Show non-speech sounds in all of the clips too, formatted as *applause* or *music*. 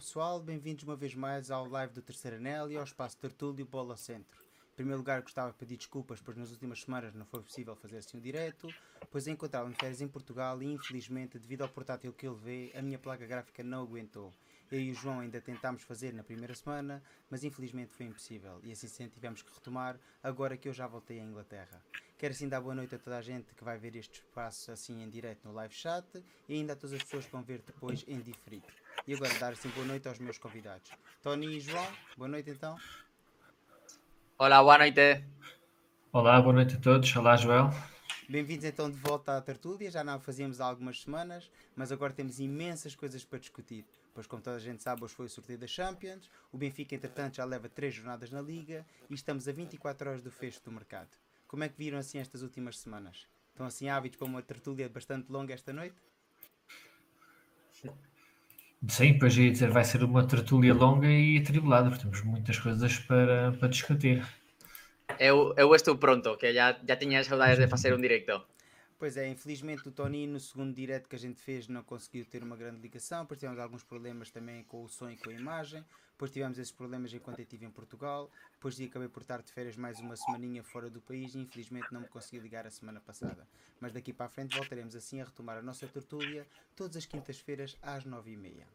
pessoal, bem-vindos uma vez mais ao live do Terceiro Anel e ao espaço Tertúlio Bola Centro. Em primeiro lugar gostava de pedir desculpas, pois nas últimas semanas não foi possível fazer assim o direto, pois encontrava-me férias em Portugal e infelizmente, devido ao portátil que ele vê, a minha placa gráfica não aguentou. Eu e o João ainda tentámos fazer na primeira semana, mas infelizmente foi impossível e assim sendo tivemos que retomar agora que eu já voltei à Inglaterra. Quero assim dar boa noite a toda a gente que vai ver este espaço assim em direto no live chat e ainda a todas as pessoas que vão ver depois em diferido. E agora dar assim boa noite aos meus convidados. Tony e João, boa noite então. Olá, boa noite. Olá, boa noite a todos. Olá, Joel. Bem-vindos então de volta à Tertúlia. Já não fazíamos há algumas semanas, mas agora temos imensas coisas para discutir. Pois, como toda a gente sabe, hoje foi o sorteio da Champions. O Benfica, entretanto, já leva 3 jornadas na Liga e estamos a 24 horas do fecho do mercado. Como é que viram assim estas últimas semanas? Estão assim ávidos para uma tertúlia bastante longa esta noite? Sim, pois ia dizer, vai ser uma tertúlia longa e atribulada, porque temos muitas coisas para, para discutir. Eu, eu estou pronto, que já, já tinha saudades de fazer um directo. Pois é, infelizmente o Tony no segundo direto que a gente fez não conseguiu ter uma grande ligação, depois tivemos alguns problemas também com o som e com a imagem, depois tivemos esses problemas enquanto eu estive em Portugal, depois acabei por estar de férias mais uma semaninha fora do país e infelizmente não me consegui ligar a semana passada. Mas daqui para a frente voltaremos assim a retomar a nossa tertúlia todas as quintas-feiras às nove e meia.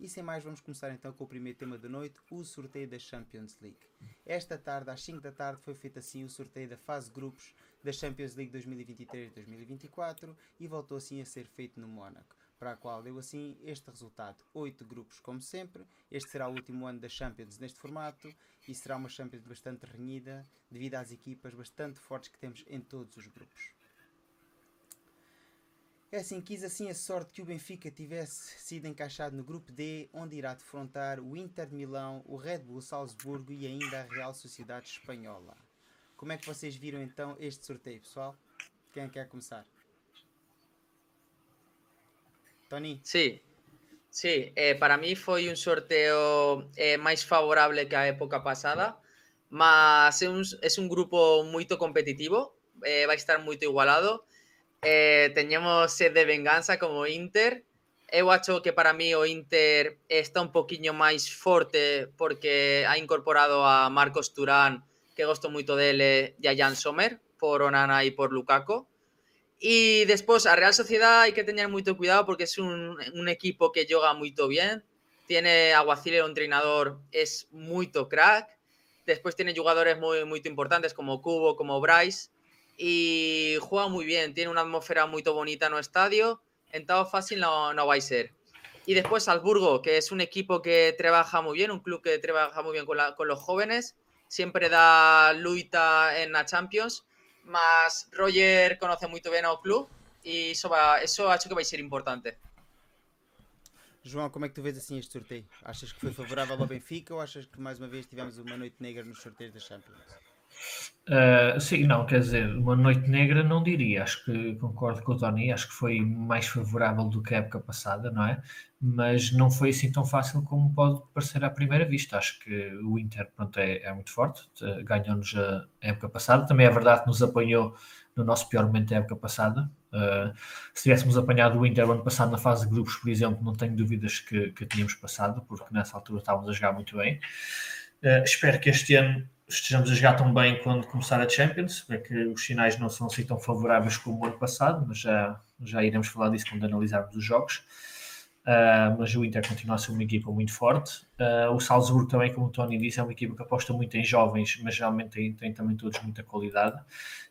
E sem mais, vamos começar então com o primeiro tema da noite, o sorteio da Champions League. Esta tarde, às 5 da tarde, foi feito assim o sorteio da fase de grupos da Champions League 2023-2024 e voltou assim a ser feito no Mónaco, para a qual deu assim este resultado: 8 grupos, como sempre. Este será o último ano da Champions neste formato e será uma Champions bastante renhida, devido às equipas bastante fortes que temos em todos os grupos. É assim, quis assim a sorte que o Benfica tivesse sido encaixado no grupo D, onde irá defrontar o Inter de Milão, o Red Bull Salzburgo e ainda a Real Sociedade Espanhola. Como é que vocês viram então este sorteio, pessoal? Quem quer começar? Sí, sí, eh, para mí foi un sorteo eh, máis favorable que a época pasada, mas é un, é un grupo moito competitivo, eh, vai estar moito igualado, teñemos sed de venganza como Inter. Eu acho que para mí o Inter está un poquinho máis forte porque ha incorporado a Marcos Turán, que gosto moito dele, e a Jan Sommer, por Onana e por Lukaku. E despois a Real Sociedad hai que teñer moito cuidado porque é un, equipo que joga moito bien. Tiene Aguacile, un entrenador, es moito crack. Despois tiene jugadores moi moito importantes como Cubo, como Bryce y juega muy bien, tiene una atmósfera muy bonita en el estadio, en todo fácil no, no va a ser. Y después Salzburgo, que es un equipo que trabaja muy bien, un club que trabaja muy bien con, la, con los jóvenes, siempre da luita en la Champions, más Roger conoce muy bien al club y eso, va, eso ha hecho que va a ser importante. João, como é que tu vês assim este sorteio? Achas que foi favorável ao Benfica ou achas que mais uma vez tivemos uma noite negra nos sorteios da Champions? Uh, sim, não, quer dizer, uma noite negra não diria, acho que concordo com o Tony, acho que foi mais favorável do que a época passada, não é? Mas não foi assim tão fácil como pode parecer à primeira vista. Acho que o Inter pronto, é, é muito forte, ganhou-nos a época passada, também é verdade que nos apanhou no nosso pior momento da época passada. Uh, se tivéssemos apanhado o Inter ano passado na fase de grupos, por exemplo, não tenho dúvidas que, que tínhamos passado, porque nessa altura estávamos a jogar muito bem. Uh, espero que este ano estejamos a jogar tão bem quando começar a Champions, é que os sinais não são assim tão favoráveis como o ano passado, mas já, já iremos falar disso quando analisarmos os jogos. Uh, mas o Inter continua a ser uma equipa muito forte. Uh, o Salzburgo também, como o Tony disse, é uma equipa que aposta muito em jovens, mas realmente tem, tem também todos muita qualidade.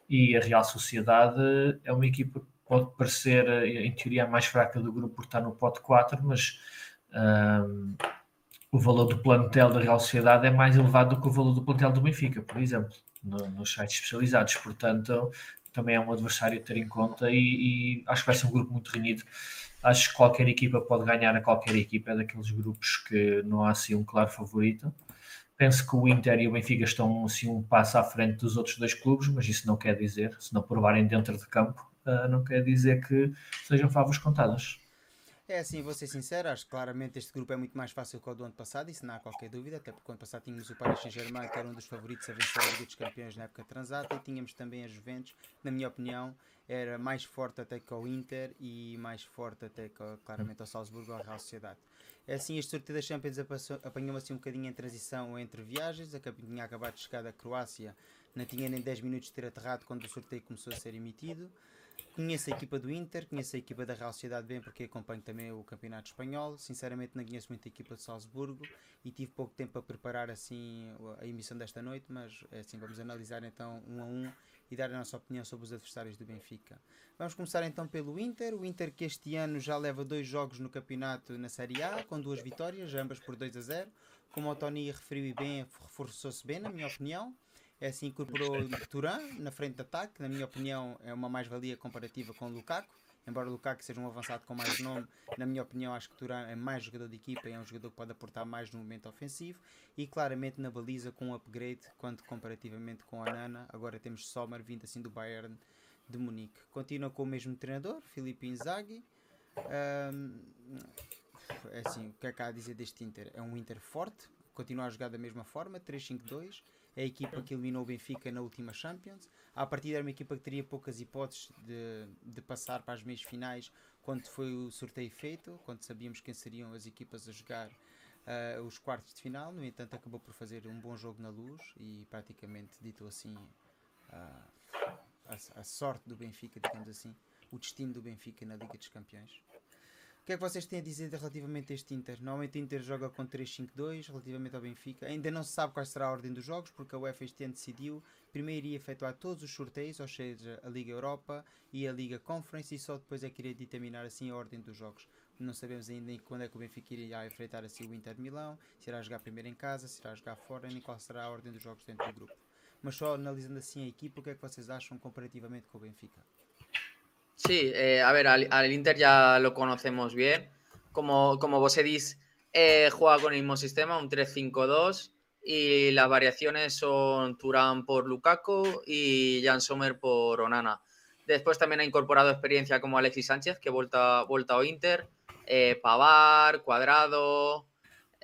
E a Real Sociedade é uma equipa que pode parecer, em teoria, a mais fraca do grupo por estar no pote 4, mas uh, o valor do plantel da Real Sociedade é mais elevado do que o valor do plantel do Benfica, por exemplo, no, nos sites especializados. Portanto, também é um adversário a ter em conta e, e, acho que vai ser um grupo muito reunido. Acho que qualquer equipa pode ganhar a qualquer equipa, é daqueles grupos que não há assim um claro favorito. Penso que o Inter e o Benfica estão assim um passo à frente dos outros dois clubes, mas isso não quer dizer, se não provarem dentro de campo, uh, não quer dizer que sejam favos contadas. É assim, vou ser sincero, acho que claramente este grupo é muito mais fácil que o do ano passado, isso não há qualquer dúvida, até porque o ano passado tínhamos o Paris Saint-Germain, que era um dos favoritos a vencer a Liga dos Campeões na época transata, e tínhamos também a Juventus, na minha opinião, era mais forte até que o Inter e mais forte até que claramente ao Salzburgo ou à Real Sociedade. É assim, este sorteio da Champions apanhou-me assim um bocadinho em transição entre viagens, a tinha acabado de chegar da Croácia, não tinha nem 10 minutos de ter aterrado quando o sorteio começou a ser emitido. Conheço a equipa do Inter, conheço a equipa da Real Sociedade bem porque acompanho também o Campeonato Espanhol. Sinceramente não conheço muito a equipa de Salzburgo e tive pouco tempo para preparar assim a emissão desta noite, mas é assim vamos analisar então um a um e dar a nossa opinião sobre os adversários do Benfica. Vamos começar então pelo Inter. O Inter que este ano já leva dois jogos no campeonato na Série A, com duas vitórias, ambas por 2 a 0. Como o Tony referiu bem, reforçou-se bem, na minha opinião. É assim, incorporou Turan na frente de ataque, na minha opinião é uma mais-valia comparativa com o Lukaku. Embora o Lukaku seja um avançado com mais nome, na minha opinião acho que Turan é mais jogador de equipa e é um jogador que pode aportar mais no momento ofensivo e claramente na baliza com um upgrade quanto comparativamente com a Nana. Agora temos Sommer vindo assim do Bayern de Munique. Continua com o mesmo treinador, Filipe Inzaghi. Um, é assim, o que é que há a dizer deste Inter? É um Inter forte, continua a jogar da mesma forma, 3-5-2 é a equipa que eliminou o Benfica na última Champions. A partir era uma equipa que teria poucas hipóteses de, de passar para as meias finais quando foi o sorteio feito, quando sabíamos quem seriam as equipas a jogar uh, os quartos de final. No entanto, acabou por fazer um bom jogo na luz e praticamente dito assim uh, a, a sorte do Benfica, digamos assim, o destino do Benfica na Liga dos Campeões. O que é que vocês têm a dizer relativamente a este Inter? Normalmente o Inter joga com 3-5-2 relativamente ao Benfica. Ainda não se sabe qual será a ordem dos jogos, porque a UEFA este ano decidiu primeiro iria efetuar todos os sorteios, ou seja, a Liga Europa e a Liga Conference, e só depois é que iria determinar assim a ordem dos jogos. Não sabemos ainda quando é que o Benfica iria enfrentar assim o Inter de Milão, se irá jogar primeiro em casa, se irá jogar fora, nem qual será a ordem dos jogos dentro do grupo. Mas só analisando assim a equipa, o que é que vocês acham comparativamente com o Benfica? Sí, eh, a ver, al, Inter ya lo conocemos bien. Como, como vos decís, eh, juega con el mismo sistema, un 3-5-2, y las variaciones son Turán por Lukaku y Jan Sommer por Onana. Después también ha incorporado experiencia como Alexis Sánchez, que vuelta, vuelta ao Inter, eh, Pavar, Cuadrado...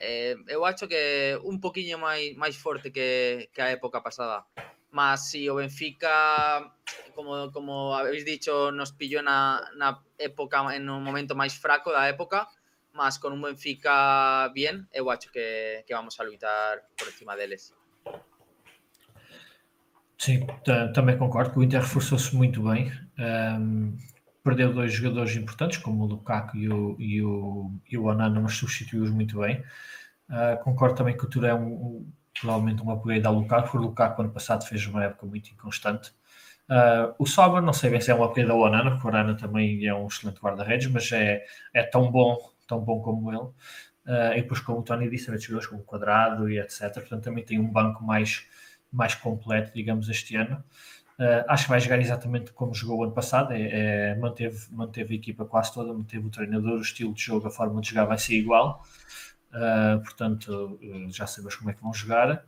Eh, hecho que un poquillo más, más fuerte que, que a época pasada. Más si o Benfica, como, como habéis dicho, nos pilló en una época, en un momento más fraco la época, más con un Benfica bien, eu acho que, que vamos a lutar por encima deles. Sim, também concordo que o Inter reforçou-se muito bem. Um, perdeu dois jogadores importantes, como o Lukaku e o, e o, e o Onana, mas substituiu-os muito bem. Uh, concordo também que o Touré é um, provavelmente um upgrade ao Lukaku, porque o Lukaku ano passado fez uma época muito inconstante. Uh, o Sober, não sei bem se é um upgrade ao Onana, porque o Onana também é um excelente guarda-redes, mas é, é tão bom, tão bom como ele. Uh, e depois, como o Tony disse, também jogadores como Quadrado e etc. Portanto, também tem um banco mais, mais completo, digamos, este ano. Uh, acho que vai jogar exatamente como jogou ano passado, é, é, manteve, manteve a equipa quase toda, manteve o treinador, o estilo de jogo, a forma de jogar vai ser igual. Uh, portanto, já sabemos como é que vão jogar,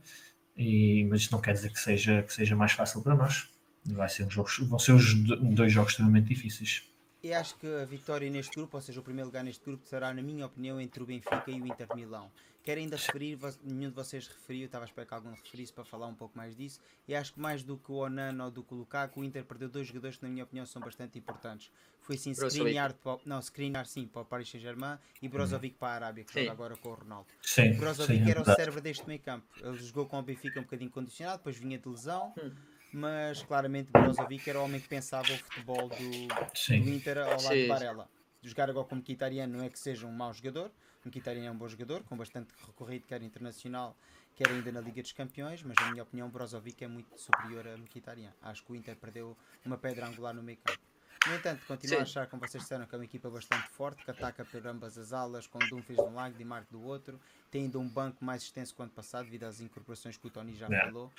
e, mas não quer dizer que seja, que seja mais fácil para nós. Vai ser um jogo, vão ser os dois jogos extremamente difíceis. E acho que a vitória neste grupo, ou seja, o primeiro lugar neste grupo, será, na minha opinião, entre o Benfica e o Inter Milão. Quero ainda referir, nenhum de vocês referiu, estava a esperar que algum referisse para falar um pouco mais disso. E acho que mais do que o Onana ou do que o Lukaku, o Inter perdeu dois jogadores que, na minha opinião, são bastante importantes. Foi sim Skriniar, não, Skriniar sim, para o Paris Saint-Germain e Brozovic para a Arábia, que sim. joga agora com o Ronaldo. Sim, Brozovic sim, era o cérebro deste meio campo. Ele jogou com o Benfica um bocadinho condicionado, depois vinha de lesão. Hum mas claramente Brozovic era o homem que pensava o futebol do, do Inter ao lado Sim. de Varela. Jogar agora como Mkhitaryan não é que seja um mau jogador, Mkhitaryan é um bom jogador, com bastante recorrido, quer internacional, quer ainda na Liga dos Campeões, mas na minha opinião Brozovic é muito superior a Mkhitaryan. Acho que o Inter perdeu uma pedra angular no meio campo. No entanto, continuo Sim. a achar, como vocês disseram, que é uma equipa bastante forte, que ataca por ambas as alas, com Dumfries de um lado e Marco do outro. Tem ainda um banco mais extenso que o ano passado, devido às incorporações que o Tony já é. falou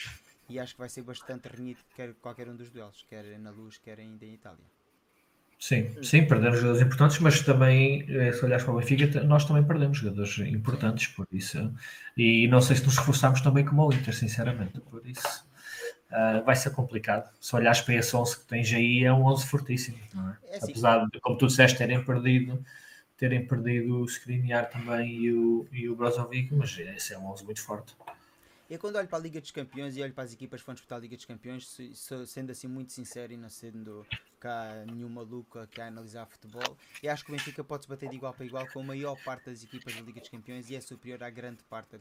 e acho que vai ser bastante renhido quer qualquer um dos duelos, quer na luz, quer ainda em Itália. Sim, sim, perdemos jogadores importantes, mas também, eh, se olhares para o Benfica, nós também perdemos jogadores importantes, por isso. E não sei se nos reforçamos também como o Inter, sinceramente, por isso. Uh, vai ser complicado. Se olhares para esse 11 que tens aí, é um 11 fortíssimo, é? É assim, Apesar de, como tu disseste, terem perdido terem perdido o Skriniar também e o, e o Brozovic, mas esse é um 11 muito forte. Eu quando olho para a Liga dos Campeões e olho para as equipas que vão disputar a Liga dos Campeões, sendo assim muito sincero e não sendo cá nenhum maluco que a analisar futebol, eu acho que o Benfica pode se bater de igual para igual com a maior parte das equipas da Liga dos Campeões e é superior à grande parte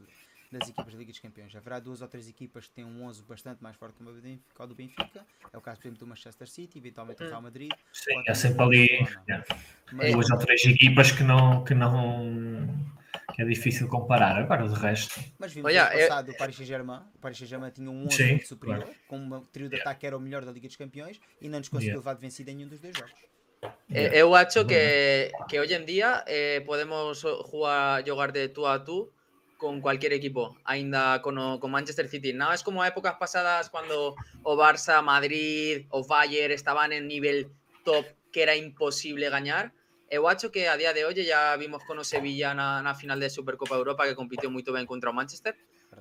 das equipas da Liga dos Campeões. Haverá duas ou três equipas que têm um 11 bastante mais forte que o do Benfica. É o caso, por exemplo, do Manchester City, eventualmente o Real Madrid. Sim, é sempre ali duas ou três equipas que não, que não que é difícil comparar. Agora, de resto. Mas vimos Olha, no passado eu... o Paris Saint-Germain. O Paris Saint-Germain tinha um 11 muito superior, claro. com um trio de ataque que era o melhor da Liga dos Campeões e não nos conseguiu yeah. levar de vencida em nenhum dos dois jogos. Yeah. Eu acho que, que hoy en día eh, podemos jugar, jugar de tú a tú con cualquier equipo, ainda con, con Manchester City. No es como épocas pasadas cuando o Barça, Madrid o Bayern estaban en nivel top que era imposible ganar. Eu acho que a día de hoy ya vimos con o Sevilla na, na final de Supercopa Europa que compitió muy bien contra o Manchester.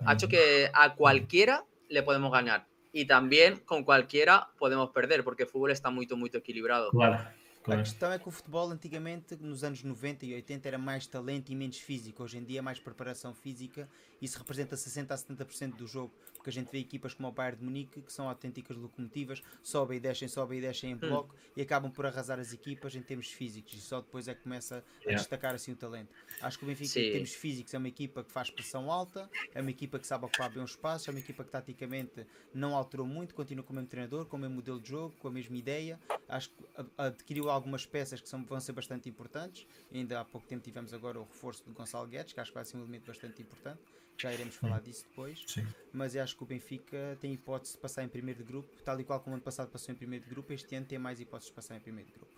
Acho que a cualquiera le podemos ganar. Y también con cualquiera podemos perder, porque el fútbol está muy, muy equilibrado. Claro. Claro. A questão é que o futebol antigamente, nos anos 90 e 80, era mais talento e menos físico. Hoje em dia é mais preparação física. Isso representa 60 a 70% do jogo. Porque a gente vê equipas como o Bayern de Munique, que são autênticas locomotivas, sobem e descem, sobem e descem em hum. bloco hum. e acabam por arrasar as equipas em termos físicos. E só depois é que começa a destacar assim o talento. Acho que o Benfica, Sim. em termos físicos, é uma equipa que faz pressão alta, é uma equipa que sabe ocupar bem os espaços, é uma equipa que taticamente não alterou muito, continua com o mesmo treinador, com o mesmo modelo de jogo, com a mesma ideia. Acho que adquiriu algumas peças que são, vão ser bastante importantes. Ainda há pouco tempo tivemos agora o reforço do Gonçalo Guedes, que acho que vai ser um elemento bastante importante. Já iremos falar hum. disso depois. Sim. Mas eu acho que o Benfica tem hipótese de passar em primeiro de grupo, tal e qual como ano passado passou em primeiro de grupo, este ano tem mais hipóteses de passar em primeiro de grupo.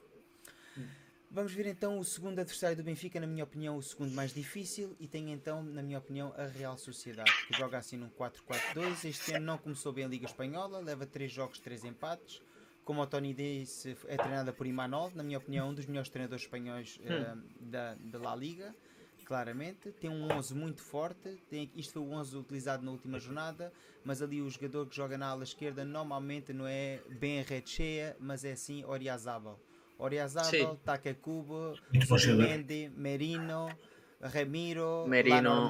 Hum. Vamos ver então o segundo adversário do Benfica, na minha opinião, o segundo mais difícil, e tem então, na minha opinião, a Real Sociedade, que joga assim num 4-4-2. Este ano não começou bem a Liga Espanhola, leva 3 jogos, 3 empates como o Tony disse, é treinada por Imanol, na minha opinião, um dos melhores treinadores espanhóis hum. uh, da, da La Liga, claramente. Tem um 11 muito forte, tem, isto foi o 11 utilizado na última jornada, mas ali o jogador que joga na ala esquerda normalmente não é bem a rede cheia, mas é sim Oriazábal. Oriazábal, Takekubo, Mendy, Merino Remiro, Merino.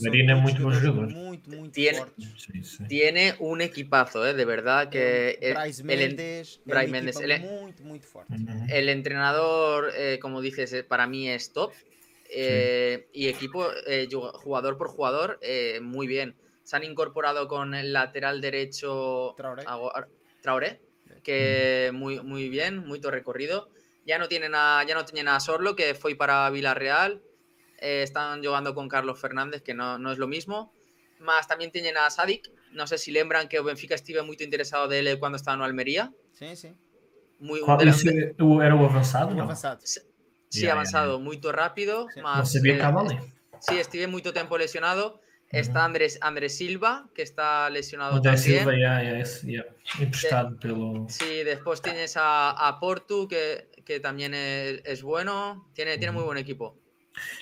Merino es muy buen jugador. Muy, muy tiene, sí, sí. tiene un equipazo, ¿eh? de verdad que Bryce Méndez, el, Bryce Méndez, el, muy, muy fuerte. El entrenador, eh, como dices, eh, para mí es top. Eh, y equipo, eh, jugador por jugador, eh, muy bien. Se han incorporado con el lateral derecho Traoré, Traoré que muy, muy bien, muy recorrido. Ya no tienen a, ya no tienen a Sorlo, que fue para Villarreal eh, están jugando con Carlos Fernández, que no, no es lo mismo. Más también tienen a Sadik. No sé si lembran que Benfica estuve muy interesado de él cuando estaba en Almería. Sí, sí. Muy, ese, ¿Era o avanzado? No? avanzado. Sí, yeah, avanzado, muy rápido. Sí. Más, no eh. Sí, estuve mucho tiempo lesionado. Está Andrés, Andrés Silva, que está lesionado Andrés también. Silva, ya, ya, es, ya. Emprestado de, pelo... Sí, después tienes a, a Portu, que, que también es, es bueno. Tiene, tiene muy buen equipo.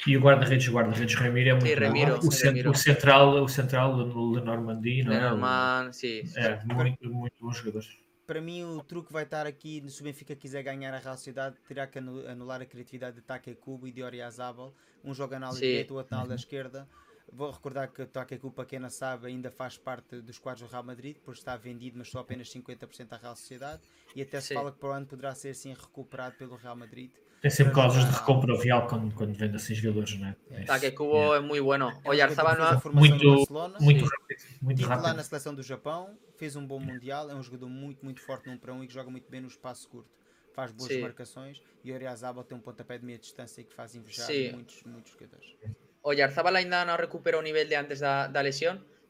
E o guarda-redes, o guarda-redes Ramiro é muito sim, Ramiro, bom. O, Ramiro. o, central, o central do Lenormandi, não é? Lenormand, sim. É, muito, muito bons jogadores. Para mim, o truque vai estar aqui. Se o Benfica quiser ganhar a Real Sociedade, terá que anular a criatividade de Take Cubo e de Oriazabal. Um joga na ala direita, o outro na ala esquerda. Vou recordar que o Takeku, para quem não sabe, ainda faz parte dos quadros do Real Madrid, por estar vendido, mas só apenas 50% à Real Sociedade. E até se Sim. fala que para o ano poderá ser assim recuperado pelo Real Madrid. Tem sempre cláusulas de recompra real quando, quando vende assim jogadores, não é? é Takeku yeah. é muito bueno. O Yarzabal não muito, muito rápido. Muito rápido. lá na seleção do Japão, fez um bom Mundial, é um jogador muito, muito forte num para um e que joga muito bem no espaço curto. Faz boas Sim. marcações e o Oriazabal tem um pontapé de meia distância que faz invejar Sim. muitos, muitos jogadores. Oyarzabal ainda no recuperó nivel de antes da, da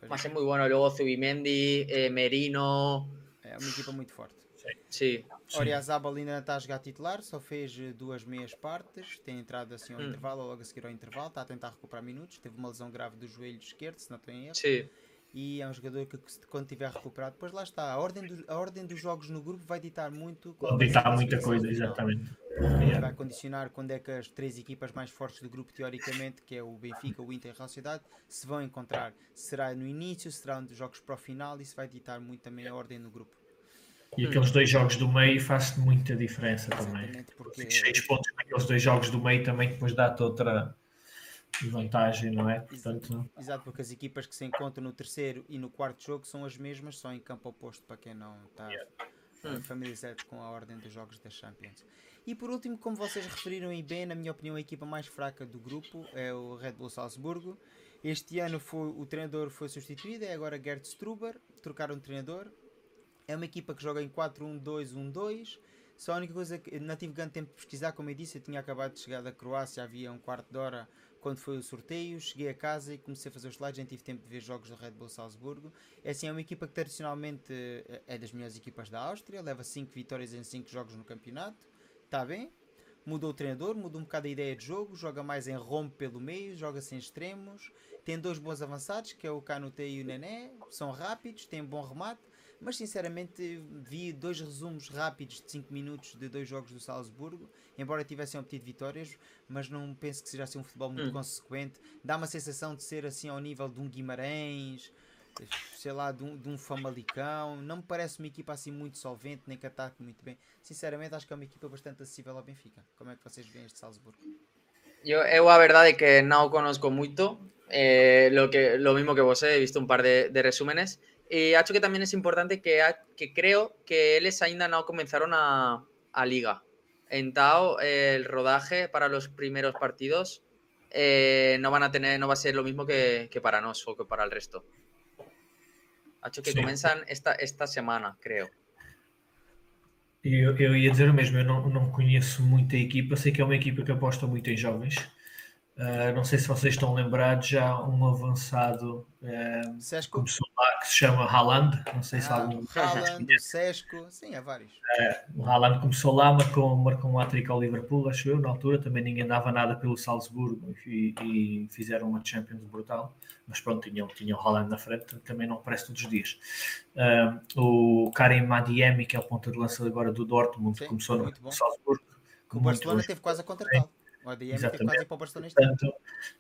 pues mas é moi bueno. Logo Zubimendi, eh, Merino... É uma equipa muito forte. Sim. Oriazabal ainda está a jogar titular, só fez eh, duas meias partes, tem entrado assim ao hum. intervalo, logo a seguir ao intervalo, está a tentar recuperar minutos, teve uma lesão grave do joelho esquerdo, se não estou em erro. Sim e é um jogador que quando tiver recuperado, depois lá está. A ordem, do, a ordem dos jogos no grupo vai ditar muito. Vai ditar muita coisa, exatamente. Vai condicionar quando é que as três equipas mais fortes do grupo, teoricamente, que é o Benfica, o Inter e a Real Sociedade, se vão encontrar. Será no início, será nos jogos para o final, isso vai ditar muito também a ordem no grupo. E aqueles dois jogos do meio faz muita diferença também. Porque- Seis pontos naqueles dois jogos do meio também depois dá-te outra vantagem, não é? Portanto, Exato, porque as equipas que se encontram no terceiro e no quarto jogo são as mesmas, só em campo oposto para quem não está Hum. familiarizado com a ordem dos jogos da Champions. E por último, como vocês referiram e bem, na minha opinião, a equipa mais fraca do grupo é o Red Bull Salzburgo. Este ano foi, o treinador foi substituído, é agora Gerd Struber, trocaram de treinador. É uma equipa que joga em 4-1-2-1-2. Só a única coisa que não tive grande tempo de pesquisar, como eu disse, eu tinha acabado de chegar da Croácia, havia um quarto de hora quando foi o sorteio. Cheguei a casa e comecei a fazer os slides, nem tive tempo de ver jogos do Red Bull Salzburgo. É assim, é uma equipa que tradicionalmente eh, é das melhores equipas da Áustria, leva 5 vitórias em 5 jogos no campeonato, está bem. Mudou o treinador, mudou um bocado a ideia de jogo, joga mais em rompe pelo meio, joga sem extremos. Tem dois bons avançados, que é o Canute e o Nené, são rápidos, têm bom remate. Mas sinceramente vi dois resumos rápidos de 5 minutos de dois jogos do Salzburgo, embora tivessem obtido vitórias, mas não penso que seja assim um futebol muito Hum. consequente. Dá uma sensação de ser assim ao nível de um Guimarães, sei lá, de um, de um Famalicão. Não me parece uma equipa assim muito solvente, nem que ataque muito bem. Sinceramente, acho que é uma equipa bastante acessível ao Benfica. Como é que vocês veem este Salzburgo? Yo, eu a verdade é que non o conozco moito, eh, lo, que, lo mismo que vos, eh, he visto un par de, de resúmenes, e acho que tamén é importante que, que creo que eles aínda non comenzaron a, a liga. Entao, eh, el rodaje para los primeros partidos eh, no van a tener, no va a ser lo mismo que, que para nos o que para el resto. Acho que Sí. comenzan esta, esta semana, creo. eu, eu ia dizer o mesmo, eu não, não conheço muita equipa, sei que é uma equipa que aposta muito em jovens. Ah, não sei se vocês estão lembrados, já um avançado Sesco? começou lá que se chama Haaland, não sei se Ah, algum Haaland, Sesco, sim, há vários. O Haaland começou lá, marcou, marcou um hat-trick ao Liverpool, acho eu, na altura. Também ninguém dava nada pelo Salzburgo e, e fizeram uma Champions brutal. Mas pronto, tinham, tinham o Haaland na frente, também não aparece todos os dias. Ah, o Karim Madiemi, que é o ponta de lança agora do Dortmund, Sim, começou no bom. Salzburgo. Que o Barcelona teve quase a contratá-lo. O Exatamente. quase para o Barcelona este ano. Portanto,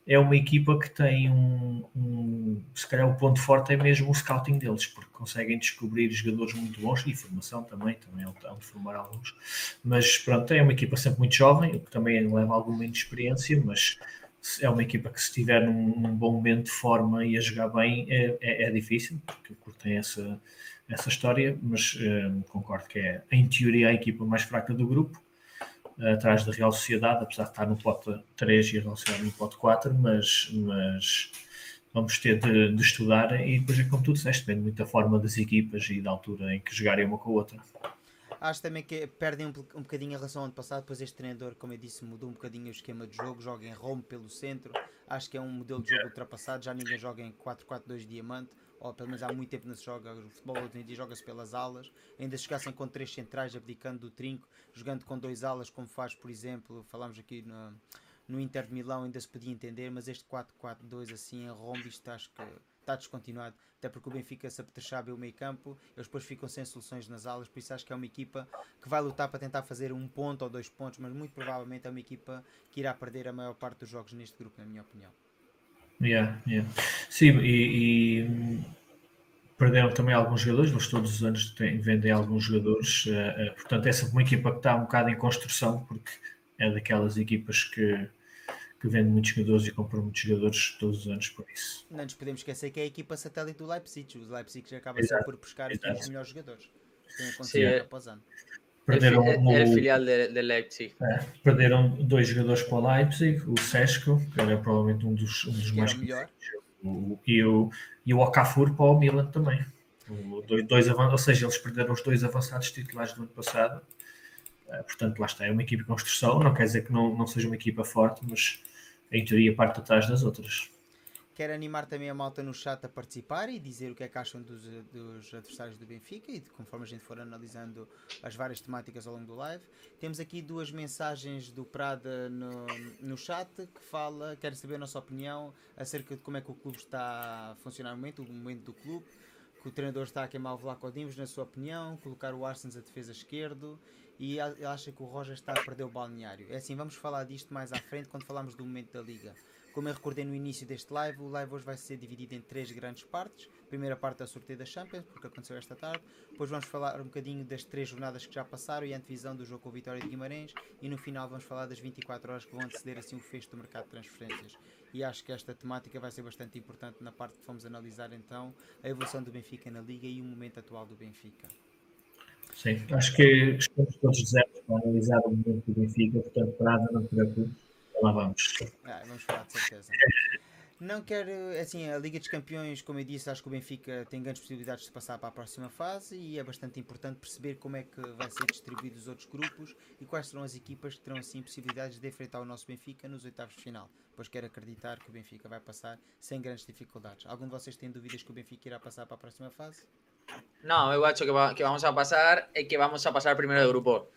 é uma equipa que tem um, um- Se calhar o ponto forte é mesmo o scouting deles, porque conseguem descobrir jogadores muito bons e formação também, também é de formar alguns. Mas pronto, é uma equipa sempre muito jovem, o que também leva alguma inexperiência, mas é uma equipa que se estiver num, num bom momento de forma e a jogar bem é, é- é difícil, porque curtem essa, essa história, mas eh, concordo que é, em teoria, a equipa mais fraca do grupo atrás da Real Sociedade, apesar de estar no pote 3 e a Real Sociedade no pote 4, mas, mas vamos ter de, de estudar e depois é como tu disseste, depende muito da forma das equipas e da altura em que jogarem uma com a outra. Acho também que perdem um, um bocadinho a relação ao ano passado, depois este treinador, como eu disse, mudou um bocadinho o esquema de jogo, joga em Rome pelo centro. Acho que é um modelo de jogo ultrapassado, já ninguém joga em 4-4-2 diamante, ou pelo menos há muito tempo não se joga. O futebol hoje em dia joga-se pelas alas. Ainda se jogassem com três centrais, abdicando do trinco, jogando com dois alas, como faz, por exemplo, falámos aqui no, no Inter de Milão, ainda se podia entender, mas este 4-4-2 assim em Rome, isto acho que está descontinuado, até porque o Benfica se apetrechar o meio campo, eles depois ficam sem soluções nas alas, por isso acho que é uma equipa que vai lutar para tentar fazer um ponto ou dois pontos, mas muito provavelmente é uma equipa que irá perder a maior parte dos jogos neste grupo, na minha opinião. Yeah, yeah. Sim, e, e perderam também alguns jogadores, eles todos os anos têm, vendem alguns jogadores, uh, uh, portanto é sempre uma equipa que está um bocado em construção, porque é daquelas equipas que, que vende muitos jogadores e compra muitos jogadores todos os anos por isso. Não nos podemos esquecer que é a equipa satélite do Leipzig. O Leipzig acaba sempre por buscar os melhores jogadores. Tem acontecido ano após ano. Perderam el, o, el filial de, de Leipzig. é, perderam dois jogadores para o Leipzig, o Sesco, que era provavelmente um dos, um dos mais o o, e, o, e o Okafor para o Milan também. O, dois, dois ou seja, eles perderam os dois avançados titulares do ano passado. Eh, portanto, lá está, é uma equipa de construção. Não quer dizer que não, não seja uma equipa forte, mas em teoria parte atrás das outras. Quero animar também a malta no chat a participar e dizer o que é que acham dos, dos adversários do Benfica e de, conforme a gente for analisando as várias temáticas ao longo do live. Temos aqui duas mensagens do Prada no, no chat que fala, quer saber a nossa opinião acerca de como é que o clube está a funcionar no momento, o momento do clube, que o treinador está a queimar o Vlaco Dimos, na sua opinião, colocar o Arsens a defesa esquerdo e ele acha que o Roger está a perder o balneário. É assim, vamos falar disto mais à frente quando falarmos do momento da liga. Como eu recordei no início deste live, o live hoje vai ser dividido em três grandes partes. Primeira parte é o sorteio da Champions, porque aconteceu esta tarde. Depois vamos falar um bocadinho das três jornadas que já passaram e a antevisão do jogo com o Vitória de Guimarães. E no final vamos falar das 24 horas que vão anteceder assim o fecho do mercado de transferências. E acho que esta temática vai ser bastante importante na parte que vamos analisar então a evolução do Benfica na Liga e o momento atual do Benfica. Sim, acho que estamos todos desertos para analisar o momento do Benfica, portanto, nada, não te. Lá vamos. Ah, vamos falar de certeza. Não quero, assim, a Liga dos Campeões, como eu disse, acho que o Benfica tem grandes possibilidades de passar para a próxima fase e é bastante importante perceber como é que vai ser distribuído os outros grupos e quais serão as equipas que terão, assim, possibilidades de enfrentar o nosso Benfica nos oitavos de final. Pois quero acreditar que o Benfica vai passar sem grandes dificuldades. Algum de vocês tem dúvidas que o Benfica irá passar para a próxima fase? Não, eu acho que, va que vamos a passar e que vamos a passar primeiro do grupo.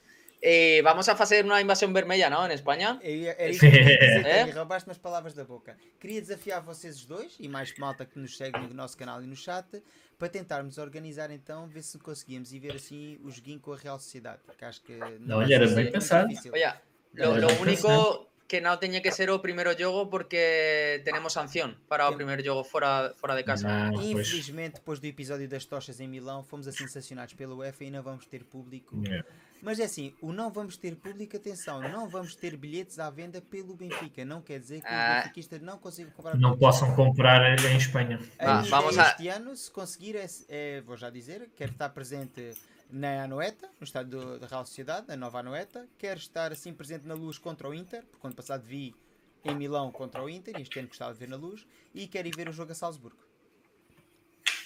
Eh, vamos a fazer uma invasão vermelha, não? Em Espanha? Era isso que eu queria dizer, é? roubaste umas palavras da boca. Queria desafiar vocês os dois, e mais malta que nos segue no nosso canal e no chat, para tentarmos organizar então, ver se conseguimos e ver assim o joguinho com a Real Sociedade. Porque acho que não, olha, era bem pensado. Olha, lo, lo único que no tenía que ser o primeiro jogo porque tenemos sanción para o primeiro jogo fora, fora de casa. Não, Infelizmente, depois do episódio das tochas em Milão, fomos assim sancionados pelo UEFA e não vamos ter público. Yeah. Mas é assim, o não vamos ter público, atenção, não vamos ter bilhetes à venda pelo Benfica. Não quer dizer que ah. os benfiquistas não consigam comprar Não possam comprar em Espanha. Ah, vamos este a... ano, se conseguir, é, é, vou já dizer, quero estar presente na Anoeta, no estádio da Real Sociedade, na nova Anoeta. Quero estar assim presente na luz contra o Inter, porque ano passado vi em Milão contra o Inter, este ano gostava de ver na luz, e quero ir ver o jogo a Salzburgo.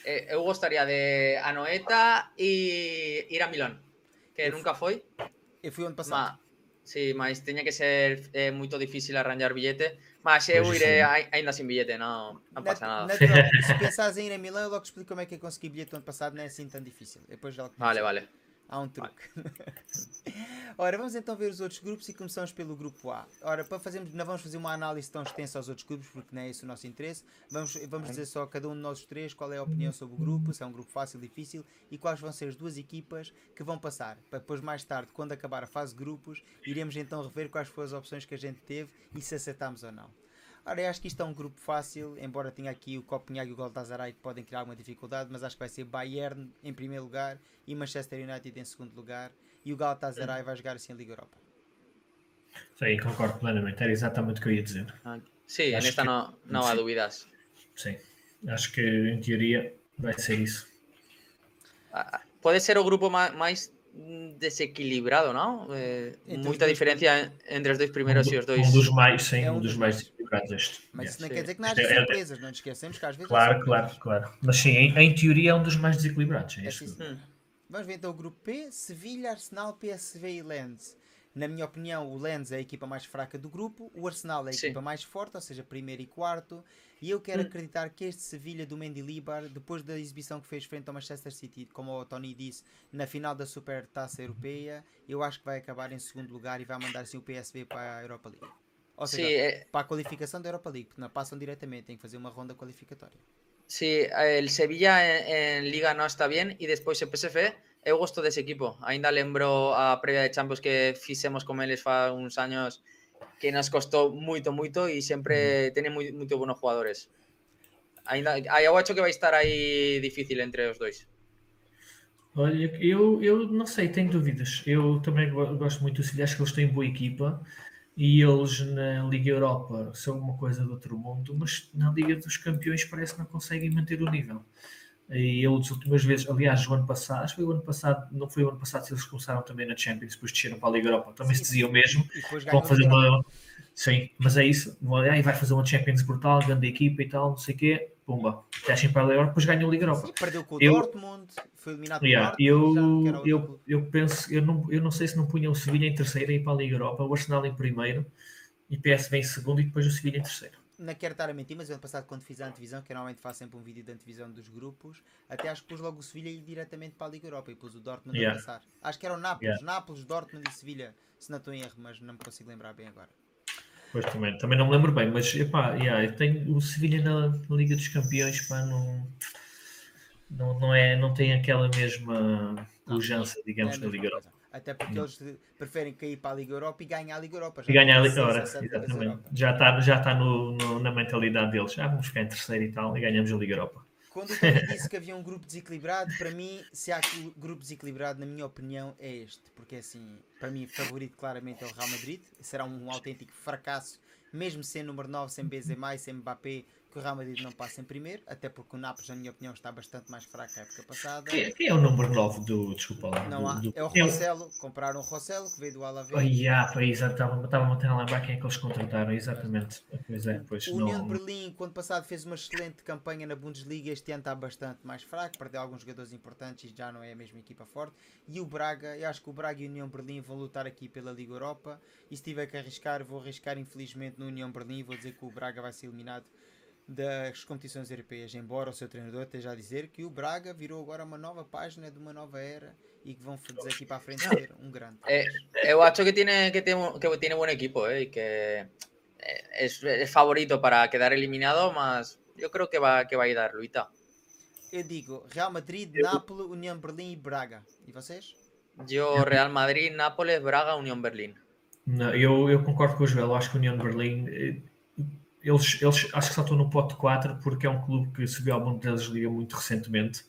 Eh, eu gostaria de Anoeta e ir a Milão, que eu nunca foi. Eu fui ano passado. Ma, sí, mas tinha que ser é, muito difícil arranjar bilhete. Mas eu irei ainda sem bilhete, não, não passa nada. *laughs* Se pensares em ir a Milão, eu logo explico como é que eu consegui bilhete ano passado, não é assim tão difícil. Depois já vale, vale. Há um truque. *laughs* Ora, vamos então ver os outros grupos e começamos pelo grupo A. Ora, para fazermos, não vamos fazer uma análise tão extensa aos outros grupos, porque não é esse o nosso interesse. Vamos, vamos dizer só cada um de nós três qual é a opinião sobre o grupo, se é um grupo fácil, difícil e quais vão ser as duas equipas que vão passar. Para depois, mais tarde, quando acabar a fase de grupos, iremos então rever quais foram as opções que a gente teve e se acertamos ou não. Ora, eu acho que isto é um grupo fácil, embora tenha aqui o Copenhague e o Galatasaray que podem criar alguma dificuldade, mas acho que vai ser Bayern em primeiro lugar e Manchester United em segundo lugar e o Galatasaray vai jogar assim a Liga Europa. Sim, concordo plenamente, era exatamente o que eu ia dizer. Ah, sim, nesta que... não, não há dúvidas. Sim, acho que em teoria vai ser isso. Ah, pode ser o grupo mais desequilibrado, não? É, muita diferença entre os dois primeiros um, e os dois. Um dos mais, sim, é um, um dos mais desequilibrados este. Mas isso não quer dizer que não haja é, surpresas, não nos esquecemos que às vezes. Claro, claro, claro. Mas sim, em, em, teoria é um dos mais desequilibrados. É, é este. Hum. Vamos ver então o grupo P: Sevilha, Arsenal, PSV e Lens. Na minha opinião, o Lens é a equipa mais fraca do grupo, o Arsenal é a sim. equipa mais forte, ou seja, primeiro e quarto, e eu quero hum. acreditar que este Sevilha do Mendilibar, depois da exibição que fez frente ao Manchester City, como o Tony disse, na final da Super Taça Europeia, eu acho que vai acabar em segundo lugar e vai mandar assim o PSV para a Europa League. Ou seja, Sim, é... para a qualificação da Europa League, porque não passam diretamente, tem que fazer uma ronda qualificatória. Sí, el Sevilla en, en, Liga no está bien y después el PSV, eu gosto desse equipo. Ainda lembro a previa de Champions que fixemos con eles fa uns años que nos costou moito, moito e sempre ten moi, moito buenos jugadores. Ainda, eu acho que vai estar aí difícil entre os dois. Olha, eu, eu não sei, tenho dúvidas. Eu também gosto muito do Sevilha, acho que eles têm boa equipa e eles na Liga Europa são uma coisa do outro mundo, mas na Liga dos Campeões parece que não conseguem manter o nível. E eu, das últimas vezes, aliás, o ano passado, acho que foi o ano passado, não foi o ano passado, se eles começaram também na Champions, depois desceram para a Liga Europa, também Sim, se diziam mesmo, vão fazer uma. Sim, mas é isso, aí vai fazer uma Champions brutal, grande equipa e tal, não sei o quê, pumba, descem para a Liga Europa, depois ganham a Liga Europa. Sim, perdeu com o eu, Dortmund, foi eliminado yeah, Dortmund, eu, eu, eu penso, eu não, eu não sei se não punham o Sevilha em terceiro e ir para a Liga Europa, o Arsenal em primeiro, e PSV em segundo e depois o Sevilha em terceiro não quero estar a mentir, mas ano passado quando fiz a antevisão, que normalmente faço sempre um vídeo de antevisão dos grupos, até acho que pus logo o Sevilha e diretamente para a Liga Europa e pus o Dortmund yeah. a passar. Acho que era o Nápoles, yeah. Nápoles, Dortmund e Sevilha, se não estou em erro, mas não me consigo lembrar bem agora. Pois também, também não me lembro bem, mas epá, yeah, eu tenho o Sevilha na, na, Liga dos Campeões, pá, não, não, não, é, não tem aquela mesma pujança, digamos, é na Liga Europa. Até porque eles preferem cair para a Liga Europa e ganhar a Liga Europa. e ganhar a Liga Europa, exatamente. Já está, já está no, no, na mentalidade deles. Já ah, vamos ficar em terceiro e tal e ganhamos a Liga Europa. Quando o Tony *laughs* disse que havia um grupo desequilibrado, para mim, se há grupo desequilibrado, na minha opinião, é este. Porque assim, para mim, favorito claramente é o Real Madrid. Será um autêntico fracasso, mesmo sem número 9, sem Benzema e sem Mbappé, que o Real Madrid não passa em primeiro, até porque o Nápoles, na minha opinião, está bastante mais fraco a época passada. Quem, quem é o número 9 do. Desculpa lá. Não do, há. Do, é o Rossello. Compraram o Rossello, que veio do Alavés. Oh, yeah, foi, exatamente. Estava-me a lembrar quem é que eles contrataram, exatamente. Pois é, pois o União de Berlim, quando passado, fez uma excelente campanha na Bundesliga. Este ano está bastante mais fraco, perdeu alguns jogadores importantes e já não é a mesma equipa forte. E o Braga, eu acho que o Braga e o União Berlim vão lutar aqui pela Liga Europa. E se tiver que arriscar, vou arriscar infelizmente no União Berlim. Vou dizer que o Braga vai ser eliminado das competições europeias, embora o seu treinador esteja a dizer que o Braga virou agora uma nova página de uma nova era e que vão fazer aqui para a frente ser um grande. É, eu acho que tiene, que tiene, que tiene buen equipo eh, y que es, es, favorito para quedar eliminado, mas eu creo que vai, que vai dar luta. Eu digo Real Madrid, Nápoles, União Berlim e Braga. E vocês? Eu Real Madrid, Nápoles, Braga, União Berlim. Não, eu, eu concordo com o Joel, acho que União Berlim eh, eles, eles acho que só estão no pote 4 porque é um clube que subiu ao Bundesliga muito recentemente.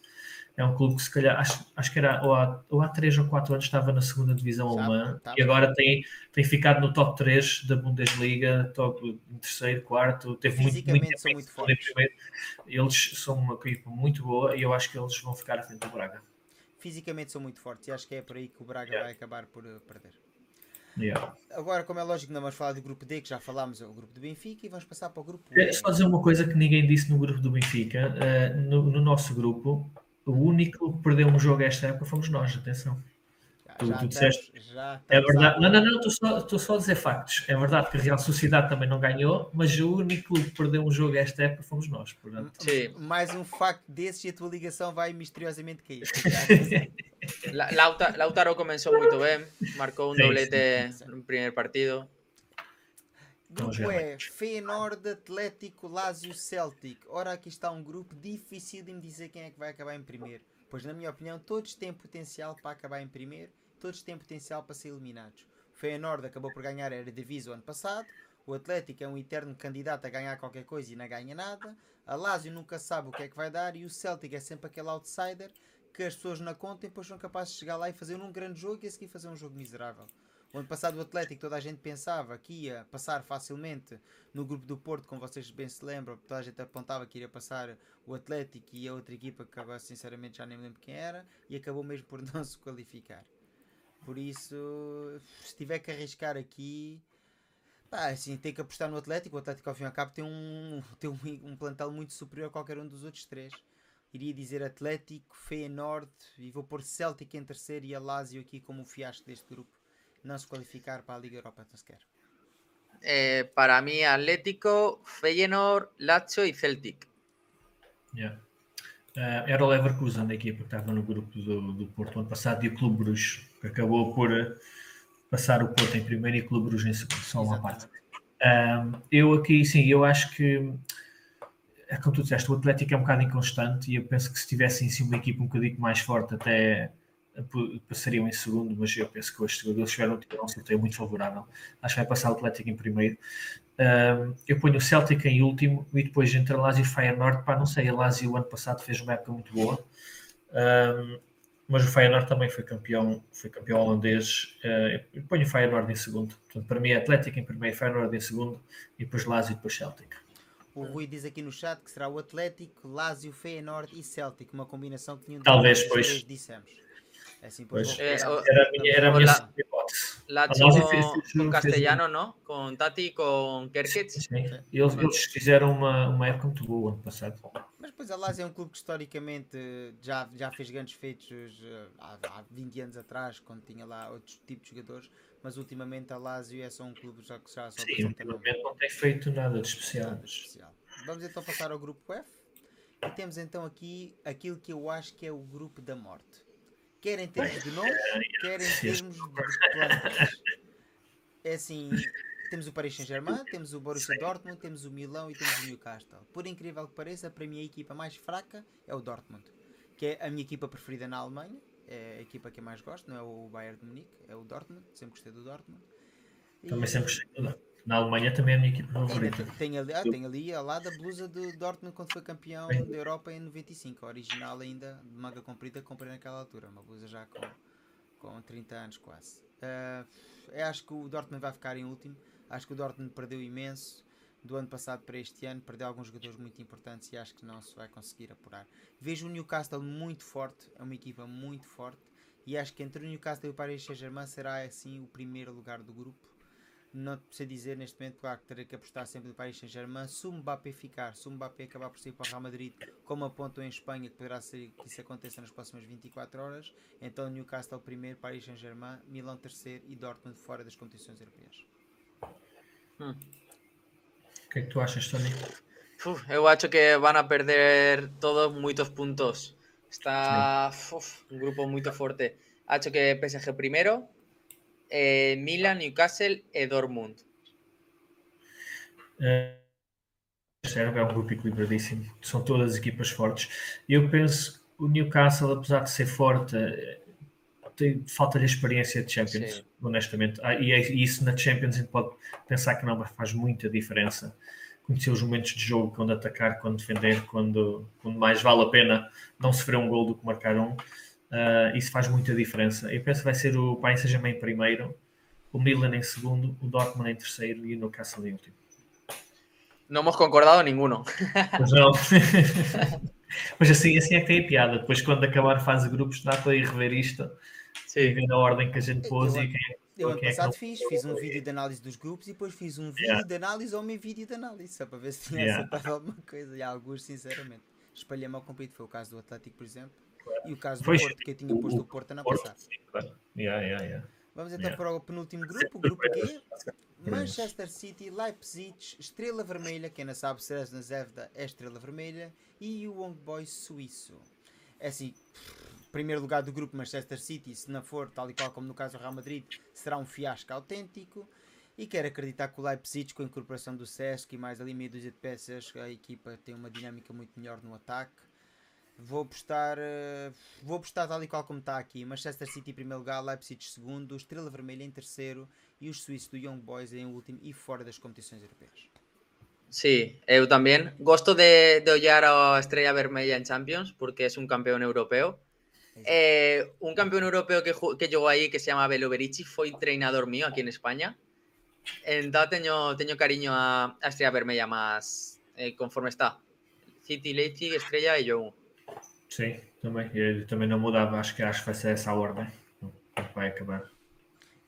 É um clube que se calhar, acho, acho que era ou há, ou há 3 ou 4 anos estava na segunda divisão alemã tá e agora tem, tem ficado no top 3 da Bundesliga, top terceiro, quarto, teve muito, muito, são muito fortes. Eles são uma equipa muito boa e eu acho que eles vão ficar à frente do Braga. Fisicamente são muito fortes e acho que é por aí que o Braga yeah. vai acabar por uh, perder. Yeah. Agora, como é lógico, não vamos falar do grupo D, que já falámos, é o grupo do Benfica, e vamos passar para o grupo E. Só dizer uma coisa que ninguém disse no grupo do Benfica: uh, no, no, nosso grupo, o único que perdeu um jogo esta época fomos nós, atenção. Tu, já tu disseste. é verdade. Não, não, não, estou só, estou só a dizer factos. É verdade que a Real Sociedade também não ganhou, mas o único que perdeu um jogo esta época fomos nós. Portanto. Sim. Mais um facto desses e a tua ligação vai misteriosamente cair. *laughs* Lautaro começou muito bem, marcou um sim, doblete sim. no primeiro partido. Grupo E, Feyenoord, Atlético, Lazio, Celtic. Ora, aqui está um grupo difícil de me dizer quem é que vai acabar em primeiro. Pois, na minha opinião, todos têm potencial para acabar em primeiro todos têm potencial para ser eliminados. O Feyenoord acabou por ganhar a Eredivisie o ano passado, o Atlético é um eterno candidato a ganhar qualquer coisa e não ganha nada, a Lazio nunca sabe o que é que vai dar e o Celtic é sempre aquele outsider que as pessoas não contam e depois são capazes de chegar lá e fazer um grande jogo e a seguir fazer um jogo miserável. O ano passado o Atlético toda a gente pensava que ia passar facilmente no grupo do Porto, como vocês bem se lembram, toda a gente apontava que iria passar o Atlético e a outra equipa que agora sinceramente já nem me lembro quem era e acabou mesmo por *laughs* não se qualificar. Por isso, se tiver que arriscar aqui, pá, assim, tem que apostar no Atlético. O Atlético, ao fim e ao cabo, tem um, *laughs* tem um, um plantel muito superior a qualquer um dos outros três. Iria dizer Atlético, Feyenoord e vou pôr Celtic em terceiro e a Lazio aqui como o fiasco deste grupo. Não se qualificar para a Liga Europa, não sequer. Eh, para mim, Atlético, Feyenoord, Lazio e Celtic. Yeah. Uh, era o Leverkusen, a equipa que estava no grupo do, do Porto ano passado, e o Clube Bruges, que acabou por eh, passar o Porto em primeiro e o Clube Bruges em segundo, só uma parte. Uh, eu aqui, sim, eu acho que, é como tu disseste, o Atlético é um bocado inconstante e eu penso que se tivesse em si uma equipa um bocadinho mais forte, até passariam em segundo, mas eu penso que hoje eles tiveram, um sorteio muito favorável. Acho que vai passar o Atlético em primeiro. Um, eu ponho o Celtic em último e depois entre a Lazio e o Feyenoord, pá, não sei, a Lazio o ano passado fez uma época muito boa, um, mas o Feyenoord também foi campeão, foi campeão holandês. Uh, eu ponho o Feyenoord em segundo. Portanto, para mim é Atlético em primeiro, Feyenoord em segundo e depois Lazio e depois Celtic. O Rui diz aqui no chat que será o Atlético, Lazio, Feyenoord e Celtic, uma combinação que nenhum Talvez, pois. dissemos. É assim, pois, pois. Eh, era a minha, era a minha la, Lazio com, com Castellano, não? Com Tati e com Kerkets. Sim, sim. Eles, eles fizeram uma, uma época muito boa ano passado. Mas depois a Lazio é um clube que historicamente já, já fez grandes feitos eh, há, há 20 anos atrás, quando tinha lá outros tipos de jogadores, mas ultimamente a Lazio é só um clube já que já só Sim, ultimamente não tem feito nada de especial. Nada de especial. Vamos então passar ao grupo F. E temos então aqui aquilo que eu acho que é o grupo da morte quer em *laughs* termos de nome, quer em termos de plantas. É assim, temos o Paris Saint-Germain, temos o Borussia Dortmund, temos o Milão e temos o Newcastle. Por incrível que pareça, para mim a equipa mais fraca é o Dortmund, que é a minha equipa preferida na Alemanha. é a equipa que eu mais gosto, não é o Bayern de Munique, é o Dortmund, sempre gostei do Dortmund. E... Também sempre gostei do Dortmund. Na Alemanha também é a minha equipa favorita. Tem ali, ah, tem ali ao lado a blusa do Dortmund quando foi campeão da Europa em 95, a original ainda, de manga comprida, comprei naquela altura, uma blusa já com, com 30 anos quase. Uh, eu acho que o Dortmund vai ficar em último, acho que o Dortmund perdeu imenso do ano passado para este ano, perdeu alguns jogadores muito importantes e acho que não se vai conseguir apurar. Vejo o Newcastle muito forte, é uma equipa muito forte, e acho que entre o Newcastle e o Paris Saint-Germain será assim o primeiro lugar do grupo não sei dizer neste momento, claro que terei que apostar sempre no Paris Saint-Germain. Se o Mbappé ficar, se o Mbappé acabar por sair para o Real Madrid, como apontam em Espanha, que poderá ser que isso aconteça nas próximas 24 horas, então Newcastle primeiro, Paris Saint-Germain, Milão terceiro e Dortmund fora das competições europeias. Hum. O que é que tu achas, Tony? Uf, eu acho que vão a perder todos muitos pontos. Está uf, um grupo muito forte. Acho que PSG primeiro, eh, Milan, Newcastle e Dortmund. É, é um grupo equilibradíssimo, são todas equipas fortes. Eu penso que o Newcastle, apesar de ser forte, falta-lhe experiência de Champions, Sim. honestamente. Ah, e, é, e, isso na Champions a gente pode pensar que não, mas faz muita diferença. Conhecer os momentos de jogo, quando atacar, quando defender, quando, quando mais vale a pena não sofrer um gol do que marcar um. Uh, isso faz muita diferença. Eu penso que vai ser o Paris Saint-Germain em primeiro, o Milan em segundo, o Dortmund em terceiro e o Newcastle em último. Não hemos concordado ninguno. Mas não. *laughs* Mas assim, assim é que tem a piada. Depois, quando acabar a fase de grupos, dá para ir rever isto Sim. e ver a ordem que a gente pôs eu, e quem é eu ano é passado é fiz, fiz um vídeo de análise dos grupos e depois fiz um vídeo yeah. de análise ao meu vídeo de análise, só para ver se tinha yeah. acertado alguma coisa. E alguns, sinceramente, espalhei-me ao compito. Foi o caso do Atlético, por exemplo e o caso do Porto, que eu tinha posto o, Porto na passada. Yeah, yeah, yeah. Vamos então para o penúltimo grupo, o grupo G. Manchester City, Leipzig, Estrela Vermelha, quem não sabe, Cesna Zevda é Estrela Vermelha, e o Young Boys Suíço. É assim, primeiro lugar do grupo Manchester City, se não for, tal e qual como no caso do Real Madrid, será um fiasco autêntico. E quero acreditar que o Leipzig, com a incorporação do Sesc e mais ali meia dúzia de peças, a equipa tem uma dinâmica muito melhor no ataque. Vou apostar, uh, vou apostar tal e qual como está aqui. Manchester City em primeiro lugar, Leipzig segundo, Estrela Vermelha em terceiro e os suíços do Young Boys em último e fora das competições europeias. Sí, eu también. Gosto de, de olhar a Estrella Vermella en Champions porque es un campeón europeo. Eh, un campeón europeo que, que llegó ahí que se llama Belo Berici foi treinador mío aquí en España. Entón teño, teño cariño a, a Estrella Vermella más eh, conforme está. City, Leipzig, Estrella e Young. Sim, também. Eu também não mudava, acho que acho que vai ser essa a ordem. Vai acabar.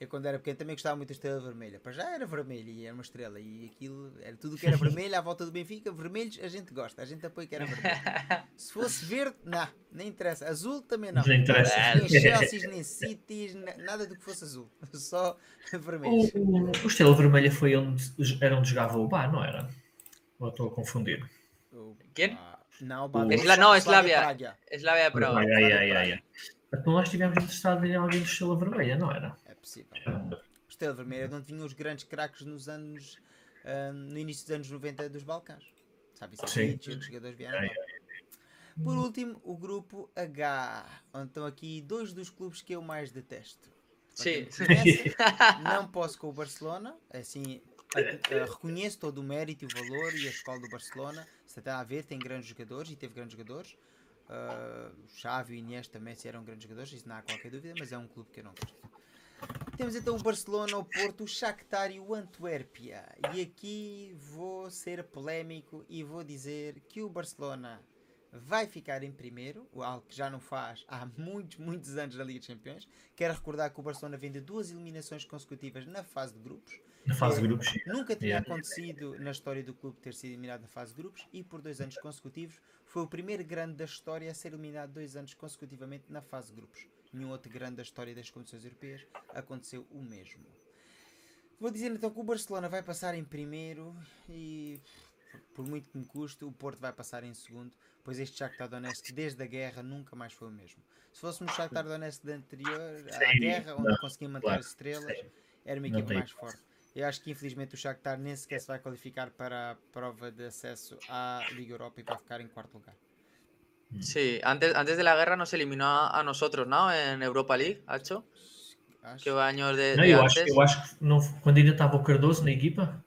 Eu quando era pequeno também gostava muito da estrela vermelha. Para já era vermelha e era uma estrela. E aquilo era tudo que era *laughs* vermelho à volta do Benfica. Vermelhos a gente gosta, a gente apoia que era vermelho. *laughs* Se fosse verde, não, nem interessa. Azul também não. Não interessa. *laughs* Nem Chelsea, nem Cities, nada do que fosse azul. Só vermelhos. O, o, o Estrela Vermelha foi onde era onde jogava o Bar, não era? Ou estou a confundir? Quem? Não, Esla, não, Slavia. Slavia Praga. Praga, yeah, yeah, yeah. Então nós estivemos interessados em alguém do Estrela Vermelha, não era? É possível. Estrela Vermelha, não tinha os grandes craques nos anos. Uh, no início dos anos 90 dos Balcãs. Sabe, isso Sim. os jogadores vieram. Yeah. Por último, o grupo H, onde estão aqui dois dos clubes que eu mais detesto. Sim. *laughs* não posso com o Barcelona, assim, uh, reconheço todo o mérito e o valor e a escola do Barcelona. Se está a ver, tem grandes jogadores e teve grandes jogadores. Uh, Xavi e Iniesta também eram grandes jogadores, isso não há qualquer dúvida, mas é um clube que eu não gosto. Temos então o Barcelona, o Porto, o Shakhtar e o Antuérpia. E aqui vou ser polémico e vou dizer que o Barcelona vai ficar em primeiro, algo que já não faz há muitos, muitos anos na Liga dos Campeões. Quero recordar que o Barcelona vem de duas eliminações consecutivas na fase de grupos. Na fase de grupos. Nunca tinha yeah. acontecido na história do clube ter sido eliminado na fase de grupos e por dois anos consecutivos foi o primeiro grande da história a ser eliminado dois anos consecutivamente na fase de grupos. Nenhum outro grande da história das competições europeias aconteceu o mesmo. Vou dizer então que o Barcelona vai passar em primeiro e por muito que me custe, o Porto vai passar em segundo, pois este Shakhtar Donetsk desde a guerra nunca mais foi o mesmo. Se fôssemos Shakhtar Donetsk de anterior à guerra, onde conseguia manter as estrelas, era uma equipa mais forte. Eu acho que infelizmente o Shakhtar nem sequer se vai qualificar para a prova de acesso à Liga Europa e vai ficar em quarto lugar. Sí, antes, antes de la guerra nos eliminó a, a nosotros, ¿no? En Europa League, Hacho. Acho. Que años de, Não, de eu, antes. acho, eu acho que não, quando ainda estava o Cardoso na equipa,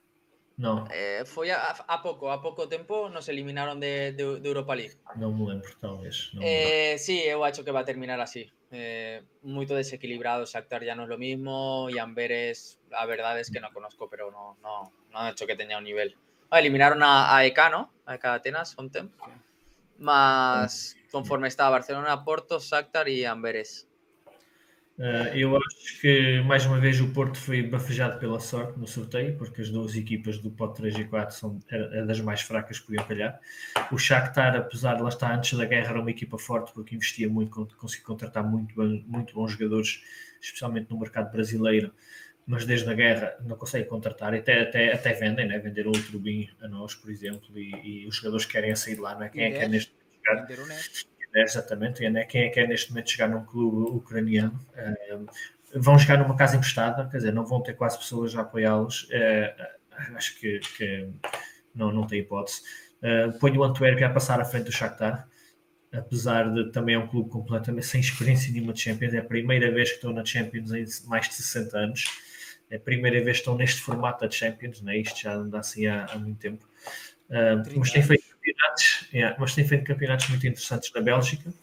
não, Eh, fue a, a poco, a poco tiempo nos eliminaron de, de- de Europa League. não me lembro, talvez. Não me lembro. Eh, sí, eu acho que va a terminar así. Eh, muy desequilibrado, Shakhtar ya no es lo mismo y Amberes, la verdad es que no conozco, pero no, no, no han hecho que tenga un nivel. Ah, eliminaron a, a EK, ¿no? A EK Atenas, Fontem. Más conforme estaba Barcelona, Porto, Shakhtar y Amberes. Uh, eu acho que mais uma vez o Porto foi bafejado pela sorte no sorteio, porque as duas equipas do pote 3 e 4 são das mais fracas que podiam calhar. O Shakhtar, apesar de lá estar antes da guerra, era uma equipa forte porque investia muito, con- conseguiu contratar muito, muito bons jogadores, especialmente no mercado brasileiro, mas desde a guerra não consegue contratar, e até, até, até vendem, né? venderam o Trubin a nós, por exemplo, e, e os jogadores querem sair lá, não é? Quem é que é neste momento Vender o Neto. É, exatamente, né? quem é que é neste momento jogar num clube ucraniano? Vão jogar numa casa emprestada, quer dizer, não vão ter quase pessoas a apoiá-los. Eh, acho que, que não, não tem hipótese. Eh, ponho o Antuérpia a passar à frente do Shakhtar, apesar de também é um clube completamente sem experiência nenhuma de Champions. É a primeira vez que estão na Champions em mais de 60 anos. É a primeira vez que estão neste formato da Champions, né? isto já anda assim há, há muito tempo. Uh, 30 mas tem feito campeonatos, yeah, mas tem feito campeonatos muito interessantes na Bélgica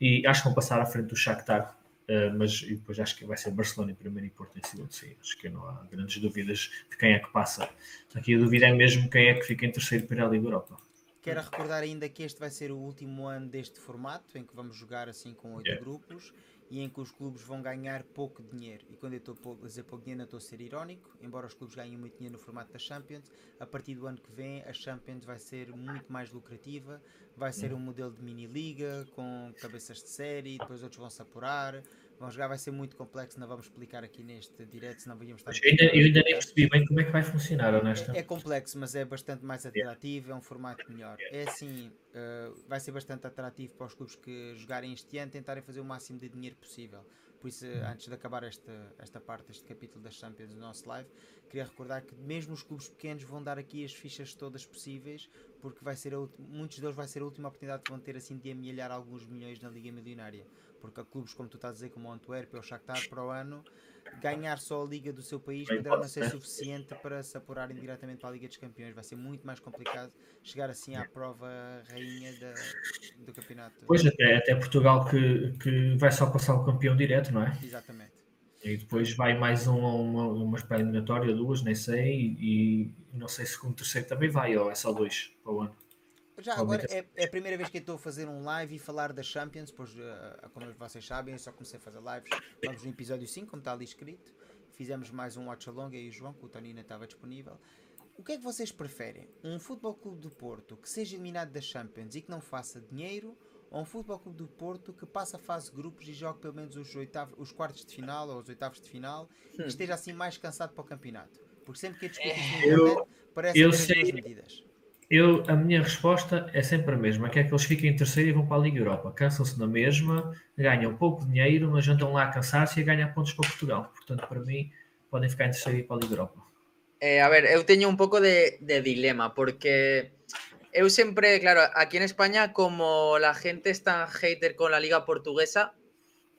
e acho que vão passar à frente do Shakhtar, uh, mas depois acho que vai ser Barcelona em primeiro e Porto em segundo, sim, acho que não há grandes dúvidas de quem é que passa. Aqui a dúvida é mesmo quem é que fica em terceiro para a Liga Europa. Quero recordar ainda que este vai ser o último ano deste formato, em que vamos jogar assim com oito Yeah. grupos e em que os clubes vão ganhar pouco dinheiro. E quando eu estou a dizer pouco dinheiro, não estou a ser irónico, embora os clubes ganhem muito dinheiro no formato da Champions, a partir do ano que vem a Champions vai ser muito mais lucrativa, vai ser um modelo de mini-liga com cabeças de série, depois outros vão se apurar, vão jogar, vai ser muito complexo, não vamos explicar aqui neste direto, senão podíamos estar aqui ainda, eu ainda nem percebi bem como é que vai funcionar, honesta. É complexo, mas é bastante mais atrativo, é um formato melhor. É assim, eh, vai ser bastante atrativo para os clubes que jogarem este ano tentarem fazer o máximo de dinheiro possível. Por isso, eh, antes de acabar esta, esta parte, este capítulo das Champions do nosso live, queria recordar que mesmo os clubes pequenos vão dar aqui as fichas todas possíveis, porque vai ser a muitos deles vai ser a última oportunidade que vão ter assim de amelhar alguns milhões na Liga Milionária. Porque há clubes, como tu estás a dizer, como o Antuérpia ou o Shakhtar, para o ano, ganhar só a Liga do seu país Bem, poderá não ser suficiente para se apurarem diretamente para a Liga dos Campeões. Vai ser muito mais complicado chegar assim à prova rainha da- do campeonato. Pois até, até Portugal que, que vai só passar o campeão direto, não é? Exatamente. E depois vai mais um, uma, uma pré-eliminatória, duas, nem sei, e, e não sei se com o terceiro também vai, ou é só dois para o ano. Já agora é, é a primeira vez que estou a fazer um live e falar das Champions, pois eh, como vocês sabem, eu só comecei a fazer lives. Vamos no episódio 5, como está ali escrito. Fizemos mais um watch along, e o João, que o Tony ainda estava disponível. O que é que vocês preferem? Um Futebol Clube do Porto que seja eliminado das Champions e que não faça dinheiro? Ou um Futebol Clube do Porto que passe a fase de grupos e jogue pelo menos os, oitavos, os quartos de final ou os oitavos de final e esteja assim mais cansado para o campeonato? Porque sempre que Eu- internet, parece eu duas sei- medidas. Eu, a minha resposta é sempre a mesma, que é que eles fiquem em terceiro e vão para a Liga Europa. Cansam-se na mesma, ganham pouco dinheiro, mas andam lá a cansar-se e a ganhar pontos para Portugal. Portanto, para mim, podem ficar em terceiro e ir para a Liga Europa. Eh, a ver, eu teño un pouco de, de dilema, porque eu sempre, claro, aquí en España, como la gente es tan hater con la liga portuguesa,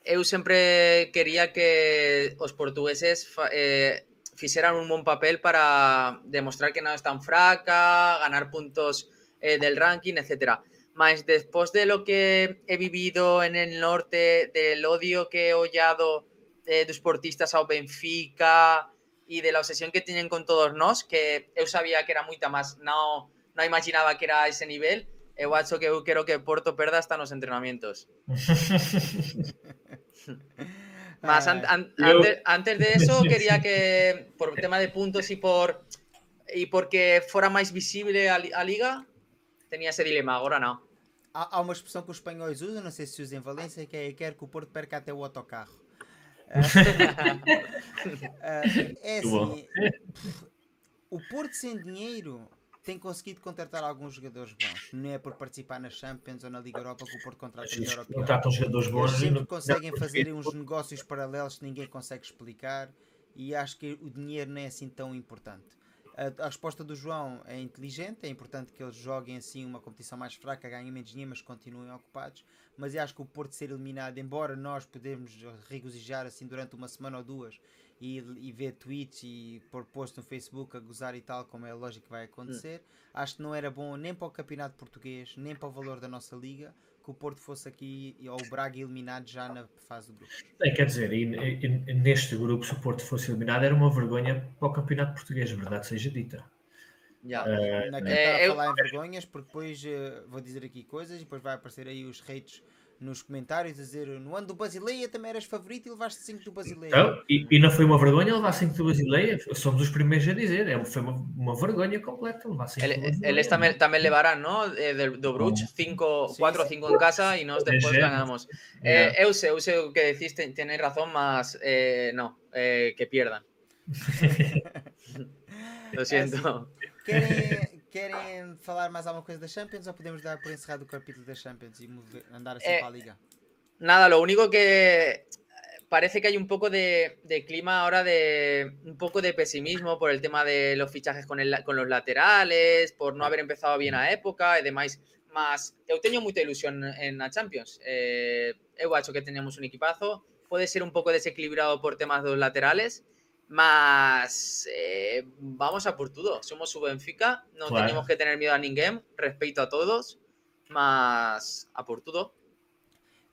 eu sempre quería que os portugueses eh, fixeran un bon papel para demostrar que non es tan fraca, ganar puntos eh, del ranking, etc. Mas despois de lo que he vivido en el norte, del odio que he ollado eh, dos portistas ao Benfica, y de la obsesión que tienen con todos nos, que eu sabía que era moita máis, non, non imaginaba que era a ese nivel, eu acho que eu quero que Porto perda hasta nos entrenamientos. *laughs* Más an- an- Yo- antes, antes de eso *laughs* quería que por tema de puntos y por y porque fuera máis visible a, li- a liga, tenía ese dilema, agora non. Há, há uma expressão que os espanhóis usam, não sei se se usa em Valência, que é quer que o Porto perca até o autocarro. Ah, *laughs* *laughs* é Muito bom. assim, o Porto sem dinheiro tem conseguido contratar alguns jogadores bons. Não é por participar na Champions ou na Liga Europa que o Porto contrata melhor ou pior. Contratam jogadores bons. Eles sempre conseguem fazer uns negócios paralelos que ninguém consegue explicar e acho que o dinheiro não é assim tão importante. A, a, resposta do João é inteligente, é importante que eles joguem assim uma competição mais fraca, ganhem menos dinheiro, mas continuem ocupados. Mas eu acho que o Porto ser eliminado, embora nós podemos regozijar assim durante uma semana ou duas e, e ver tweets e pôr post no Facebook a gozar e tal, como é lógico que vai acontecer, hum. acho que não era bom nem para o campeonato português, nem para o valor da nossa liga, que o Porto fosse aqui ou o Braga eliminado já na fase do grupo. É, quer dizer, e, e, neste grupo, se o Porto fosse eliminado, era uma vergonha para o campeonato português, verdade seja dita. Yeah. Uh, não quero é, a falar eu... em vergonhas, porque depois uh, vou dizer aqui coisas e depois vai aparecer aí os hates nos comentários a dizer no ano do Basileia também eras favorito e levaste 5 do Basileia. Então, e, e, não foi uma vergonha levar 5 do Basileia? Somos os primeiros a dizer, é, foi uma, uma vergonha completa levar 5 Eles também, também levarán, ¿no? Eh, do Bruch, 4 ou 5 em casa e nós depois ganamos. Eh, eu sei, eu sei o que decís, tenéis razão, mas eh, não, eh, que pierdan. *laughs* Lo siento. Querem, Querem falar mais alguma coisa da Champions ou podemos dar por encerrado o capítulo da Champions y andar así eh, para la liga? Nada, lo único que parece que hay un poco de, de, clima ahora de un poco de pesimismo por el tema de los fichajes con, el, con los laterales, por no haber empezado bien a época y demás. Más, eu teño moita ilusión en la Champions. Eh, eu acho que teníamos un equipazo. Puede ser un poco desequilibrado por temas de los laterales, más eh, vamos a por todo. Somos su Benfica, no tenemos que tener miedo a ninguém, respeto a todos, mas a por todo.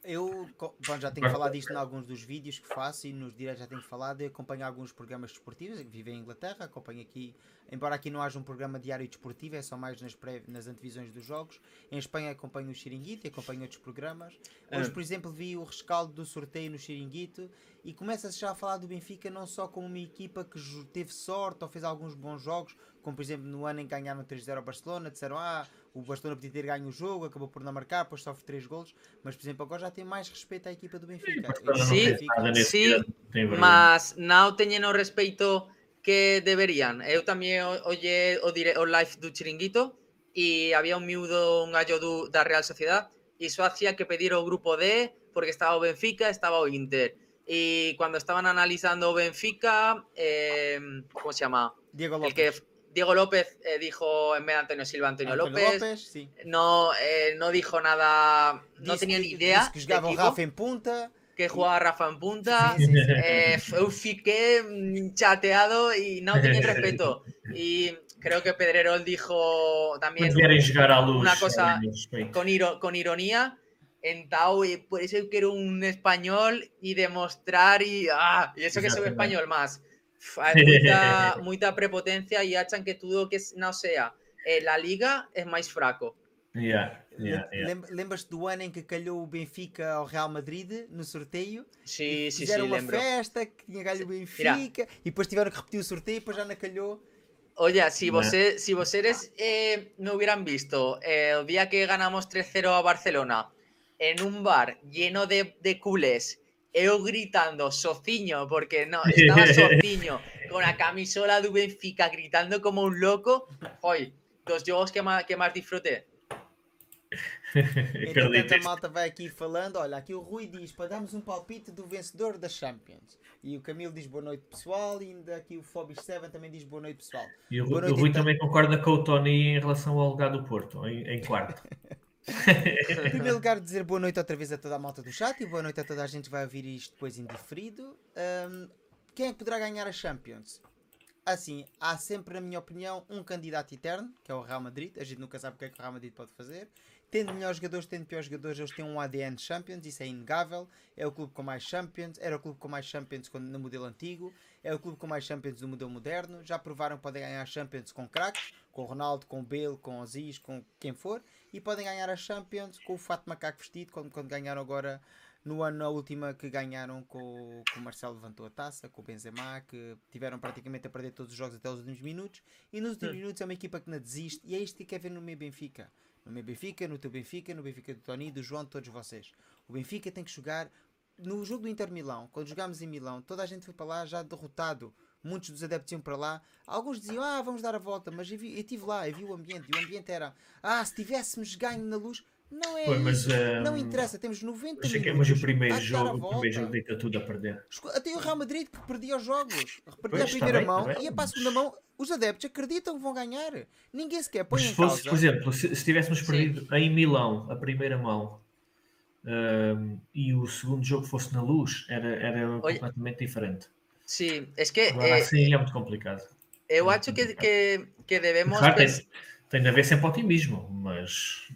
Eu bom, já tenho falado disto em alguns dos vídeos que faço e nos direitos já tenho falado. Eu acompanho alguns programas desportivos, vivo em Inglaterra, acompanho aqui, embora aqui não haja um programa diário desportivo, é só mais nas, pré, nas antevisões dos jogos. Em Espanha acompanho o Xiringuito e acompanho outros programas. Hoje, é. por exemplo, vi o rescaldo do sorteio no Xiringuito e começa-se já a falar do Benfica não só como uma equipa que teve sorte ou fez alguns bons jogos, como por exemplo no ano em que ganharam 3-0 ao Barcelona, disseram ah, o Barcelona podia ter ganho o jogo, acabou por não marcar, depois sofre 3 golos, mas por exemplo agora já tem mais respeito à equipa do Benfica. Sim, sim, mas não têm o respeito que deveriam. Eu também olhei o, dire o live do Chiringuito e havia um miúdo, um gallo do, da Real Sociedade e só hacía que pedir o grupo D porque estaba o Benfica, estaba o Inter. Y cuando estaban analizando Benfica, eh, ¿cómo se llama? Diego López. El que Diego López eh, dijo en vez de Antonio Silva, Antonio, López. sí. no, eh, no dijo nada, no tenía ni idea. que jugaba Rafa en punta. Que jugaba Rafa en punta. Sí, sí, eh, chateado y no tenía respeto. Y creo que Pedrerol dijo también una cosa con, con ironía en Tau y por eso quiero un español y demostrar y, ah, y eso que soy español más. Hay *laughs* mucha, mucha prepotencia y achan que todo que no sea eh, la liga es más fraco. Yeah, yeah, yeah. Lembras do ano em que calhou o Benfica ao Real Madrid no sorteio? Sim, sim, Fizeram sim, uma lembro. festa que tinha ganho o Benfica Mira. e depois tiveram que repetir o sorteio e depois já não calhou. Oye, si vosotros, si vosotros eh, me hubieran visto eh, el día que ganamos 3-0 a Barcelona en un bar lleno de, de culés, eu gritando Sociño, porque no, estaba *laughs* Sociño con la camisola de Benfica gritando como un loco. Hoy, dos jogos que más, que más disfruté. Entretanto, a malta vai aqui falando. Olha, aqui o Rui diz para darmos um palpite do vencedor da Champions. E o Camilo diz boa noite pessoal. E ainda aqui o Fobis 7 também diz boa noite pessoal. E o, o Rui então. também concorda com o Tony em relação ao lugar do Porto, em, em quarto. *laughs* *laughs* em primeiro lugar, dizer boa noite outra vez a toda a malta do chat e boa noite a toda a gente que vai ouvir isto depois indiferido. Um, quem é que poderá ganhar a Champions? Assim, há sempre, na minha opinião, um candidato eterno, que é o Real Madrid. A gente nunca sabe o que é que o Real Madrid pode fazer. Tendo melhores jogadores, tendo piores jogadores, eles têm um ADN Champions, isso é inegável. É o clube com mais Champions, era o clube com mais Champions quando, no modelo antigo, é o clube com mais Champions no modelo moderno. Já provaram que podem ganhar Champions com craques, com Ronaldo, com Bale, com Aziz, com quem for e podem ganhar a Champions com o fato de macaco vestido, quando, quando ganharam agora no ano, na última que ganharam com, com o Marcelo levantou a taça, com o Benzema, que tiveram praticamente a perder todos os jogos até os últimos minutos, e nos últimos minutos é uma equipa que não desiste, e é isto que quer ver no meu Benfica. No meu Benfica, no teu Benfica, no Benfica do Tony, do João, de todos vocês. O Benfica tem que jogar no jogo do Inter Milão, quando jogámos em Milão, toda a gente foi para lá já derrotado muitos dos adeptos iam para lá. Alguns diziam, ah, vamos dar a volta, mas eu, estive lá, eu vi o ambiente, e o ambiente era, ah, se tivéssemos ganho na luz, Não é mas, isso. Não hum, interessa, temos 90 Achei que minutos. mas o primeiro jogo, o primeiro jogo deita tudo a perder. Até o Real Madrid que perdia os jogos. Perdia a primeira bem, mão bem, e a para a mas- segunda mão. Os adeptos acreditam que vão ganhar. Ninguém sequer põe Mas se fosse, causa. por exemplo, se, se tivéssemos Sim. perdido em Milão a primeira mão e o segundo jogo fosse na luz, era, era Olha- completamente diferente. Sí, es que Agora eh, assim é muito complicado. eu acho que, que, que debemos Claro, tem, tem de haver sempre otimismo, mas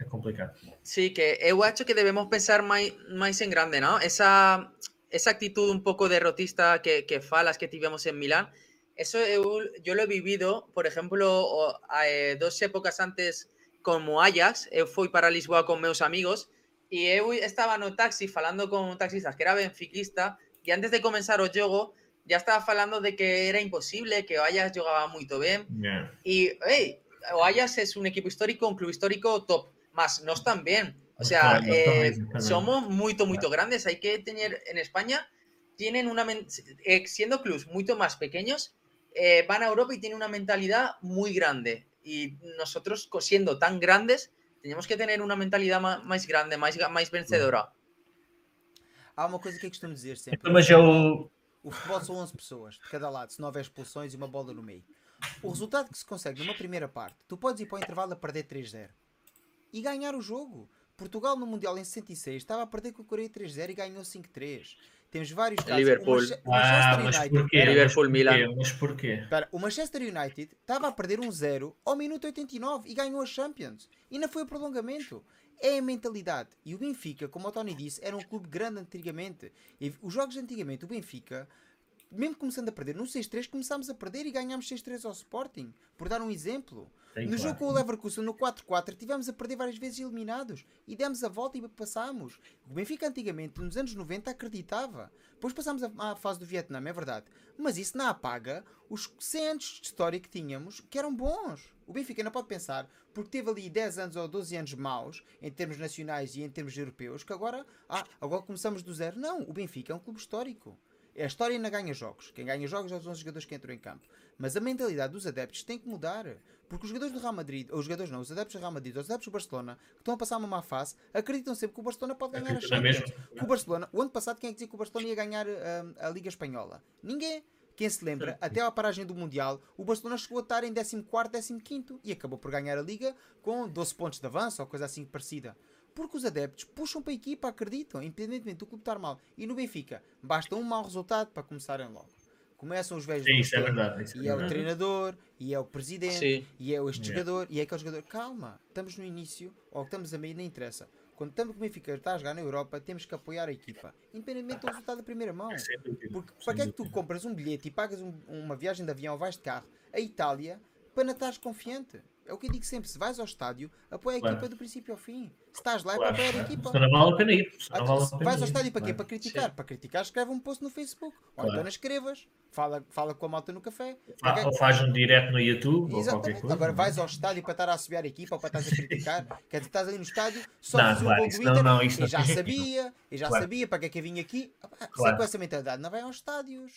é complicado. Sí, que eu acho que debemos pensar máis, máis en grande, ¿no? Esa, esa actitud un pouco derrotista que, que falas que tivemos en Milán, eso eu, yo lo he vivido, por ejemplo, eh, dos épocas antes como Ajax, eu fui para Lisboa con meus amigos e eu estaba no taxi falando con un taxista que era benfiquista e antes de comenzar o jogo ya estaba falando de que era imposible, que o Ajax jogaba moito ben, Yeah. Y, hey, o Ajax es un equipo histórico, un club histórico top, más no están bien. O sea, Claro, eh, bien. somos muy, muy grandes. Hay que tener en España, tienen una, eh, siendo clubs mucho más pequeños, eh, van a Europa y tienen una mentalidad muy grande. Y nosotros, siendo tan grandes, tenemos que tener una mentalidad ma- más, grande, más vencedora. Há uma coisa que eu costumo dizer sempre. Então, mas eu. O futebol são 11 pessoas de cada lado, se não houver expulsões e uma bola no meio. O resultado que se consegue numa primeira parte, tu podes ir para o intervalo a perder 3-0 e ganhar o jogo. Portugal no Mundial em 66 estava a perder com a Coreia 3-0 e ganhou 5-3. Temos vários casos. Liverpool. O Ah, Manchester United. Liverpool, mas Milan. porquê? Mas porquê? Espera, o Manchester United estava a perder um 0 ao minuto 89 e ganhou a Champions. E não foi o prolongamento. É a mentalidade. E o Benfica, como o Tony disse, era um clube grande antigamente. E os jogos de antigamente, o Benfica, mesmo começando a perder no 6-3, começámos a perder e ganhámos 6-3 ao Sporting. Por dar um exemplo. Tem no claro. jogo com o Leverkusen, no 4-4, tivemos a perder várias vezes eliminados. E demos a volta e passámos. O Benfica antigamente, nos anos 90, acreditava. Depois passámos à fase do Vietnã, é verdade. Mas isso não apaga os 100 anos de história que tínhamos, que eram bons. O Benfica não pode pensar, porque teve ali 10 anos ou 12 anos maus, em termos nacionais e em termos europeus, que agora, ah, agora começamos do zero. Não, o Benfica é um clube histórico. A história ainda ganha jogos. Quem ganha jogos são os 11 jogadores que entram em campo. Mas a mentalidade dos adeptos tem que mudar. Porque os jogadores do Real Madrid, ou os jogadores não, os adeptos do Real Madrid, ou os adeptos do Barcelona, que estão a passar uma má fase, acreditam sempre que o Barcelona pode ganhar a Acreditam na Champions. o Barcelona, o ano passado, quem é que dizia que o Barcelona ia ganhar hum, a Liga Espanhola? Ninguém. Quem se lembra, até à paragem do Mundial, o Barcelona chegou a estar em 14, 15 e acabou por ganhar a Liga com 12 pontos de avanço ou coisa assim parecida. Porque os adeptos puxam para a equipa, acreditam, independentemente do clube estar mal. E no Benfica, basta um mau resultado para começarem logo. Começam os velhos Sim, isso é verdade. Isso é e é o verdade. treinador, e é o presidente, Sí. e é este Yeah. jogador, e é aquele jogador. Calma, estamos no início, ou estamos a meio, nem interessa. Quando estamos com o Benfica está a jogar na Europa, temos que apoiar a equipa, independentemente do resultado da primeira mão. Porque para que é que tu compras um bilhete e pagas um- uma viagem de avião ou vais de carro a Itália para não estares confiante? É o que eu digo sempre: se vais ao estádio, apoia a Claro. equipa do princípio ao fim. Se estás lá, é Claro, para apoiar a equipa. Senão não vale a pena ir. Ah, senão vale a pena vais ao estádio para quê? Para criticar. Para criticar, escreve um post no Facebook. Ou então não escrevas. Fala, fala com a malta no café. Que- Ou faz um direto no YouTube Exatamente. coisa. Agora não é? vais ao estádio para estar a assobiar a equipa ou para estás a criticar. *laughs* Quer dizer, estás ali no estádio, só Não, um claro, do isso não- não, isso e não já sabia, e já sabia para que é que eu vim aqui. Ah, Se é Claro. com essa mentalidade, não vai aos estádios.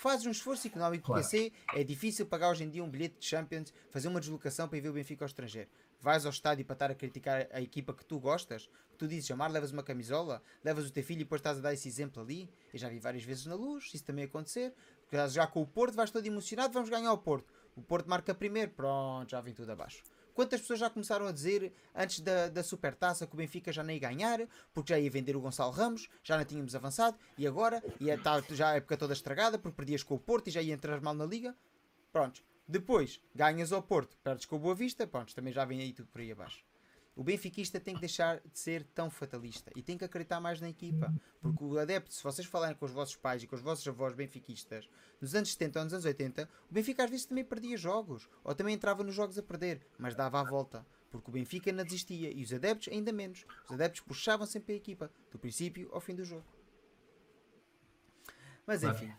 Fazes um esforço económico, porque Claro. assim é difícil pagar hoje em dia um bilhete de Champions, fazer uma deslocação para ir ver o Benfica ao estrangeiro. Vais ao estádio para estar a criticar a equipa que tu gostas, que tu dizes chamar, levas uma camisola, levas o teu filho e depois estás a dar esse exemplo ali. Eu já vi várias vezes na luz, isso também acontecer. Já com o Porto, vais todo emocionado, vamos ganhar o Porto. O Porto marca primeiro, pronto, já vem tudo abaixo. Quantas pessoas já começaram a dizer antes da, da supertaça que o Benfica já nem ia ganhar, porque já ia vender o Gonçalo Ramos, já não tínhamos avançado, e agora ia estar já a época toda estragada, porque perdias com o Porto e já ia entrar mal na Liga. Prontos. Depois, ganhas ao Porto, perdes com o Boa Vista, pronto, também já vem aí tudo por aí abaixo. O benfiquista tem que deixar de ser tão fatalista e tem que acreditar mais na equipa. Porque o adepto, se vocês falarem com os vossos pais e com os vossos avós benfiquistas, nos anos 70 ou nos anos 80, o Benfica às vezes também perdia jogos, ou também entrava nos jogos a perder, mas dava a volta. Porque o Benfica não desistia e os adeptos ainda menos. Os adeptos puxavam sempre a equipa, do princípio ao fim do jogo. Mas enfim,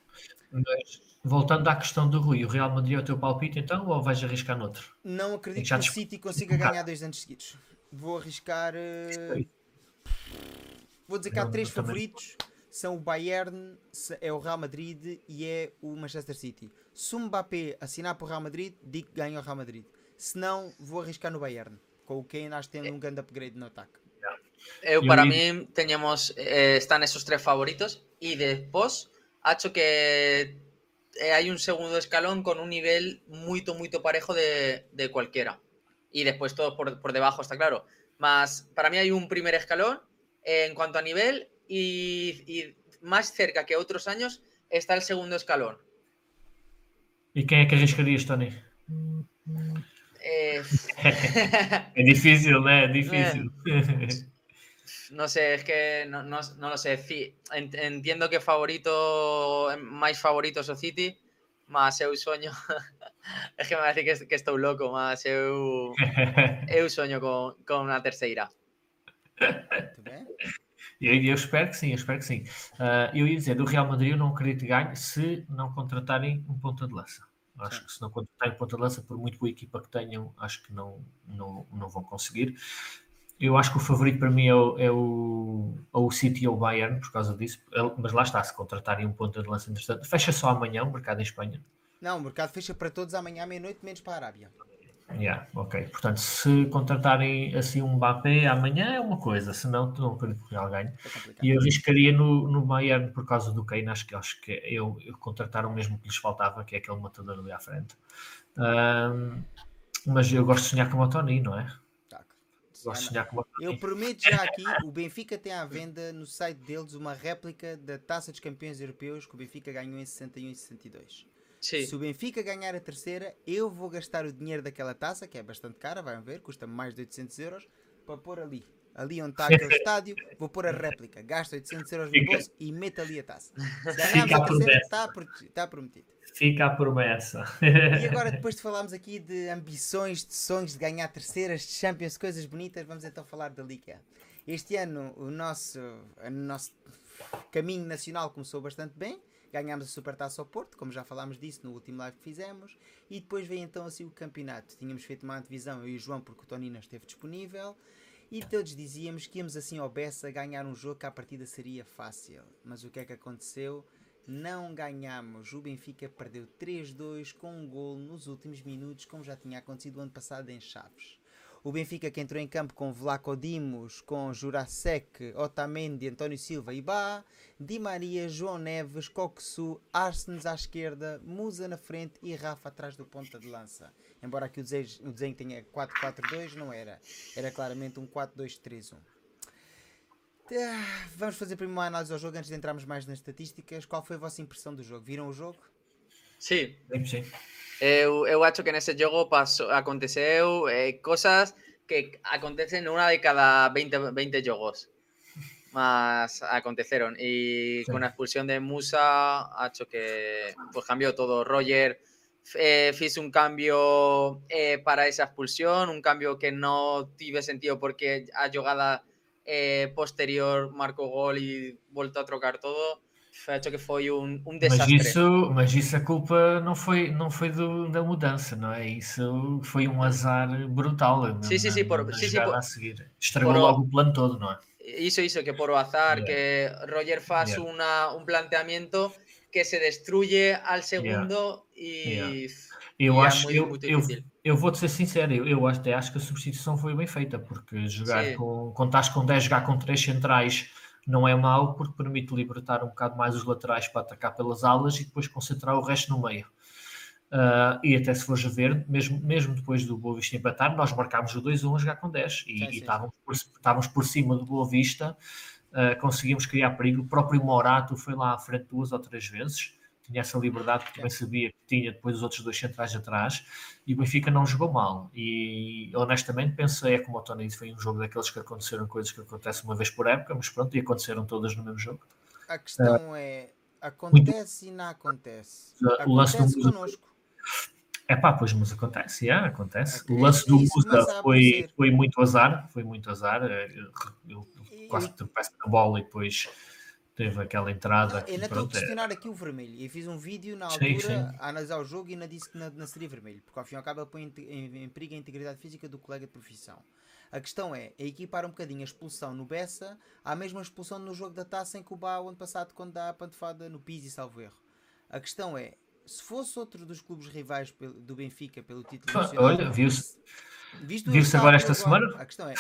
Mas, voltando à questão do Rui, o Real Madrid é o teu palpite então ou vais arriscar noutro? não acredito Já que o City consiga ganhar dois anos seguidos. Vou arriscar. eh, Vou dizer que há três favoritos. São o Bayern, é o Real Madrid e é o Manchester City. Se o Mbappé assinar para o Real Madrid, digo que ganha o Real Madrid. Se não, vou arriscar no Bayern. com o Kane acho que tem um grande upgrade no ataque. Eu, para mí teníamos, eh, están esos tres favoritos y después ha hecho que eh, hay un segundo escalón con un nivel muy, muy parejo de, de cualquiera. Y después todos por, por, debajo, está claro. Más, para mí hay un primer escalón eh, en cuanto a nivel y, y, más cerca que otros años está el segundo escalón. ¿Y qué, qué arriscarías, Tony? *laughs* *laughs* Eh... es difícil, ¿no? Es difícil. No sé, es que no, no, no lo sé. Entiendo que favorito, máis favorito o City, mas eu soño *laughs* es que me parece que, que estou loco, mas eu *laughs* eu soño con, con unha terceira. Eu, *laughs* eu, espero que sim, eu espero que sim. Uh, eu ia dizer, do Real Madrid eu não acredito que ganhe se não contratarem um ponta de lança. Acho sim. que se não contratarem ponta de lança, por muito boa equipa que tenham, acho que não, não, não vão conseguir eu acho que o favorito para mim é o, é o, o City ou o Bayern, por causa disso, mas lá está, se contratarem um ponto de lança interessante. Fecha só amanhã o mercado em Espanha? Não, o mercado fecha para todos amanhã à meia-noite, menos para a Arábia. Yeah, ok. Portanto, se contratarem assim um Mbappé amanhã é uma coisa, senão não acredito que alguém ganhe. É e eu arriscaria no, no Bayern por causa do Kane, acho que, acho que eu, eu contratar o mesmo que lhes faltava, que é aquele matador ali à frente. Um, mas eu gosto de sonhar com o Tony, não é? Eu prometo já aqui, o Benfica tem à venda no site deles uma réplica da Taça dos Campeões Europeus que o Benfica ganhou em 61 e 62. Sim. Se o Benfica ganhar a terceira, eu vou gastar o dinheiro daquela taça, que é bastante cara, vai ver, custa mais de 800 euros, para pôr ali. Ali onde está aquele *laughs* estádio, vou pôr a réplica. Gasto 800 euros no bolso e meto ali a taça. Se ganharmos a terceira, está, está prometido. Fica a promessa. E agora, depois de falarmos aqui de ambições, de sonhos de ganhar terceiras, de Champions, coisas bonitas, vamos então falar da Liga. Este ano, o nosso, o nosso caminho nacional começou bastante bem. Ganhámos a Supertaça ao Porto, como já falámos disso no último live que fizemos. E depois veio então assim o campeonato. Tínhamos feito uma antevisão, eu e o João, porque o Tonina esteve disponível. E todos dizíamos que íamos assim ao Bessa ganhar um jogo que à partida seria fácil. Mas o que é que aconteceu? não ganhamos. O Benfica perdeu 3-2 com um gol nos últimos minutos, como já tinha acontecido o ano passado em Chaves. O Benfica que entrou em campo com Vlaco Dimos, com Jurasek, Otamendi, António Silva e Bá, Di Maria, João Neves, Coxu, Arsens à esquerda, Musa na frente e Rafa atrás do ponta de lança. Embora aqui o desenho, o desenho tenha 4-4-2, não era. Era claramente um 4-2-3-1. Ah, vamos fazer primeiro uma análise ao jogo antes de entrarmos mais nas estatísticas. Qual foi a vossa impressão do jogo? Viram o jogo? Sim. Sim. Eu, eu acho que nesse jogo passou, aconteceu eh, coisas que acontecem uma de cada 20, 20 jogos. Mas aconteceron. Y sí. con la expulsión de Musa, ha hecho que pues cambió todo. Roger eh, hizo un cambio eh, para esa expulsión, un cambio que no tiene sentido porque a jugada eh, posterior marcou gol e voltou a trocar todo. Que foi um, um desastre. Mas isso, mas isso a culpa não foi, não foi do, da mudança, não é? Isso foi um azar brutal. Sim, sim, sim. Por, sim, sim, por, a seguir. Estragou por, logo o plano todo, não é? Isso, isso, que por o azar, yeah. que Roger faz yeah. una, un planteamiento que se destruye al segundo yeah. y, eu e acho, é muito, eu, muito eu, eu vou-te ser sincero, eu, eu até acho que a substituição foi bem feita, porque jogar Sim. com, quando estás com 10, jogar com 3 centrais não é mau, porque permite libertar um bocado mais os laterais para atacar pelas alas e depois concentrar o resto no meio. Uh, e até se fores a ver, mesmo, mesmo depois do Boa Vista empatar, nós marcámos o 2-1 a jogar com 10 e, sim, sim. e estávamos, por, estávamos por cima do Boa Vista, uh, conseguimos criar perigo. O próprio Morato foi lá à frente duas ou três vezes tinha essa liberdade que também sabia que tinha depois os outros dois centrais atrás e o Benfica não jogou mal e honestamente pensei, é como o Tony disse, foi um jogo daqueles que aconteceram coisas que acontecem uma vez por época, mas pronto, e aconteceram todas no mesmo jogo. A questão uh, é, acontece muito... e não acontece. O lance do connosco. É pá, pois, mas acontece, yeah, acontece. Okay. O lance do Musa foi, foi muito azar, foi muito azar. Eu, eu, eu quase tropeço na bola e depois teve aquela entrada. Eu ainda estou a questionar é... aqui o vermelho. Eu fiz um vídeo na altura sim, sim. a analisar o jogo e ainda disse que não, não seria vermelho, porque ao fim e ao cabo ele põe em, em, em perigo a integridade física do colega de profissão. A questão é, é equipar um bocadinho a expulsão no Bessa à mesma expulsão no jogo da taça em Cuba o ano passado quando dá a pantofada no Pizzi, salvo erro. A questão é, se fosse outro dos clubes rivais do Benfica pelo título nacional, olha, viu-se Viu-se agora esta agora? semana? A questão é...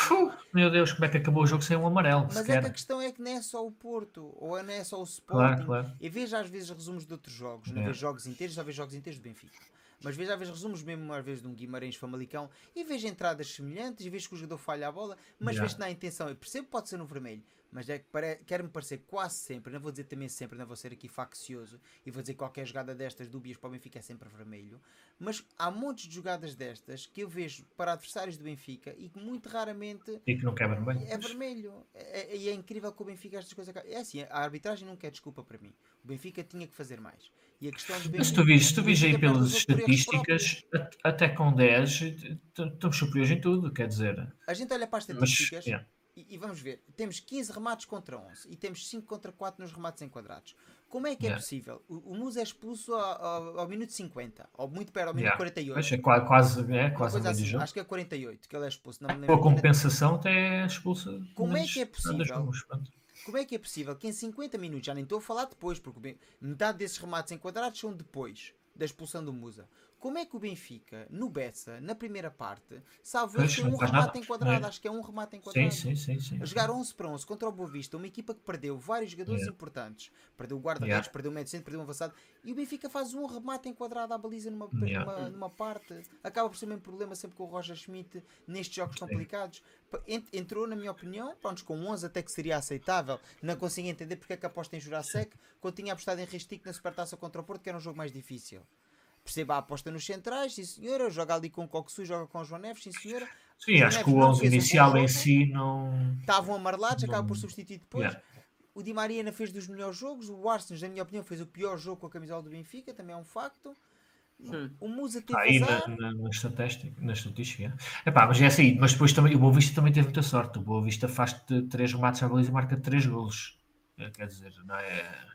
meu Deus, como é que acabou o jogo sem um amarelo? Mas é que a questão é que não é só o Porto, ou não é só o Sporting. Claro, claro. Eu vejo às vezes resumos de outros jogos, não é. vejo jogos inteiros, já vejo jogos inteiros do Benfica. Mas vejo às vezes resumos mesmo às vezes de um Guimarães Famalicão e vejo entradas semelhantes e vejo que o jogador falha a bola, mas yeah. vejo que há intenção. Eu percebo que pode ser no vermelho, mas é que quer-me parecer quase sempre, não vou dizer também sempre, não vou ser aqui faccioso e vou dizer que qualquer jogada destas dúbias para o Benfica é sempre vermelho, mas há montes de jogadas destas que eu vejo para adversários do Benfica e que muito raramente e que não é vermelho. É vermelho. É, é, é incrível que o Benfica estas coisas. É assim, a arbitragem não quer desculpa para mim. O Benfica tinha que fazer mais. E a questão Benfica, Mas tu vês, tu vês aí pelas estatísticas, até com 10, estamos superiores em tudo, quer dizer. A gente olha para as estatísticas. Mas, yeah e, e, vamos ver, temos 15 remates contra 11 e temos 5 contra 4 nos remates enquadrados. Como é que é yeah. é possível? O, o Musa é expulso ao, ao, ao, minuto 50, ou muito perto, ao minuto yeah. 48. Mas é quase, é, quase assim, Acho que é 48 que ele é expulso. Não a compensação até é expulso. Como é que é possível? Como é que é possível que em 50 minutos, já nem estou a falar depois, porque metade desses remates enquadrados são depois da expulsão do Musa. Como é que o Benfica, no Bessa, na primeira parte, salvo tem um remate enquadrado? É. Acho que é um remate enquadrado. Sim, sim, sim, sim. A jogar 11 para 11 contra o Boa Vista, uma equipa que perdeu vários jogadores yeah. importantes. Perdeu o guarda-redes, yeah. perdeu o meio centro, perdeu o avançado. E o Benfica faz um remate enquadrado à baliza numa, yeah. numa, numa, parte. Acaba por ser o mesmo problema sempre com o Roger Schmidt nestes jogos sim. complicados. Entrou, na minha opinião, pronto, com 11 até que seria aceitável. Não consigo entender porque é que aposta em Jurasek quando tinha apostado em Ristic na Supertaça contra o Porto, que era um jogo mais difícil. Perceba a aposta nos centrais, sim senhora. Joga ali com o Coxu, joga com o João Neves, sim senhora. Sim, acho Neves que o 11 inicial em si não. Estavam amarelados, acaba por substituir depois. Yeah. O Di Maria ainda fez dos melhores jogos. O Arsenal, na minha opinião, fez o pior jogo com a camisola do Benfica, também é um facto. Hum. O Musa teve Aí na, na, na, estatística, na estatística. Epá, mas é assim, mas depois também o Boa Vista também teve muita sorte. O Boa Vista faz três remates à baliza e marca três golos. É, quer dizer, não é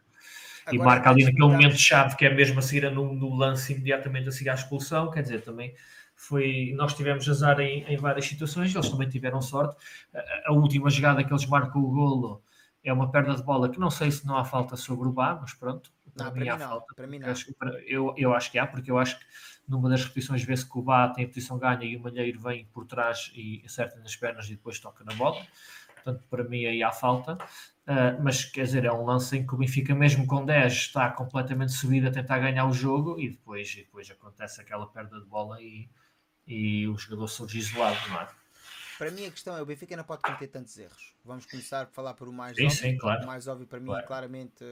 e marca ali naquele momento-chave que é mesmo a seguir no, no, lance imediatamente a seguir à expulsão, quer dizer, também foi, nós tivemos azar em, em várias situações, eles também tiveram sorte, a, a, última jogada que eles marcam o golo é uma perda de bola que não sei se não há falta sobre o Bá, mas pronto, para, não, mim, para há mim falta. Para mim não. Eu, eu acho que há, porque eu acho que numa das repetições vê-se que o Bá tem a posição ganha e o Malheiro vem por trás e acerta nas pernas e depois toca na bola. Portanto, para mim aí há falta. Uh, mas quer dizer, é um lance em que o Benfica, mesmo com 10, está completamente subido a tentar ganhar o jogo e depois, e depois acontece aquela perda de bola e, e o jogador surge isolado, não é? Para mim a questão é o Benfica não pode cometer tantos erros. Vamos começar a falar por o mais sim, óbvio. Sim, claro. O mais óbvio para mim, claro. claramente,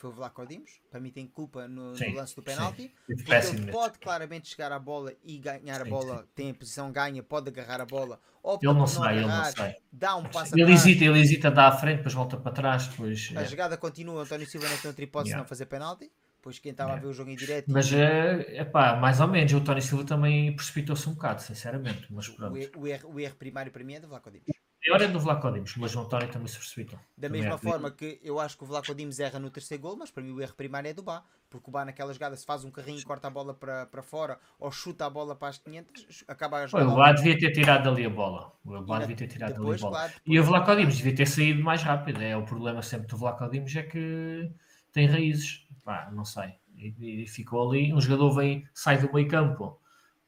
foi o Vlaco Dimos. Para mim tem culpa no, sim, no lance do penalti. Porque ele pode claramente chegar à bola e ganhar a bola, tem a posição ganha, pode agarrar a bola. Ou ele não, sai, ele não sai. Dá um passo ele atrás. hesita, ele hesita, dá à frente, depois volta para trás. Depois, a é. jogada continua, António Silva não tem outra hipótese yeah. não fazer penalti. Pois quem estava yeah. a ver o jogo em direto. Mas é, é pá, mais ou menos. O Tony Silva também precipitou-se um bocado, sinceramente. Mas pronto. O, o, erro, o erro primário para mim é do Vlaco Dimos pior é do Vlaco Dimos, mas o António também se precipitou. Da também mesma é forma que eu acho que o Vlaco Dimos erra no terceiro gol, mas para mim o erro primário é do Bá, porque o Bá naquela jogada se faz um carrinho e corta a bola para, para fora ou chuta a bola para as 500, acaba a jogada. O Bá devia ter tirado ali a bola. O Bá devia ter tirado depois, ali a bola. Claro, e o Vlaco Dimos devia ter saído mais rápido. É o problema sempre do Vlaco Dimos é que tem raízes. Pá, não sei. E, e ficou ali, um jogador vem, sai do meio campo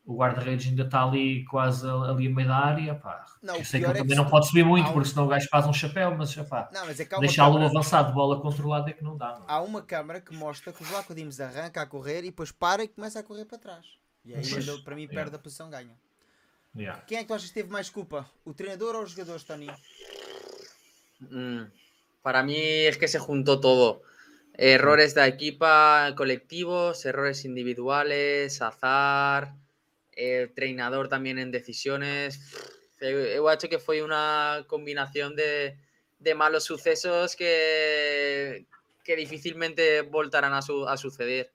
o guarda-redes ainda está ali quase ali a meio da área, pá. Não, eu sei que ele é também não pode subir muito, porque senão o gajo faz um chapéu, mas pá, é deixá-lo câmara... avançar de bola controlada é que não dá. Não. Há uma câmara que mostra que o Vlaco Dimos arranca a correr e depois para e começa a correr para trás. E aí ele, para mim, perde a posição, ganha. Yeah. Quem é que tu achas que teve mais culpa? O treinador ou os jogadores, Tony? Mm, para mí es que se juntó todo. Errores da equipa, colectivos, errores individuales, azar, el treinador también en decisiones. Yo hecho que fue una combinación de, de malos sucesos que, que dificilmente voltarán a, su, a suceder.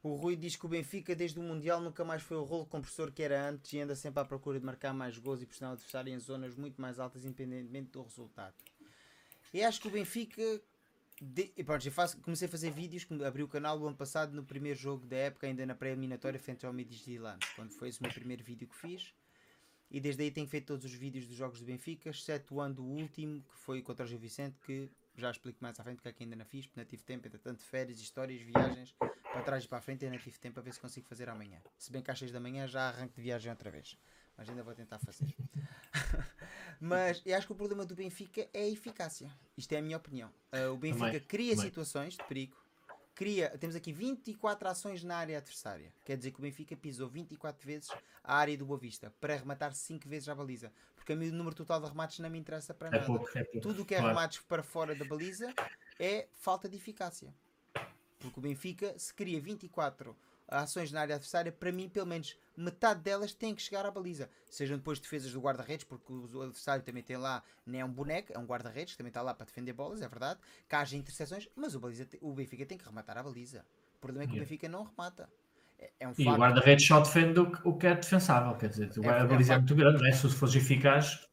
O Rui diz que o Benfica, desde o Mundial, nunca mais foi o rolo compressor que era antes e anda sempre à procura de marcar mais gols e pressionar o adversário em zonas muito mais altas, independentemente do resultado. E acho que o Benfica de, pronto, eu faço, comecei a fazer vídeos, abri o canal o ano passado no primeiro jogo da época, ainda na pré-eliminatória frente ao Midtjylland, quando foi esse o meu primeiro vídeo que fiz. E desde aí tenho feito todos os vídeos dos jogos do Benfica, exceto o ano do último, que foi contra o Gil Vicente, que já explico mais à frente porque é que ainda não fiz, porque não tive tempo, ainda tanto férias, histórias, viagens, para trás e para a frente, ainda tive tempo a ver se consigo fazer amanhã. Se bem que às 6 da manhã já arranco de viagem outra vez, mas ainda vou tentar fazer. *laughs* mas eu acho que o problema do Benfica é a eficácia. Isto é a minha opinião. Uh, o Benfica também, cria também. situações de perigo, cria, temos aqui 24 ações na área adversária. Quer dizer que o Benfica pisou 24 vezes a área do Boa Vista para arrematar 5 vezes a baliza. Porque a mim o número total de remates não me interessa para é nada. Pouco, é pouco. Tudo o que é claro. remates para fora da baliza é falta de eficácia. Porque o Benfica, se cria 24 ações na área adversária, para mim, pelo menos metade delas tem que chegar à baliza. Sejam depois defesas do guarda-redes, porque o adversário também tem lá, nem é um boneco, é um guarda-redes, também está lá para defender bolas, é verdade. Que haja interseções, mas o, baliza, o Benfica tem que rematar a baliza. O problema é que yeah. o Benfica não remata. É, é um e o guarda-redes só defende o que é defensável, quer dizer, o é, baliza é, é muito grande, não é? Se fosse eficaz,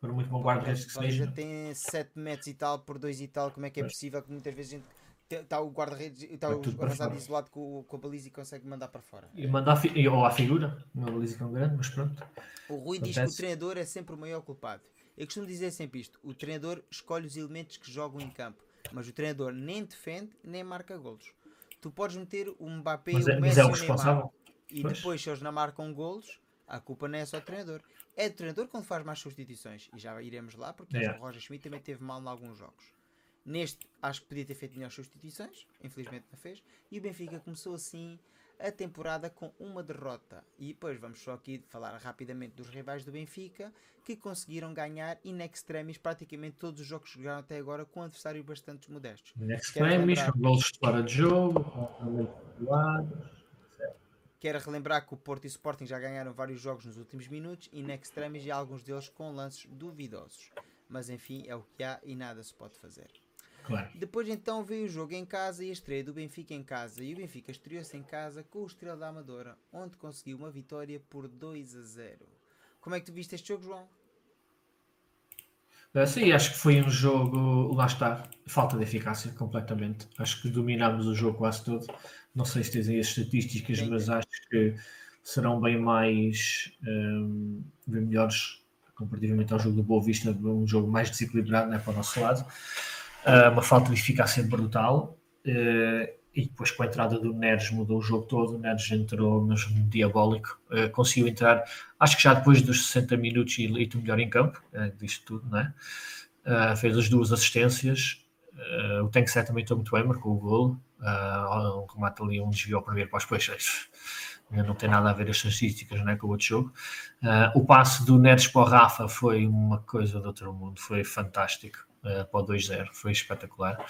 por muito bom guarda-redes que seja. tem 7 metros e tal por 2 e tal, como é que é possível que muitas vezes a gente está o guarda-redes, está é o avançado isolado com, com a baliza e consegue mandar para fora. E mandar ou à figura, uma baliza tão grande, mas pronto. O Rui Acontece. diz que o treinador é sempre o maior culpado. Eu costumo dizer sempre isto: o treinador escolhe os elementos que jogam em campo, mas o treinador nem defende nem marca golos. Tu podes meter o Mbappé mas é, o Messi é o responsável. e pois. depois, se eles não marcam golos, a culpa não é só do treinador. É do treinador quando faz mais substituições. E já iremos lá, porque é. o Roger Schmidt também teve mal em alguns jogos. Neste, acho que podia ter feito melhores substituições, infelizmente não fez. E o Benfica começou assim a temporada com uma derrota. E depois vamos só aqui falar rapidamente dos rivais do Benfica que conseguiram ganhar in extremis praticamente todos os jogos que jogaram até agora com adversários bastante modestos. In extremis, gols fora de jogo, Quero relembrar que o Porto e o Sporting já ganharam vários jogos nos últimos minutos, in extremis e alguns deles com lances duvidosos. Mas enfim, é o que há e nada se pode fazer. Claro. Depois então veio o jogo em casa e a estreia do Benfica em casa. E o Benfica estreou-se em casa com o Estrela da Amadora, onde conseguiu uma vitória por 2 a 0. Como é que tu viste este jogo, João? Uh, sim, acho que foi um jogo, lá está, falta de eficácia completamente. Acho que dominámos o jogo quase todo. Não sei se tens aí as estatísticas, Sim. mas acho que serão bem mais, um, bem melhores comparativamente ao jogo do Boa Vista, um jogo mais desequilibrado né, para o nosso lado uma falta de eficácia brutal. Uh, e depois com a entrada do Neres mudou o jogo todo, o Neres entrou mesmo diabólico, uh, conseguiu entrar, acho que já depois dos 60 minutos eleito melhor em campo, uh, tudo, né? Uh, fez as duas assistências, uh, o Tank 7 também estou muito bem, marcou o gol, uh, um remate ali, um desvio ao primeiro para os peixes, não tem nada a ver as estatísticas né, com o outro jogo. o passe do Neres para o Rafa foi uma coisa de outro mundo, foi fantástico uh, para o 2-0, foi espetacular.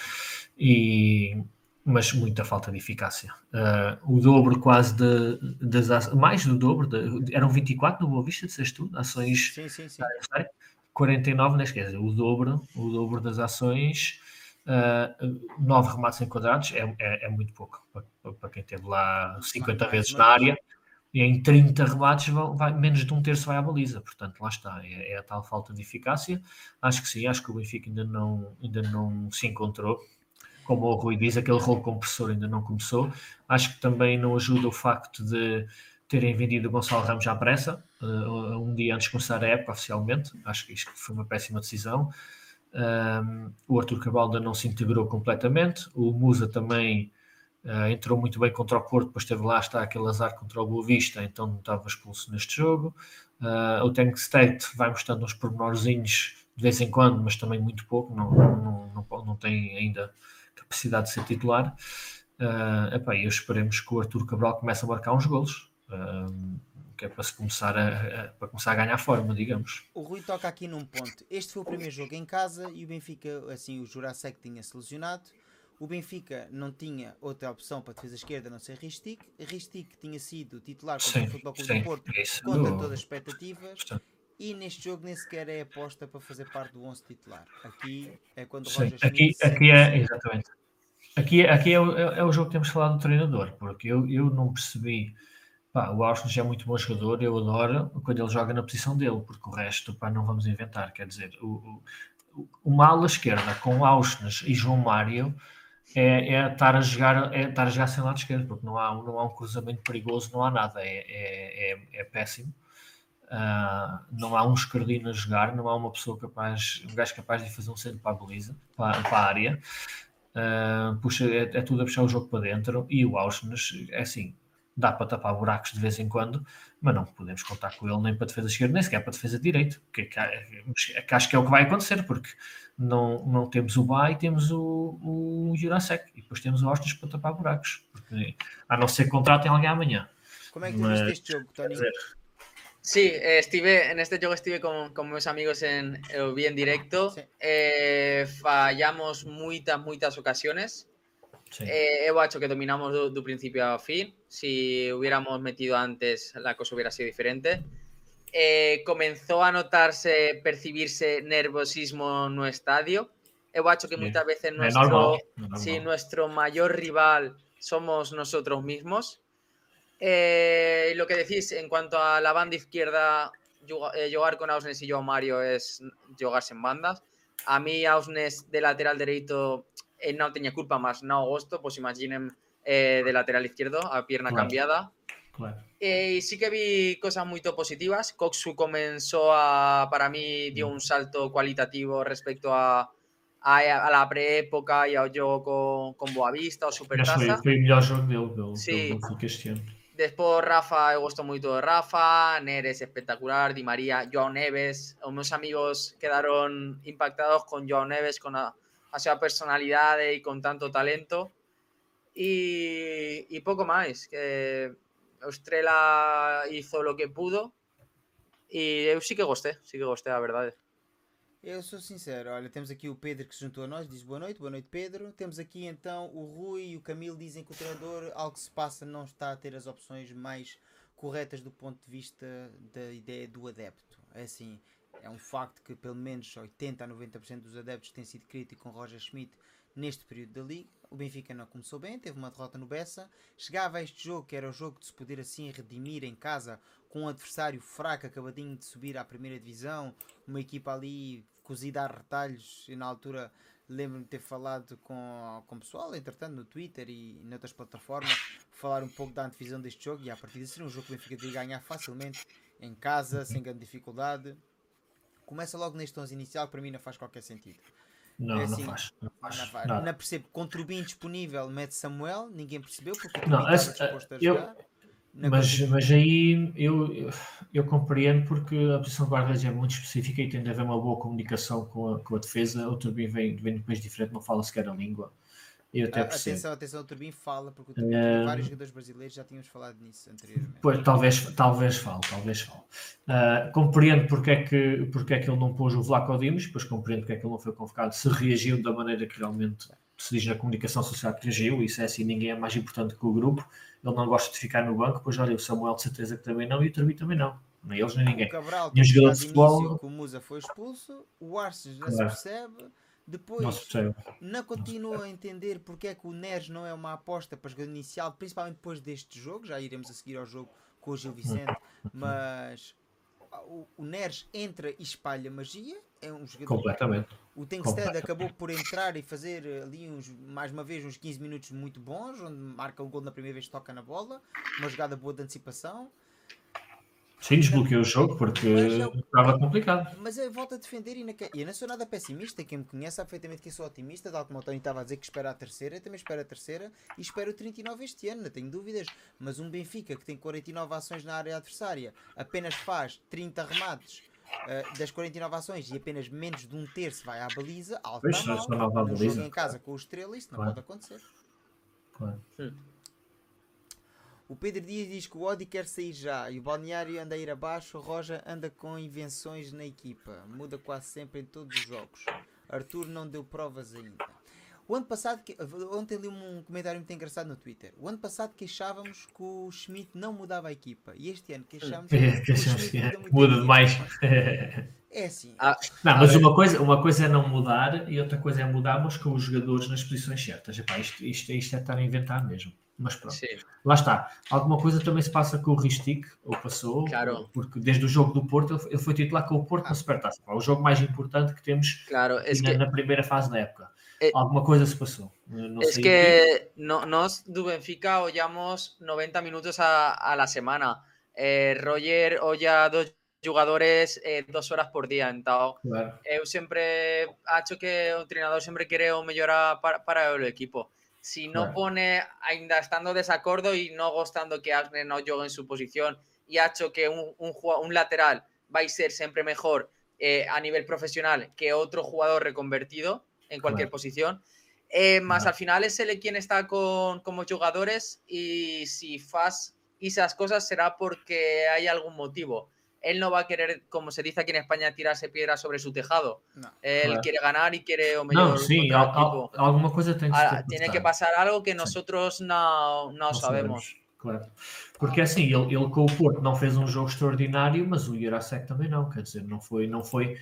E, mas muita falta de eficácia. Uh, o dobro quase de, das mais do dobro, de, eram 24 no Boa Vista, disseste tu, ações. Sim, sim, sim. 49, não esquece, o dobro, o dobro das ações, uh, 9 remates enquadrados, é, é, é muito pouco para, para quem teve lá 50 mas, vezes mas, na área em 30 remates vai, menos de um terço vai à baliza, portanto lá está, é, é, a tal falta de eficácia. Acho que sim, acho que o Benfica ainda não, ainda não se encontrou. Como o Rui diz, aquele rolo compressor ainda não começou. Acho que também não ajuda o facto de terem vendido o Gonçalo Ramos à pressa, uh, um dia antes de começar a época oficialmente. Acho que isto foi uma péssima decisão. Um, o Arthur Cabal ainda não se integrou completamente. O Musa também Uh, entrou muito bem contra o Porto, depois teve lá, está aquele azar contra o Boa Vista, então não estava expulso neste jogo. Uh, o Tank State vai mostrando uns pormenorzinhos de vez em quando, mas também muito pouco, não, não, não, não tem ainda capacidade de ser titular. Uh, epá, e esperemos que o Arthur Cabral comece a marcar uns golos. Uh, que é para se começar a, a, para começar a ganhar forma, digamos. O Rui toca aqui num ponto. Este foi o primeiro jogo em casa e o Benfica, assim, o Jurassic tinha se lesionado o Benfica não tinha outra opção para a defesa esquerda a não ser Ristic. Ristic tinha sido titular contra sim, o Futebol Clube do Porto isso. contra todas as expectativas. E neste jogo nem sequer é aposta para fazer parte do 11 titular. Aqui é quando o Roger aqui, aqui é, exatamente. Aqui, aqui é, o, é, é, o jogo que temos falado do treinador, porque eu, eu não percebi. Pá, o Austin já é muito bom jogador, eu adoro quando ele joga na posição dele, porque o resto pá, não vamos inventar. Quer dizer, o, o, uma ala esquerda com Austin e João Mário é, é, estar a jogar é estar a jogar sem lado esquerdo, porque não há, não há um cruzamento perigoso, não há nada, é, é, é, é péssimo. Uh, não há um escardino a jogar, não há uma pessoa capaz, um gajo capaz de fazer um centro para a baliza, para, para a área. Uh, puxa, é, é, tudo a puxar o jogo para dentro. E o Auschwitz, é assim, dá para tapar buracos de vez em quando, mas não podemos contar com ele nem para defesa esquerda, nem sequer para defesa direito, que, que, que, acho que é o que vai acontecer, porque não, não temos o Bay, temos o, o Jurasek, e depois temos o Austin para tapar buracos, porque, a não ser que contratem alguém amanhã. Como é que mas, viste este jogo, Tony? Sí, eh, estive, en este juego estuve con, con meus amigos en, vi en directo. Sí. Eh, fallamos muchas, muchas ocasiones. Sí. Eh, hecho que dominamos do, do principio a fin. Si hubiéramos metido antes, la cosa hubiera sido diferente. Eh, comenzó a notarse, percibirse nerviosismo no estadio. He hecho que sí. muchas veces nuestro, normal, normal. Sí, nuestro mayor rival somos nosotros mismos. Eh, lo que decís en cuanto a la banda izquierda, eh, jugar con Ausnes y yo Mario es jugarse en bandas. A mí Ausnes de lateral derecho eh, no tenía culpa más, no agosto, pues imaginen eh, de lateral izquierdo a pierna claro. cambiada. Claro. Eh, y sí que vi cosas muy positivas. Coxu comenzó a, para mí, dio un salto cualitativo respecto a, a, a la pré-época e ao jogo con, con Boavista ou Supertaça. Foi, o melhor jogo dele, dele, sí. este ano. Despois Rafa, eu gosto moito de Rafa, Neres espectacular, Di María, Joao Neves, os meus amigos quedaron impactados con Joao Neves, con a, a súa personalidade e con tanto talento. E, e pouco máis, que o Estrela hizo lo que pudo e eu sí que gostei, sí que gostei, a verdade. Eu sou sincero, olha, temos aqui o Pedro que se juntou a nós, diz boa noite, boa noite Pedro. Temos aqui então o Rui e o Camilo dizem que o treinador, algo se passa, não está a ter as opções mais corretas do ponto de vista da ideia do adepto. É assim, é um facto que pelo menos 80 a 90% dos adeptos têm sido críticos com Roger Schmidt neste período da liga. O Benfica não começou bem, teve uma derrota no Bessa. Chegava a este jogo, que era o jogo de se poder assim redimir em casa com um adversário fraco, acabadinho de subir à primeira divisão, uma equipa ali cozida a retalhos. E na altura lembro-me de ter falado com, com o pessoal, entretanto, no Twitter e noutras plataformas, falar um pouco da antevisão deste jogo. E a partir ser um jogo que o Benfica devia ganhar facilmente em casa, sem grande dificuldade. Começa logo neste 11 inicial, para mim não faz qualquer sentido. Não, é assim, não faz. Não, faz, não, não percebo. Contra o bem disponível, mete Samuel, ninguém percebeu porque não, essa, disposto a eu, Mas, mas aí eu, eu compreendo porque a posição de guarda é muito específica e tem de haver uma boa comunicação com a, com a defesa. O Turbin vem, vem de um país diferente, não fala sequer a língua. Eu até percebo. Atenção, atenção, o Turbin fala, porque o Turbin uh, vários jogadores brasileiros já tínhamos falado nisso anteriormente. Pois, talvez, talvez fale, talvez fale. Uh, compreendo porque é, que, porque é que ele não pôs o Vlaco Dimos, depois compreendo porque é que ele não foi convocado, se reagiu da maneira que realmente se diz na comunicação social que reagiu, isso é assim, ninguém é mais importante que o grupo, ele não gosta de ficar no banco, pois olha, o Samuel de certeza que também não, e o Turbin também não. Nem eles nem ninguém. O Cabral, e jogador de futebol. o Musa foi expulso, o Arces já claro. se percebe depois, não continuo a entender porque é que o Neres não é uma aposta para jogador inicial, principalmente depois deste jogo. Já iremos a seguir ao jogo com o Gil Vicente, mas o, o Neres entra e espalha magia. É um jogador. Completamente. O Tenkstead acabou por entrar e fazer ali uns, mais uma vez uns 15 minutos muito bons, onde marca o gol na primeira vez que toca na bola, uma jogada boa de antecipação. Sim, desbloqueou o jogo porque estava complicado. Mas eu volto a defender e, na, e eu não sou nada pessimista. Quem me conhece sabe perfeitamente que eu sou otimista. Tal como o Tony estava a dizer que espera a terceira, eu também espero a terceira e espero o 39 este ano, não tenho dúvidas. Mas um Benfica que tem 49 ações na área adversária apenas faz 30 remates. Uh, das 49 ações e apenas menos de um terço vai à baliza, alta pois, mal, jogo em casa com o Estrela, isso não claro. pode acontecer. Claro. Hum. O Pedro Dias diz que o Odi quer sair já e o Balneário anda a ir abaixo. O Roja anda com invenções na equipa, muda quase sempre em todos os jogos. Arthur não deu provas ainda. O ano passado, ontem li um comentário muito engraçado no Twitter. O ano passado queixávamos que o Schmidt não mudava a equipa e este ano queixámos *laughs* é, que o Schmidt muda, muda demais. *laughs* É assim. Ah, não, mas uma coisa, uma coisa é não mudar e outra coisa é mudarmos com os jogadores nas posições certas. Epá, isto, isto, isto é estar a inventar mesmo. Mas pronto, Sim. lá está. Alguma coisa também se passa com o Ristic, ou passou, claro. porque desde o jogo do Porto ele foi titular com o Porto ah. na Supertaça. O jogo mais importante que temos claro, na, que... na, primeira fase da época. É... Alguma coisa se passou. Não es que no, nós do Benfica olhamos 90 minutos a, a la semana. Eh, Roger olla dos jugadores eh, dos horas por día. Então, Claro. eu sempre acho que o treinador sempre quere o mellor a- para, para o equipo. Si no pone, ainda estando desacuerdo y no gustando que Agne no juegue en su posición y ha hecho que un, un, lateral va a ser siempre mejor eh, a nivel profesional que otro jugador reconvertido en cualquier posición. Eh, más al final es él quien está con como jugadores y si faz esas cosas será porque hay algún motivo. Él no va a querer, como se dice aquí en España, tirarse piedras sobre su tejado. Não. Él Claro. quiere ganar y quiere o mejor Não, sim, contra el al- al- coisa tem de se Ahora, tiene que pasar algo que nosotros no, no Não sabemos. Claro. Porque assim, ele, ele com o Porto não fez um jogo extraordinário, mas o Jurasek também não. Quer dizer, não foi, não foi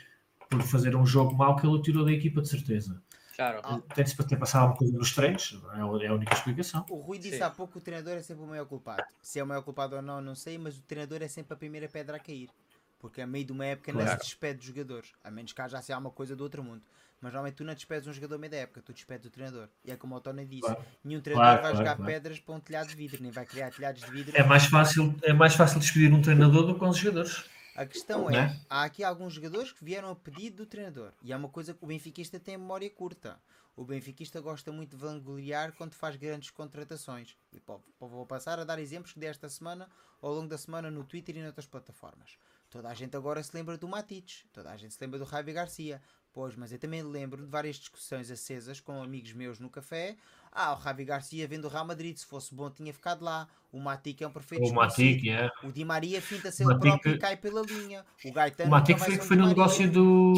por fazer um jogo mau que ele o tirou da equipa, de certeza. Claro. Ah. Tem-se para ter passado alguma coisa nos treinos, é a é a única explicação. O Rui disse Sim. há pouco que o treinador é sempre o maior culpado. Se é o maior culpado ou não, não sei, mas o treinador é sempre a primeira pedra a cair. Porque a meio de uma época não se Claro. despede dos jogadores. A menos que haja assim alguma coisa do outro mundo. Mas normalmente tu não despedes um jogador meio da época, tu despedes o treinador. E é como o Tony disse: Claro. nenhum treinador Claro, vai claro, jogar claro. pedras para um telhado de vidro, nem vai criar telhados de vidro. É mais fácil, é mais fácil despedir um treinador do que os jogadores. A questão é, é? há aqui alguns jogadores que vieram a pedido do treinador. E é uma coisa que o benfiquista tem a memória curta. O benfiquista gosta muito de vangloriar quando faz grandes contratações. E pô, vou passar a dar exemplos que desta semana, ao longo da semana, no Twitter e noutras plataformas. Toda a gente agora se lembra do Matites, toda a gente se lembra do Javi Garcia. Pois, mas eu também lembro de várias discussões acesas com amigos meus no café. Ah, o Javi Garcia vendo o Real Madrid, se fosse bom tinha ficado lá. O Matic é um perfeito O Matic, é. o Di Maria finta-se O ele Matic- próprio e cai pela linha. O Gaetano O Matic foi ser que foi no negócio do,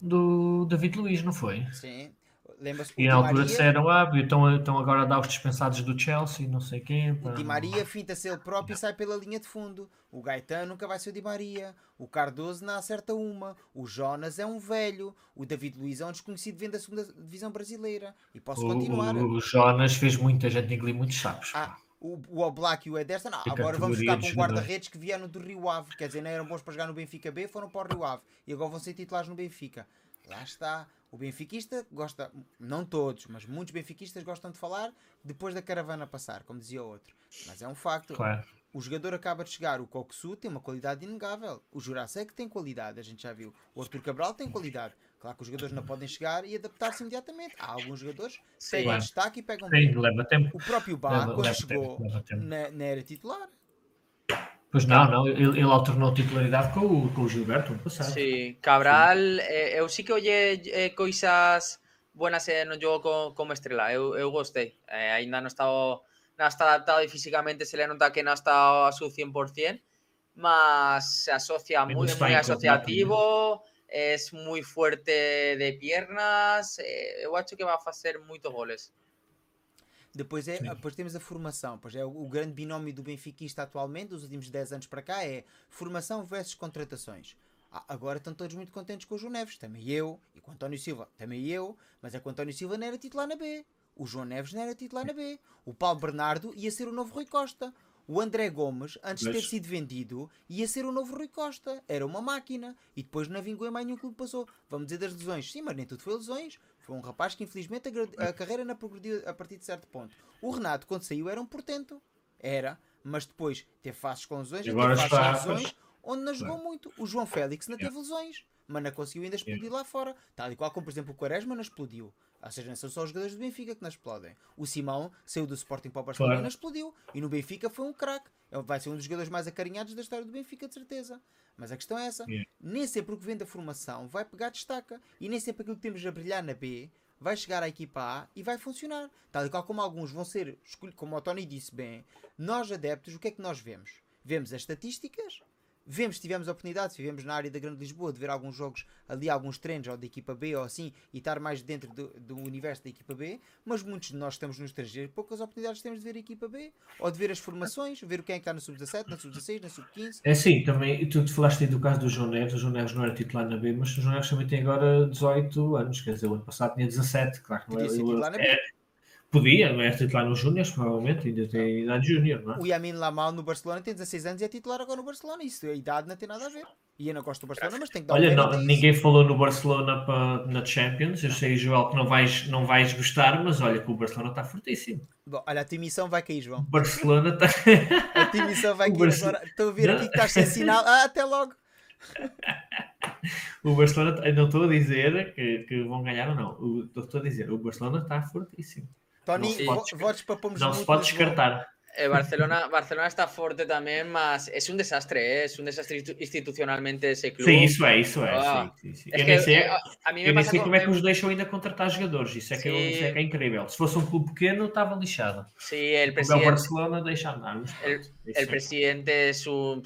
do David Luiz, não foi? Sim. Lembra-se E o na altura disseram, ah, estão, estão agora a dar os dispensados do Chelsea, não sei quê. o pá. Di Maria finta-se ele próprio e sai pela linha de fundo. O Gaetano nunca vai ser o Di Maria. O Cardoso não acerta uma. O Jonas é um velho. O David Luiz é um desconhecido vindo da segunda divisão brasileira. E posso O, continuar. o, o Jonas fez muita gente engolir muitos sapos. Ah, o, o Oblak e o Ederson, não, agora vamos ficar com jogador. guarda-redes que vieram do Rio Ave, quer dizer, não eram bons para jogar no Benfica B, foram para o Rio Ave e agora vão ser titulares no Benfica. Lá está. O benfiquista gosta, não todos, mas muitos benfiquistas gostam de falar depois da caravana passar, como dizia outro. Mas é um facto. Claro. O jogador acaba de chegar, o Coxu tem uma qualidade inegável. O Jurasek tem qualidade, a gente já viu. O Arthur Cabral tem qualidade. Claro que os jogadores não podem chegar e adaptar-se imediatamente. Há alguns jogadores que pegam Claro. destaque e pegam Sim, tempo. O próprio Bá, Leva- quando leva chegou, tempo, leva tempo. na, na era titular. Pois não, não, ele, ele alternou titularidade com o, com o Gilberto ano passado. Sí, Cabral, eh, eu sí que oye eh, coisas buenas eh, no jogo co- como estrela, eu, eu gostei. Eh, ainda non está, non está adaptado e físicamente se le nota que non está a su 100%, mas se asocia muy, muy asociativo, es muy fuerte de piernas, eh, eu acho que va a facer moitos goles. Depois, é, Sim. depois temos a formação. Pois é, o, o grande binómio do benfiquista atualmente, dos últimos 10 anos para cá, é formação versus contratações. Ah, agora estão todos muito contentes com o João Neves, também eu, e com o António Silva, também eu, mas é que o António Silva não era titular na B. O João Neves não era titular na B. O Paulo Bernardo ia ser o novo Rui Costa. O André Gomes, antes de ter Mas- sido vendido, ia ser o novo Rui Costa. Era uma máquina. E depois não vingou em mais nenhum clube passou. Vamos dizer das lesões. Sim, mas nem tudo foi lesões. Foi um rapaz que infelizmente a, a carreira não progrediu a partir de certo ponto. O Renato, quando saiu, era um portento. Era. Mas depois teve fases com lesões, teve está- com lesões, onde não jogou muito. O João Félix não teve lesões. Mas não conseguiu ainda explodir lá fora. Tal e qual como, por exemplo, o Quaresma não explodiu. Ou seja, não são só os jogadores do Benfica que não explodem. O Simão saiu do Sporting para o Barcelona Claro. e não explodiu. E no Benfica foi um craque. Vai ser um dos jogadores mais acarinhados da história do Benfica, de certeza. Mas a questão é essa. Yeah. Nem sempre o que vem da formação vai pegar destaca. E nem sempre aquilo que temos a brilhar na B vai chegar à equipa A e vai funcionar. Tal e qual como alguns vão ser, como o Tony disse bem, nós adeptos, o que é que nós vemos? Vemos as estatísticas, vemos, tivemos a oportunidade, se vivemos na área da Grande Lisboa, de ver alguns jogos ali, alguns treinos, ou da equipa B, ou assim, e estar mais dentro do, do universo da equipa B, mas muitos de nós estamos no estrangeiro, poucas oportunidades temos de ver a equipa B, ou de ver as formações, ver o quem é que está no sub-17, na sub-16, na sub-15. É sim, também, e tu te falaste aí do caso do João Neves, o João Neves não era titular na B, mas o João Neves também tem agora 18 anos, quer dizer, o ano passado tinha 17, claro que não Podia era, podia, mas era titular nos Júniors, provavelmente, ainda tem idade júnior, não é? O Yamin Lamal no Barcelona tem 16 anos e é titular agora no Barcelona. Isso, a idade não tem nada a ver. E eu não gosto do Barcelona, mas tem que dar Olha, um não, ninguém falou no Barcelona pa- na Champions, eu sei, Joel, que não vais, não vais gostar, mas olha que o Barcelona está fortíssimo. Bom, olha, a tua emissão vai cair, João. O Barcelona está... *laughs* A tua emissão vai O cair agora. Estou a ver Não. aqui que estás sem sinal. Ah, até logo. *laughs* o Barcelona, não estou a dizer que, que vão ganhar ou não. Estou a dizer, o Barcelona está fortíssimo. Tony, votos para pomos Não se pode descartar. Eh, Barcelona, Barcelona está fuerte también, más es un desastre, ¿eh? es un desastre institucionalmente ese club. Sim, isso é, isso é. Ah, sim, sim, sim. Eu, nem sei, a, a mim eu nem sei como é que os deixam ainda contratar jogadores, isso é, que, sí. isso é, que é incrível. Se fosse um clube pequeno, estava lixado. Sí, el presidente. O Barcelona deixa andar. El, el presidente es un.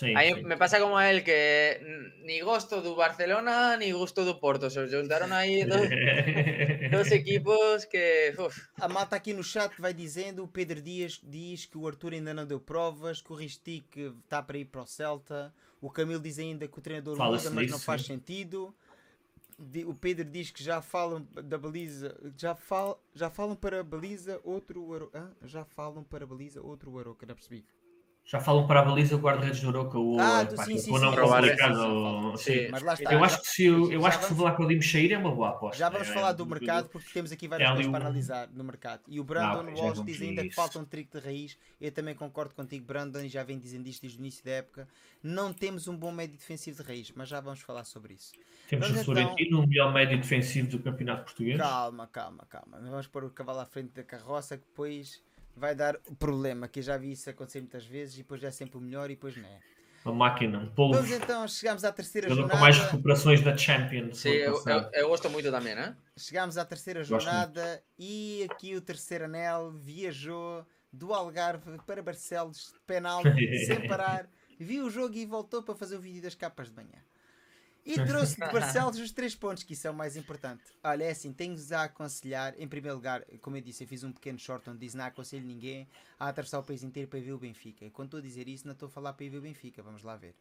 Sí, sí. me pasa como a él que ni gosto do Barcelona ni gusto do Porto. Se juntaram aí dois, *laughs* dois equipos que. Uf. A malta aqui no chat vai dizendo: o Pedro Dias diz que o Arthur ainda não deu provas, que o Ristic está para ir para o Celta. O Camilo diz ainda que o treinador muda, mas não faz sentido. O Pedro diz que já falam da baliza, já, fal, já falam para a baliza outro. Ah, já falam para a baliza outro euro, que não percebi. Já falam para a baliza o guarda-redes do Oroca, o ah, pá, sim, sim, não sim, complicado. Sim, sim, mas lá está. Eu acho que se eu, eu acho que se falar com o Dimcheira é uma boa aposta. Já vamos é, falar do mercado porque temos aqui várias é coisas um... para analisar no mercado. E o Brandon não, Walsh diz ainda que falta um trick de raiz. Eu também concordo contigo, Brandon, e já vem dizendo isto desde o início da época. Não temos um bom médio defensivo de raiz, mas já vamos falar sobre isso. Temos mas, o Florentino, então... o melhor médio defensivo do Campeonato Português. Calma, calma, calma. Vamos pôr o cavalo à frente da carroça que depois vai dar problema, que eu já vi isso acontecer muitas vezes e depois é sempre o melhor e depois não é. Uma máquina, um polvo. Vamos então, chegamos à terceira eu jornada. com mais recuperações da Champions. Sim, eu, eu, eu, gosto muito também, né? Chegamos à terceira jornada e aqui o terceiro anel viajou do Algarve para Barcelos, penal, *laughs* sem parar. Viu o jogo e voltou para fazer o vídeo das capas de manhã. E trouxe de *laughs* Barcelos os três pontos, que isso é o mais importante. Olha, é assim, tenho-vos a aconselhar, em primeiro lugar, como eu disse, eu fiz um pequeno short onde diz não aconselho ninguém a atravessar o país inteiro para ver o Benfica. E quando estou a dizer isso, não estou a falar para ir ver o Benfica, vamos lá ver.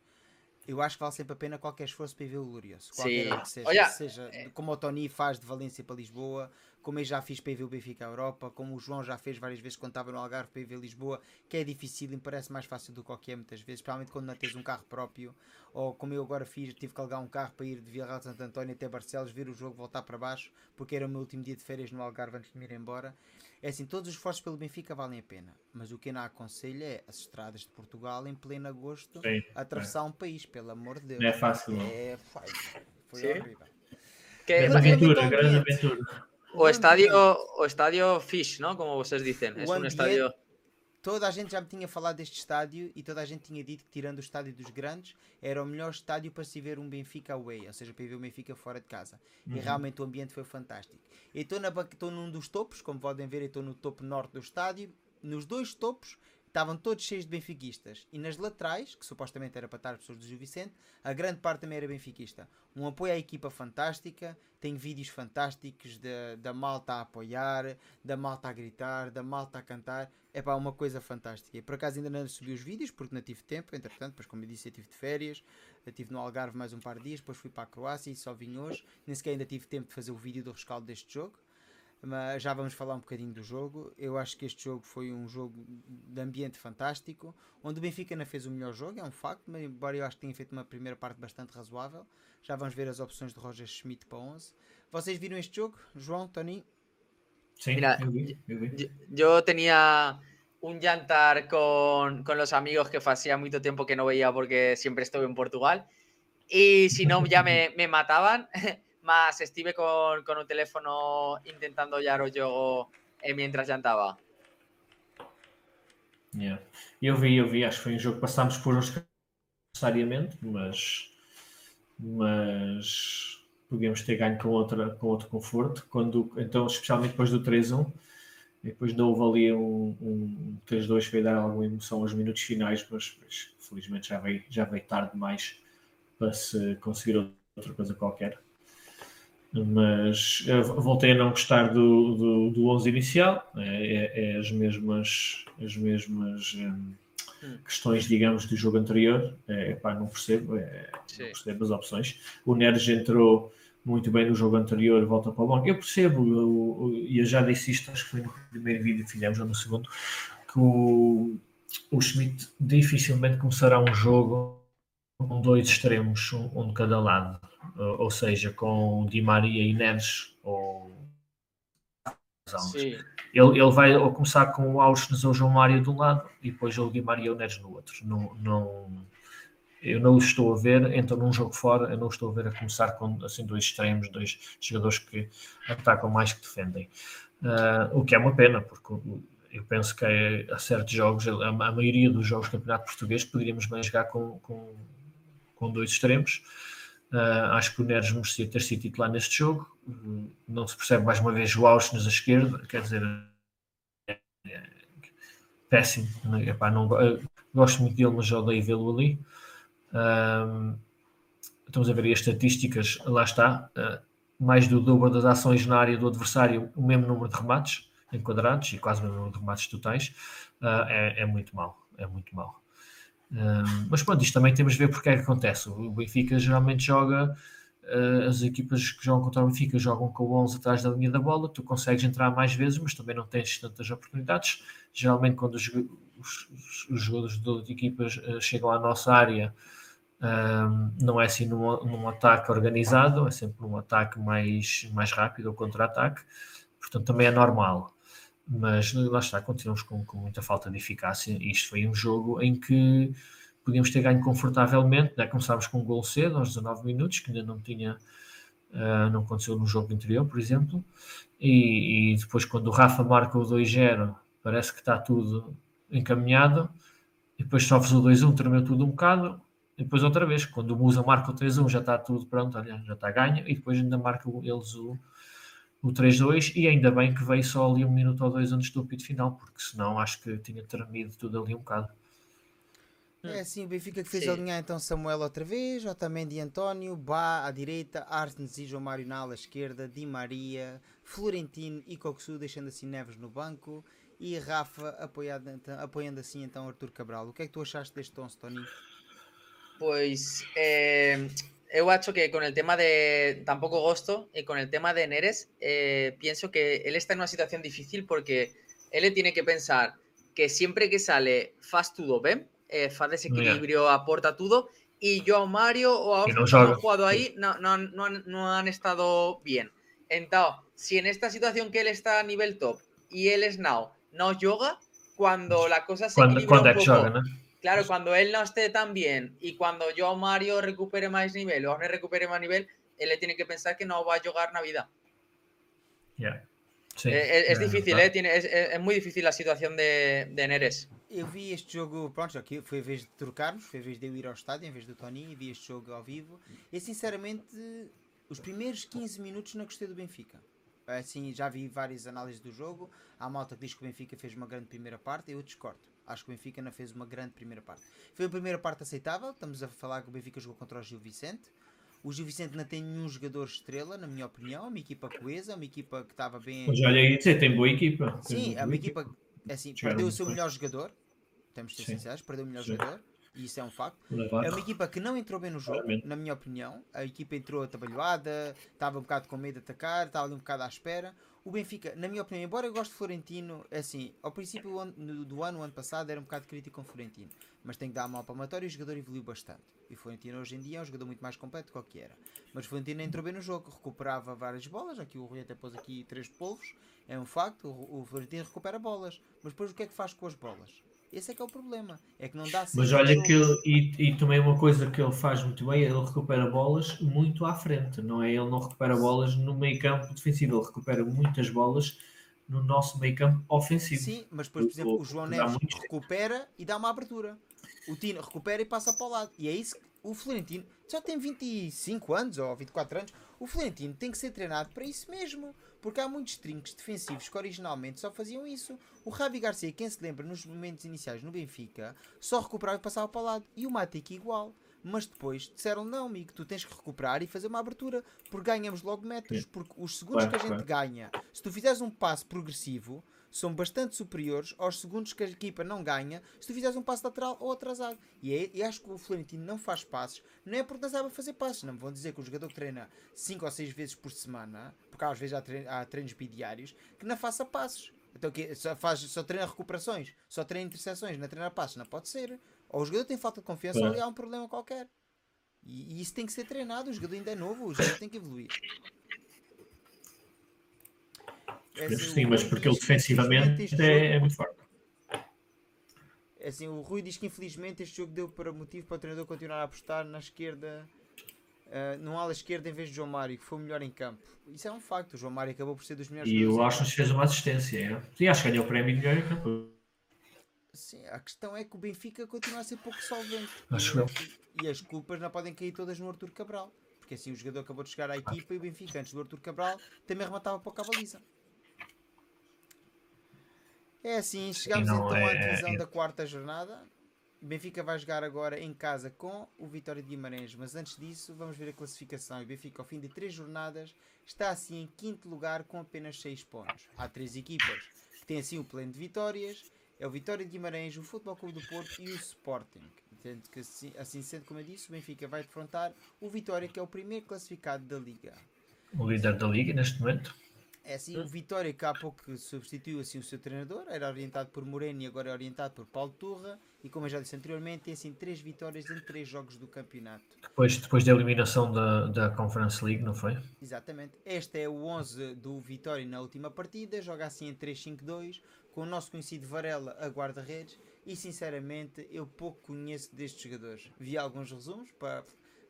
Eu acho que vale sempre a pena qualquer esforço para ir ver o Glorioso. Qualquer que seja, Olha, seja é... como o Tony faz de Valência para Lisboa, como eu já fiz para ir ver o Benfica à Europa, como o João já fez várias vezes quando estava no Algarve para ir ver Lisboa, que é difícil e me parece mais fácil do que qualquer muitas vezes, especialmente quando não tens um carro próprio, ou como eu agora fiz, tive que alugar um carro para ir de Vila Real de Santo António até Barcelos, ver o jogo, voltar para baixo, porque era o meu último dia de férias no Algarve antes de me ir embora. É assim, todos os esforços pelo Benfica valem a pena, mas o que eu não aconselho é as estradas de Portugal em pleno agosto Sim, atravessar é. um país, pelo amor de Deus. Não é fácil. É, foi, foi horrível. Que, aventura, grande aventura. O estadio, o estadio Fish, não? Como vocês dizem. É um estádio. Toda a gente já me tinha falado deste estádio e toda a gente tinha dito que, tirando o estádio dos grandes, era o melhor estádio para se ver um Benfica away, ou seja, para ver o Benfica fora de casa. Uhum. E realmente o ambiente foi fantástico. Estou num dos topos, como podem ver, estou no topo norte do estádio. Nos dois topos estavam todos cheios de benfiquistas. E nas laterais, que supostamente era para estar pessoas do Gil Vicente, a grande parte também era benfiquista. Um apoio à equipa fantástica, tem vídeos fantásticos da, malta a apoiar, da malta a gritar, da malta a cantar. É pá, uma coisa fantástica. E por acaso ainda não subi os vídeos, porque não tive tempo, entretanto, depois como eu disse, eu tive de férias, eu estive no Algarve mais um par de dias, depois fui para a Croácia e só vim hoje. Nem sequer ainda tive tempo de fazer o vídeo do rescaldo deste jogo mas já vamos falar um bocadinho do jogo. Eu acho que este jogo foi um jogo de ambiente fantástico, onde o Benfica não fez o melhor jogo, é um facto, mas embora eu acho que tenha feito uma primeira parte bastante razoável. Já vamos ver as opções de Roger Schmidt para 11. Vocês viram este jogo, João, Tony? Sí, Mira, yo, tenía un jantar con, con, los amigos que hacía mucho tiempo que no veía porque siempre estuve en Portugal. Y si no, ya me, me mataban. *laughs* Más estive con, con un teléfono intentando o jogo eh, mientras jantava. Yeah. Eu vi, eu vi, acho que foi um jogo que passámos por uns necessariamente, mas, mas podíamos ter ganho com, outra, com outro conforto. Quando, então, especialmente depois do 3-1, e depois não houve ali um, um 3-2 que veio dar alguma emoção aos minutos finais, mas, mas felizmente já veio, já veio tarde demais para se conseguir outra coisa qualquer mas voltei a não gostar do, do, do 11 inicial, é, é, é, as mesmas, as mesmas hum, hum. questões, digamos, do jogo anterior, é, pá, não percebo, é, não percebo as opções. O Neres entrou muito bem no jogo anterior, volta para o banco. Eu percebo, e eu, já disse isto, acho que foi no primeiro vídeo que fizemos, ou no segundo, que o, o Schmidt dificilmente começará um jogo com dois extremos, um, um de cada lado ou seja, com Di Maria e Neres ou ele, ele vai ou começar com o Auschwitz ou João Mário de um lado e depois o Di Maria e o Neres no outro. Não, não, eu não o estou a ver, então num jogo fora, eu não estou a ver a começar com assim, dois extremos, dois jogadores que atacam mais que defendem. Uh, o que é uma pena, porque eu penso que é, há certos jogos, a, a, maioria dos jogos do Campeonato Português, poderíamos bem jogar com, com, com dois extremos. Uh, acho que o Neres merecia ter sido titular neste jogo. Não se percebe mais uma vez o Auschwitz à esquerda, quer dizer, é, é, péssimo. Epá, não, gosto muito dele, mas odeio vê-lo ali. Uh, estamos a ver as estatísticas, lá está. Uh, mais do dobro das ações na área do adversário, o mesmo número de remates enquadrados e quase o mesmo número de remates totais. É, é, muito mal, é muito mal. Mas pronto, isto também temos de ver porque é que acontece. O Benfica geralmente joga uh, as equipas que jogam contra o Benfica jogam com 11 atrás da linha da bola, tu consegues entrar mais vezes, mas também não tens tantas oportunidades. Geralmente, quando os, os, os jogadores de equipas uh, chegam à nossa área, não é assim num, num, ataque organizado, é sempre num ataque mais, mais rápido ou contra-ataque, portanto também é normal. Mas lá está, continuamos com, com muita falta de eficácia. Isto foi um jogo em que podíamos ter ganho confortavelmente, né? começámos com um gol cedo, aos 19 minutos, que ainda não tinha, uh, não aconteceu no jogo anterior, por exemplo, e, e depois quando o Rafa marca o 2-0, parece que está tudo encaminhado, e depois sofres o 2-1, tremeu tudo um bocado, e depois outra vez, quando o Musa marca o 3-1, já está tudo pronto, já está ganho, e depois ainda marca eles o, o 3-2, e ainda bem que veio só ali um minuto ou dois antes do pito final, porque senão acho que tinha tremido tudo ali um bocado. É assim, o Benfica que fez Sim. alinhar então Samuel outra vez, Otamendi António, Bá à direita, Arnes e João Mário na ala esquerda, Di Maria, Florentino e Coxu deixando assim Neves no banco e Rafa apoiado, então, apoiando assim então Artur Cabral. O que é que tu achaste deste 11, Tony? Pois eh, eu acho que con el tema de tampouco gosto e con el tema de Neres eh, pienso que él está en una situación difícil porque él tiene que pensar que siempre que sale faz tudo ben eh, fa desequilibrio, yeah. aporta todo. Y yo a Mario o a otros que no han jugado ahí no, no, no, han, no han estado bien. Entonces, si en esta situación que él está a nivel top y él es now, no yoga, cuando la cosa se cuando, equilibra un poco, ¿no? Claro, cuando él no esté tan bien y cuando yo a Mario recupere más nivel o no recupere más nivel, él le tiene que pensar que no va a jugar Navidad. Yeah. Sí, es, es, difícil, ¿eh? Tiene, es, es, muy difícil la situación de, de Neres. Eu vi este jogo, pronto, aqui foi a vez de trocarmos, foi a vez de eu ir ao estádio em vez do Tony e vi este jogo ao vivo. E sinceramente, os primeiros 15 minutos não gostei do Benfica. Assim, já vi várias análises do jogo. Há malta que diz que o Benfica fez uma grande primeira parte, eu discordo. Acho que o Benfica não fez uma grande primeira parte. Foi a primeira parte aceitável. Estamos a falar que o Benfica jogou contra o Gil Vicente. O Gil Vicente não tem nenhum jogador estrela, na minha opinião. É uma equipa coesa, uma equipa que estava bem. Mas olha aí, você tem boa equipa. Sim, é uma equipa. é assim, perdeu o seu melhor jogador, temos de ser Sim. sinceros, perdeu o melhor Sim. jogador, e isso é um facto. É uma equipa que não entrou bem no jogo, na minha opinião. A equipa entrou atabalhoada, estava um bocado com medo de atacar, estava ali um bocado à espera. O Benfica, na minha opinião, embora eu goste de Florentino, é assim, ao princípio do ano, ano, passado, era um bocado crítico com Florentino, mas tem que dar a mão palmatória e o jogador evoluiu bastante. E Florentino hoje em dia é um jogador muito mais completo do que era. Mas Florentino entrou bem no jogo, recuperava várias bolas. Aqui o Rui até pôs aqui três polvos, é um facto. O Florentino recupera bolas, mas depois o que é que faz com as bolas? Esse é que é o problema. É que não dá Mas olha que ele, e, e também uma coisa que ele faz muito bem, ele recupera bolas muito à frente, não é? Ele não recupera bolas no meio campo defensivo, ele recupera muitas bolas no nosso meio campo ofensivo. Sim, mas depois, por exemplo, o, João Neves recupera e dá uma abertura. O Tino recupera e passa para o lado. E é isso que o Florentino já tem 25 anos ou 24 anos. O Florentino tem que ser treinado para isso mesmo. Porque há muitos trinques defensivos que originalmente só faziam isso. O Ravi Garcia, quem se lembra nos momentos iniciais no Benfica, só recuperava e passava para o lado. E o Matic igual. Mas depois disseram: não, amigo, tu tens que recuperar e fazer uma abertura. Porque ganhamos logo metros. Porque os segundos que a gente ganha, se tu fizeres um passo progressivo, são bastante superiores aos segundos que a equipa não ganha se tu fizeres um passo lateral ou atrasado. E, é, e acho que o Florentino não faz passos, não é porque não sabe fazer passos. Não me vão dizer que o jogador treina 5 ou 6 vezes por semana, porque às vezes há, treino, há treinos bidiários, que não faça passos. Então que só, faz, só treina recuperações, só treina interseções, não treina passos. Não pode ser. Ou o jogador tem falta de confiança é. ou há um problema qualquer. E, e, isso tem que ser treinado. O jogador ainda é novo, o jogador tem que evoluir. É Sim, mas porque ele defensivamente é, é, muito forte. É assim, o Rui diz que infelizmente este jogo deu para motivo para o treinador continuar a apostar na esquerda, uh, no ala esquerda em vez de João Mário, que foi o melhor em campo. Isso é um facto, o João Mário acabou por ser dos melhores. E o Arsenal fez uma assistência, é? Sim, acho que ganhou o prémio de melhor em campo. Sim, a questão é que o Benfica continua a ser pouco solvente. Acho e, e as culpas não podem cair todas no Artur Cabral. Porque assim o jogador acabou de chegar à equipa e o Benfica, antes do Artur Cabral, também rematava pouco a baliza. É assim, chegamos então é, à divisão é, da quarta jornada. Benfica vai jogar agora em casa com o Vitória de Guimarães, mas antes disso vamos ver a classificação. O Benfica, ao fim de três jornadas, está assim em quinto lugar com apenas seis pontos. Há três equipas que têm assim o pleno de vitórias. É o Vitória de Guimarães, o Futebol Clube do Porto e o Sporting. Entendo que assim, assim sendo como eu disse, o Benfica vai defrontar o Vitória, que é o primeiro classificado da Liga. O líder da Liga neste momento. É assim, o Vitória que há pouco substituiu assim, o seu treinador, era orientado por Moreno e agora é orientado por Paulo Turra. E como eu já disse anteriormente, tem assim três vitórias em três jogos do campeonato. Depois, depois da eliminação da, da Conference League, não foi? Exatamente. Este é o 11 do Vitória na última partida, joga assim em 3-5-2, com o nosso conhecido Varela a guarda-redes. E sinceramente, eu pouco conheço destes jogadores. Vi alguns resumos para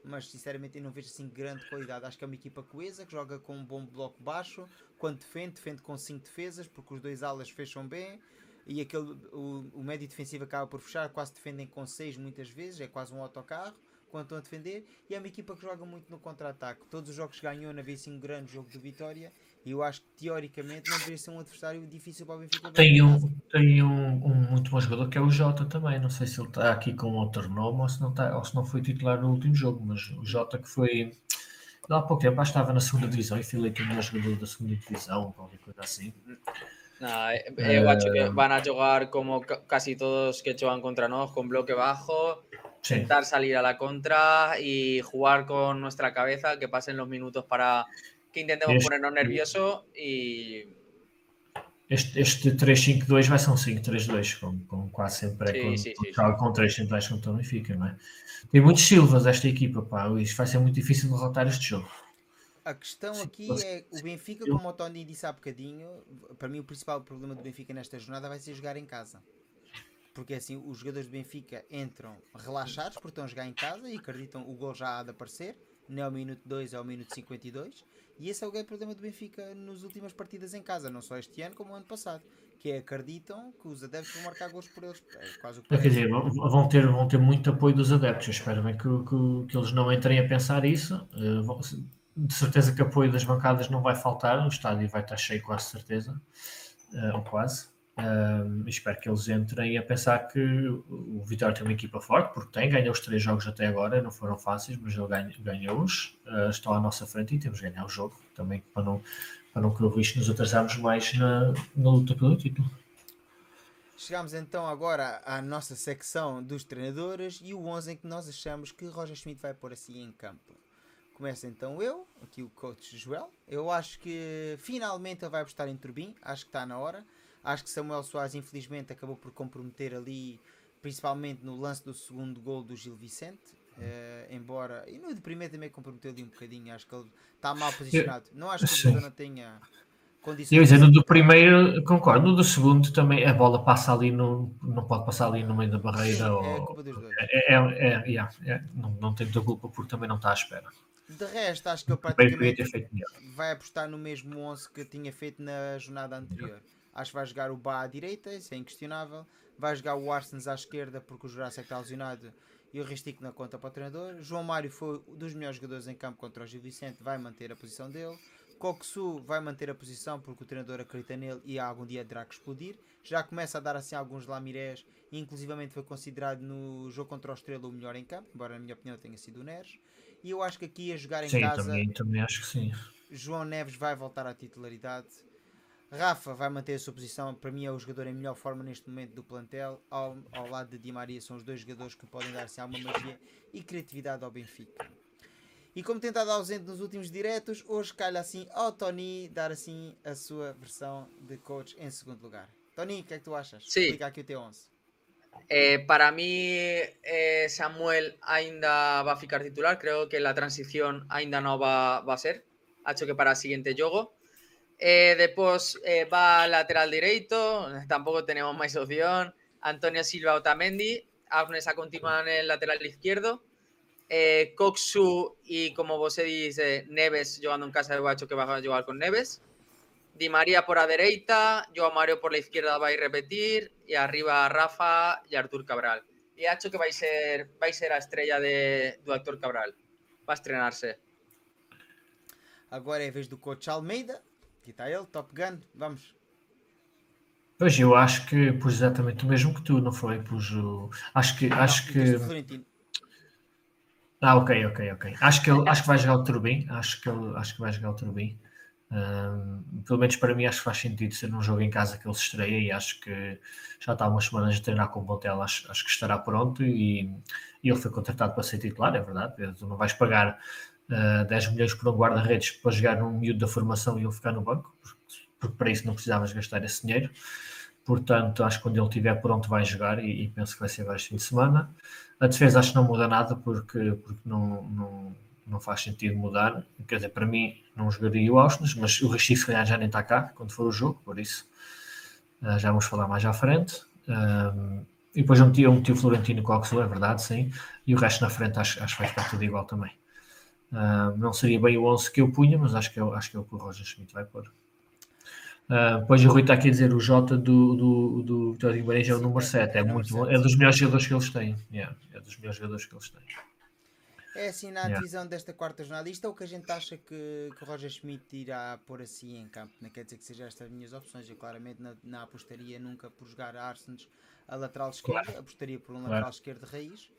mas sinceramente eu não vejo assim grande qualidade. Acho que é uma equipa coesa que joga com um bom bloco baixo, quando defende, defende com 5 defesas, porque os dois alas fecham bem e aquele, o, o médio defensivo acaba por fechar, quase defendem com 6 muitas vezes, é quase um autocarro quando estão a defender, e é uma equipa que joga muito no contra-ataque. Todos os jogos que ganhou, havia assim um grande jogo de vitória, e eu acho que teoricamente não deveria ser um adversário difícil para o Benfica. Tem um, tem um, um, muito bom jogador que é o Jota também. Não sei se ele está aqui com outro nome ou se não, está, ou se não foi titular no último jogo, mas o Jota que foi. Há pouco tempo estava na segunda divisão e foi eleito o melhor jogador da segunda divisão, ou qualquer coisa assim. Nah, eu acho que van a jugar como casi todos que juegan contra nós, con bloque bajo, sí. intentar salir a la contra y jugar con nuestra cabeza, que pasen los minutos para que intentemos este, ponernos nerviosos e. Este, este 3-5-2 vai ser um 5-3-2, como, como, quase sempre é sim, quando, sim, sim, com 3 centrais contra o Benfica, não é? Tem muitos Silvas esta equipa, pá, isto vai ser muito difícil derrotar este jogo. A questão aqui é o Benfica, como o Tony disse há bocadinho, para mim o principal problema do Benfica nesta jornada vai ser jogar em casa. Porque assim, os jogadores do Benfica entram relaxados porque estão a jogar em casa e acreditam o gol já há de aparecer, não é o minuto 2, é o minuto 52 e esse é o grande problema do Benfica nas últimas partidas em casa, não só este ano como o ano passado. Que é acreditam que os adeptos vão marcar gols por eles. É quase o que Quer dizer, vão ter, vão ter muito apoio dos adeptos. Eu espero bem que, que, que eles não entrem a pensar isso. Eh, de certeza que apoio das bancadas não vai faltar. O estádio vai estar cheio, quase certeza. Eh, ou quase. Um, espero que eles entrem a pensar que o Vitória tem uma equipa forte, porque tem, ganhou os três jogos até agora, não foram fáceis, mas ele ganhou-os, uh, estão à nossa frente e temos que ganhar o jogo também para não, para não correr o risco de nos atrasarmos mais na, na luta pelo título. Chegamos então agora à nossa secção dos treinadores e o 11 em que nós achamos que Roger Schmidt vai pôr assim em campo. Começa então eu, aqui o coach Joel. Eu acho que finalmente ele vai apostar em Turbin, acho que está na hora. Acho que Samuel Soares, infelizmente, acabou por comprometer ali, principalmente no lance do segundo gol do Gil Vicente. Uh, embora. E no de primeiro também comprometeu ali um bocadinho. Acho que ele está mal posicionado. Não acho que o não tenha condições. Eu no do primeiro, concordo. No do segundo também a bola passa ali, no, não pode passar ali no meio da barreira. Sim, ou, é culpa dos dois. É, é, é, yeah, é, não, não tem muita culpa porque também não está à espera. De resto, acho que ele praticamente vai apostar no mesmo 11 que tinha feito na jornada anterior. Acho que vai jogar o Bá à direita, isso é inquestionável. Vai jogar o Arsens à esquerda porque o Jurassic está lesionado e o Restico na conta para o treinador. João Mário foi um dos melhores jogadores em campo contra o Gil Vicente, vai manter a posição dele. Coxu vai manter a posição porque o treinador acredita nele e algum dia terá que explodir. Já começa a dar assim alguns lamirés e inclusivamente foi considerado no jogo contra o Estrela o melhor em campo, embora na minha opinião tenha sido o Neres. E eu acho que aqui a jogar em sim, casa. Também, também acho que sim. João Neves vai voltar à titularidade. Rafa vai manter a sua posição, para mim é o jogador em melhor forma neste momento do plantel, ao, ao lado de Di Maria são os dois jogadores que podem dar assim, alguma magia e criatividade ao Benfica. E como tem estado ausente nos últimos diretos, hoje calha assim ao Tony dar assim a sua versão de coach em segundo lugar. Tony, o que é que tu achas? Sim. Explica aqui o teu 11. Eh, para mí, eh, Samuel ainda va a ficar titular. Creo que la transición ainda no va, va a ser. Ha hecho que para el siguiente juego. Eh, eh, va lateral derecho, tampoco tenemos más opción. Antonio Silva Otamendi, Agnes a continuar en el lateral izquierdo, eh, Coxu y como vos dice, Neves jugando en casa de Bacho que va a jugar con Neves, Di María por la derecha, Joao Mario por la izquierda va a repetir y arriba Rafa y Artur Cabral. Y ha hecho que va a ser, a ser la estrella de, do Artur Cabral. Va a estrenarse. Agora é a vez do coach Almeida. Aqui está ele, Top Gun. Vamos. Pois eu acho que pus exatamente o mesmo que tu, não foi? Pus o. Acho que. Acho Não, que... deste Florentino. Ah, ok, ok, ok. Acho que, ele, acho que vai jogar o Turbin. Acho que, ele, acho que vai jogar o Turbin. Ahm, pelo menos para mim acho que faz sentido ser num jogo em casa que ele se estreia e acho que já está há umas semanas a treinar com o Montel, acho, acho que estará pronto e, e ele foi contratado para ser titular, é verdade. Tu não vais pagar ah, 10 milhões por um guarda-redes para jogar num miúdo da formação e ele ficar no banco, porque, para isso não precisavas gastar esse dinheiro. Portanto, acho que quando ele estiver pronto vai jogar e, e penso que vai ser este fim de semana. A defesa acho que não muda nada porque, porque não, não, não faz sentido mudar. Quer dizer, para mim não jogaria o Austin, mas o Recife se calhar já nem está cá quando for o jogo, por isso ah, já vamos falar mais à frente. Ahm, e depois eu meti, eu meti o Florentino com o Oxo, é verdade, sim. E o resto na frente acho, acho que vai ficar tudo igual também. Ahm, não seria bem o 11 que eu punha, mas acho que é, o- acho que é o que o Roger Schmidt vai pôr. Ah, depois o Rui está aqui a dizer o Jota do, do, do Vitória de Guimarães é o número é- 7, é, muito bom, é dos melhores jogadores que eles têm. Yeah, é dos melhores jogadores que eles têm. É assim na Yeah. divisão desta quarta jornada. Isto é o que a gente acha que, que o Roger Schmidt irá pôr assim em campo. Não quer dizer que sejam estas as minhas opções. Eu claramente na, na apostaria nunca por jogar Arsenal a lateral esquerda. Apostaria por um Claro. lateral esquerdo de raiz.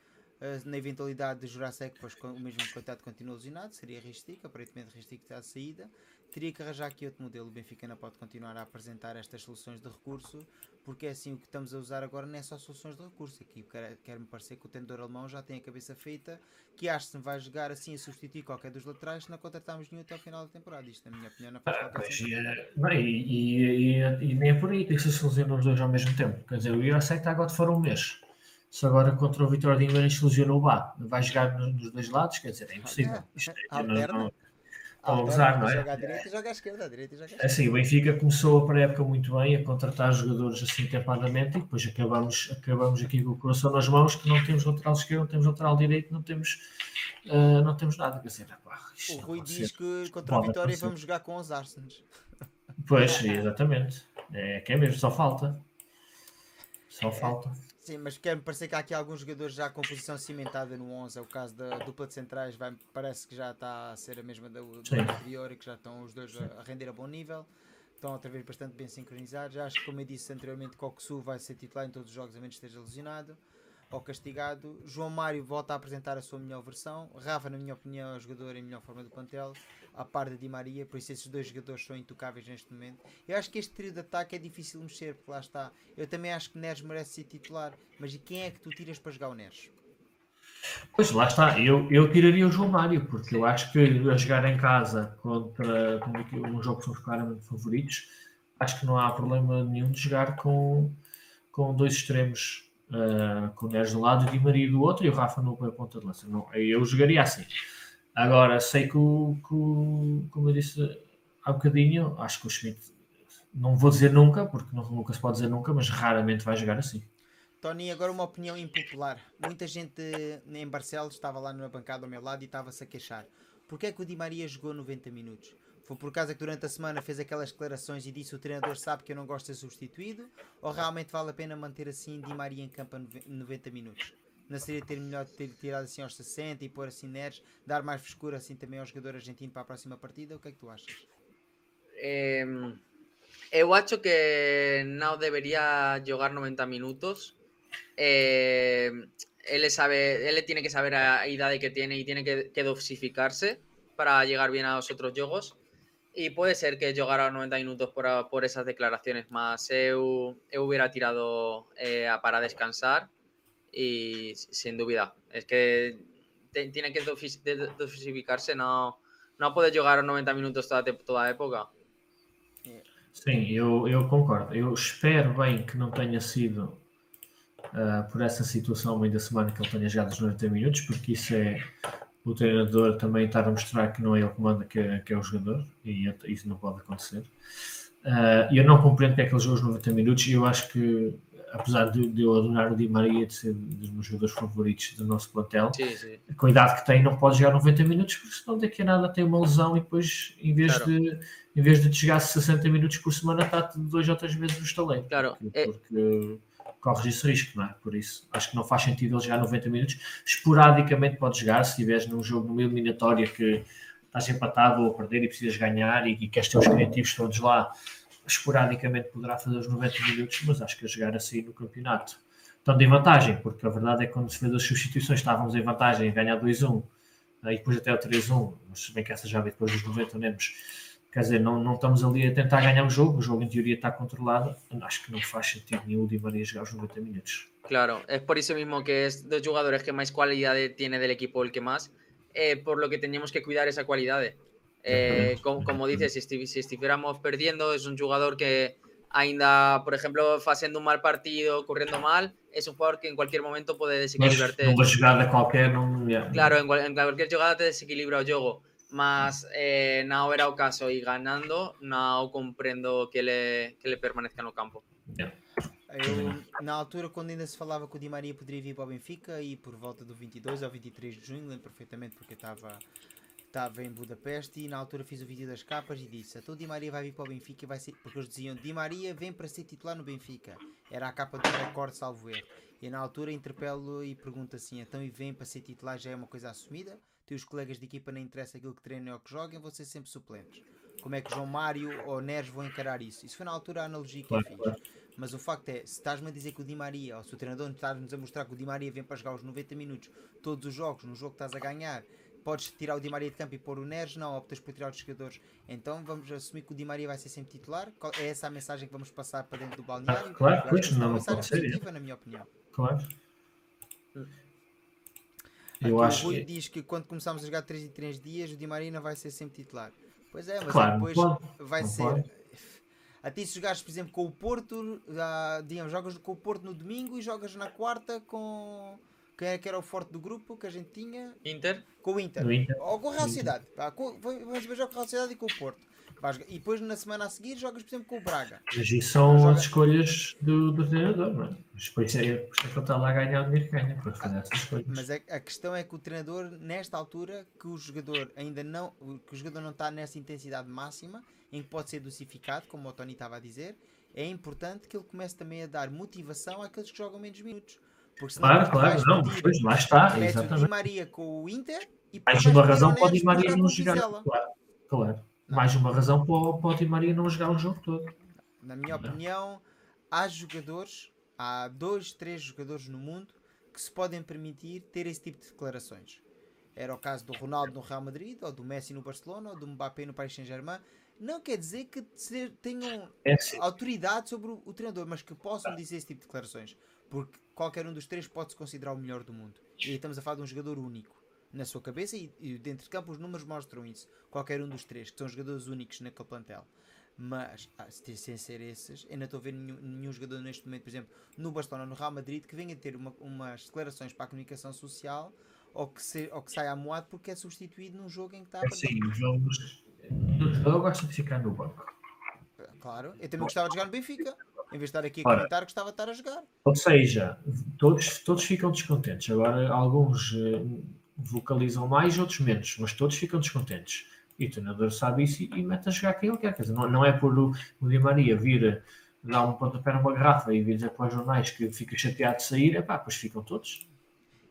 Uh, na eventualidade de Jurassic, pois com- o mesmo coitado continua lesionado, seria Ristic, aparentemente Ristic está à saída. Teria que arranjar aqui outro modelo. O Benfica não pode continuar a apresentar estas soluções de recurso, porque é assim o que estamos a usar agora não é só soluções de recurso. Aqui quer- quer-me parecer que o tendedor alemão já tem a cabeça feita que Arsenal vai jogar assim a substituir qualquer dos laterais se não contratarmos nenhum até ao final da temporada. Isto, na minha opinião, não faz Ah, qualquer sentido. e, eh, e, e, e- e nem é por aí, tem que ser solucionado os dois ao mesmo tempo. Quer dizer, o Jurasek está agora de fora um mês. Se agora contra o Vitória de Guimarães se lesionou o Bá, vai jogar nos, dois lados, quer dizer, é impossível. Isto é- não- não- Ah, a usar, não é? Joga à direita e joga à esquerda, à direita e joga à É esquerda. Assim, o Benfica começou a pré-época muito bem a contratar jogadores assim tempadamente e depois acabamos, acabamos aqui com o coração nas mãos que não temos lateral esquerdo, não temos lateral direito, não temos, ah, não temos nada. Quer dizer, pá, O não Rui diz que contra a Pode Vitória acontecer. vamos jogar com os Arsenals. Pois, exatamente. É que é mesmo, só falta. Só falta. Sim, mas quer-me parecer que há aqui alguns jogadores já com posição cimentada no 11. É o caso da dupla de centrais, vai, parece que já está a ser a mesma do Sim. anterior e que já estão os dois a, a render a bom nível. Estão outra vez bastante bem sincronizados. Acho que, como eu disse anteriormente, Coxu vai ser titular em todos os jogos, a menos que esteja lesionado ou castigado. João Mário volta a apresentar a sua melhor versão. Rafa, na minha opinião, é o jogador em melhor forma do plantel, a par de Di Maria. Por isso, esses dois jogadores são intocáveis neste momento. Eu acho que este trio de ataque é difícil mexer, porque lá está. Eu também acho que Neres merece ser titular. Mas e quem é que tu tiras para jogar o Neres? Pois lá está, eu, eu tiraria o João Mário, porque eu acho que a jogar em casa contra, contra um jogo que somos claramente favoritos, acho que não há problema nenhum de jogar com, com dois extremos, ah, com o Neres de um lado e o Di Maria do outro e o Rafa no ponta de lança. Não, eu jogaria assim. Agora, sei que, o, que como eu disse há bocadinho, acho que o Schmidt, não vou dizer nunca, porque não- nunca se pode dizer nunca, mas raramente vai jogar assim. Tony, agora uma opinião impopular. Muita gente em Barcelos estava lá na bancada ao meu lado e estava-se a queixar. Porquê é que o Di Maria jogou 90 minutos? Foi por causa que durante a semana fez aquelas declarações e disse o treinador sabe que eu não gosto de ser substituído? Ou realmente vale a pena manter assim Di Maria em campo a nove- 90 minutos? Não seria ter melhor ter tirado assim aos 60 e pôr assim Neres, dar mais frescura assim também ao jogador argentino para a próxima partida? O que é que tu achas? Eu acho que no debería jugar 90 minutos. Eh, él, sabe, él le tiene que saber a idade que tiene y tiene que, que dosificarse para llegar bien a los otros juegos. Y puede ser que jugara 90 minutos por, a- por esas declaraciones más. Eu, eu hubiera tirado eh, a- para descansar y sin duda. Es que te- tiene que dosificarse, no, no puede jugar 90 minutos toda, toda a época. Sim, eu, eu concordo. Eu espero bem que não tenha sido ah, por essa situação meio da semana que ele tenha jogado os 90 minutos, porque isso é o treinador também estar a mostrar que não é ele que manda, que é, que é o jogador, e isso não pode acontecer. Ah, eu não compreendo porque é que ele jogou os 90 minutos e eu acho que apesar de, de, eu adorar o Di Maria de ser dos meus jogadores favoritos do nosso plantel, sim, sim. com a idade que tem, não pode jogar 90 minutos, porque senão daqui a nada tem uma lesão e depois, em vez, claro. de, em vez de jogar 60 minutos por semana, está dois ou três meses no estaleiro. Claro. Porque, é... porque corres esse risco, não é? Por isso, acho que não faz sentido ele jogar 90 minutos. Esporadicamente pode jogar, se estiveres num jogo, numa eliminatória que estás empatado ou a perder e precisas ganhar e, e queres ter os criativos todos lá, esporadicamente poderá fazer os 90 minutos, mas acho que a jogar assim no campeonato estando em vantagem, porque a verdade é que quando se fez as substituições estávamos em vantagem ganhar 2-1 e depois até o 3-1, mas se bem que essa já veio depois dos 90 menos. Quer dizer, não, não estamos ali a tentar ganhar o jogo, o jogo em teoria está controlado. Acho que não faz sentido nenhum Di Maria jogar os 90 minutos. Claro, es por eso mismo que es dos jugadores que más cualidad tiene del equipo el que más, eh, por lo que teníamos que cuidar esa cualidad. Eh, como, como, dices, si, si estuviéramos perdiendo, es un jugador que ainda, por ejemplo, haciendo un mal partido, corriendo mal, es un jugador que en cualquier momento puede desequilibrarte. Numa jogada qualquer, não... Claro, en, en, cualquier jugada te desequilibra o jogo. Mas eh, no era o caso y ganando, no comprendo que le, que le permanezca no campo. Yeah. Eu, na altura, quando ainda se falava que o Di Maria poderia vir para o Benfica, e por volta do 22 ou 23 de junho, lembro perfeitamente porque estava estava em Budapeste e na altura fiz o vídeo das capas e disse então o Di Maria vai vir para o Benfica e vai ser porque eles diziam Di Maria vem para ser titular no Benfica era a capa do recorde salvo erro e na altura interpelo e pergunto assim então e vem para ser titular já é uma coisa assumida tem os colegas de equipa não interessa aquilo que treinem ou que joguem vão ser sempre suplentes como é que João Mário ou Neres vão encarar isso isso foi na altura a analogia que eu fiz mas o facto é, se estás-me a dizer que o Di Maria, ou se o treinador está-nos a mostrar que o Di Maria vem para jogar os 90 minutos todos os jogos, no jogo que estás a ganhar, podes tirar o Di Maria de campo e pôr o Neres, não, optas por tirar os jogadores. Então vamos assumir que o Di Maria vai ser sempre titular. É essa a mensagem que vamos passar para dentro do balneário? Claro, pois, é não, uma mensagem positiva, na minha opinião. Claro. Aqui Eu acho o Rui que... diz que quando começamos a jogar 3 e 3 dias, o Di Maria não vai ser sempre titular. Pois é, mas claro, depois pode, vai ser. Pode. *laughs* Até se jogares, por exemplo, com o Porto, já, digamos, jogas com o Porto no domingo e jogas na quarta com quem é que era o forte do grupo que a gente tinha? Inter. Com o Inter. Inter. Ou com a Real Cidade. vamos ver com a Real Cidade e com o Porto. E depois na semana a seguir jogas, por exemplo, com o Braga. Mas isso são Joga... as escolhas do, do treinador, não é? Mas depois é, é que ele está lá a ganhar o dinheiro que ganha para fazer essas escolhas. Mas a, a, questão é que o treinador, nesta altura, que o jogador ainda não. que o jogador não está nessa intensidade máxima, em que pode ser dosificado, como o Tony estava a dizer, é importante que ele comece também a dar motivação àqueles que jogam menos minutos. Porque claro, claro, não, pois lá está, exatamente. O Di Maria com o Inter e mais uma razão o Di Maria não jogar. Claro, claro. Mais uma razão para o, para o Di Maria não jogar o jogo todo. Na minha opinião, há jogadores, há dois, três jogadores no mundo que se podem permitir ter esse tipo de declarações. Era o caso do Ronaldo no Real Madrid, ou do Messi no Barcelona, ou do Mbappé no Paris Saint-Germain. Não quer dizer que tenham é autoridade sobre o, o treinador, mas que possam dizer esse tipo de declarações. Porque qualquer um dos três pode se considerar o melhor do mundo. E estamos a falar de um jogador único na sua cabeça e, e dentro de campo os números mostram isso. Qualquer um dos três, que são jogadores únicos naquele plantel. Mas, ah, sem ser esses, ainda estou a ver nenhum, nenhum, jogador neste momento, por exemplo, no Barcelona, no Real Madrid, que venha ter uma, umas declarações para a comunicação social ou que, se, ou que saia amoado porque é substituído num jogo em que está. É sim, jogos. O jogador gosta de ficar no banco. Claro, eu também gostava de jogar no Benfica. Em vez de estar aqui a Ora, comentar, gostava de estar a jogar. Ou seja, todos, todos ficam descontentes. Agora, alguns uh, vocalizam mais, outros menos, mas todos ficam descontentes. E o treinador sabe isso e, e mete a jogar quem ele quer. Quer dizer, não, não é por o, o Di Maria vir dar um pontapé numa garrafa e vir dizer para os jornais que fica chateado de sair, é pá, pois ficam todos.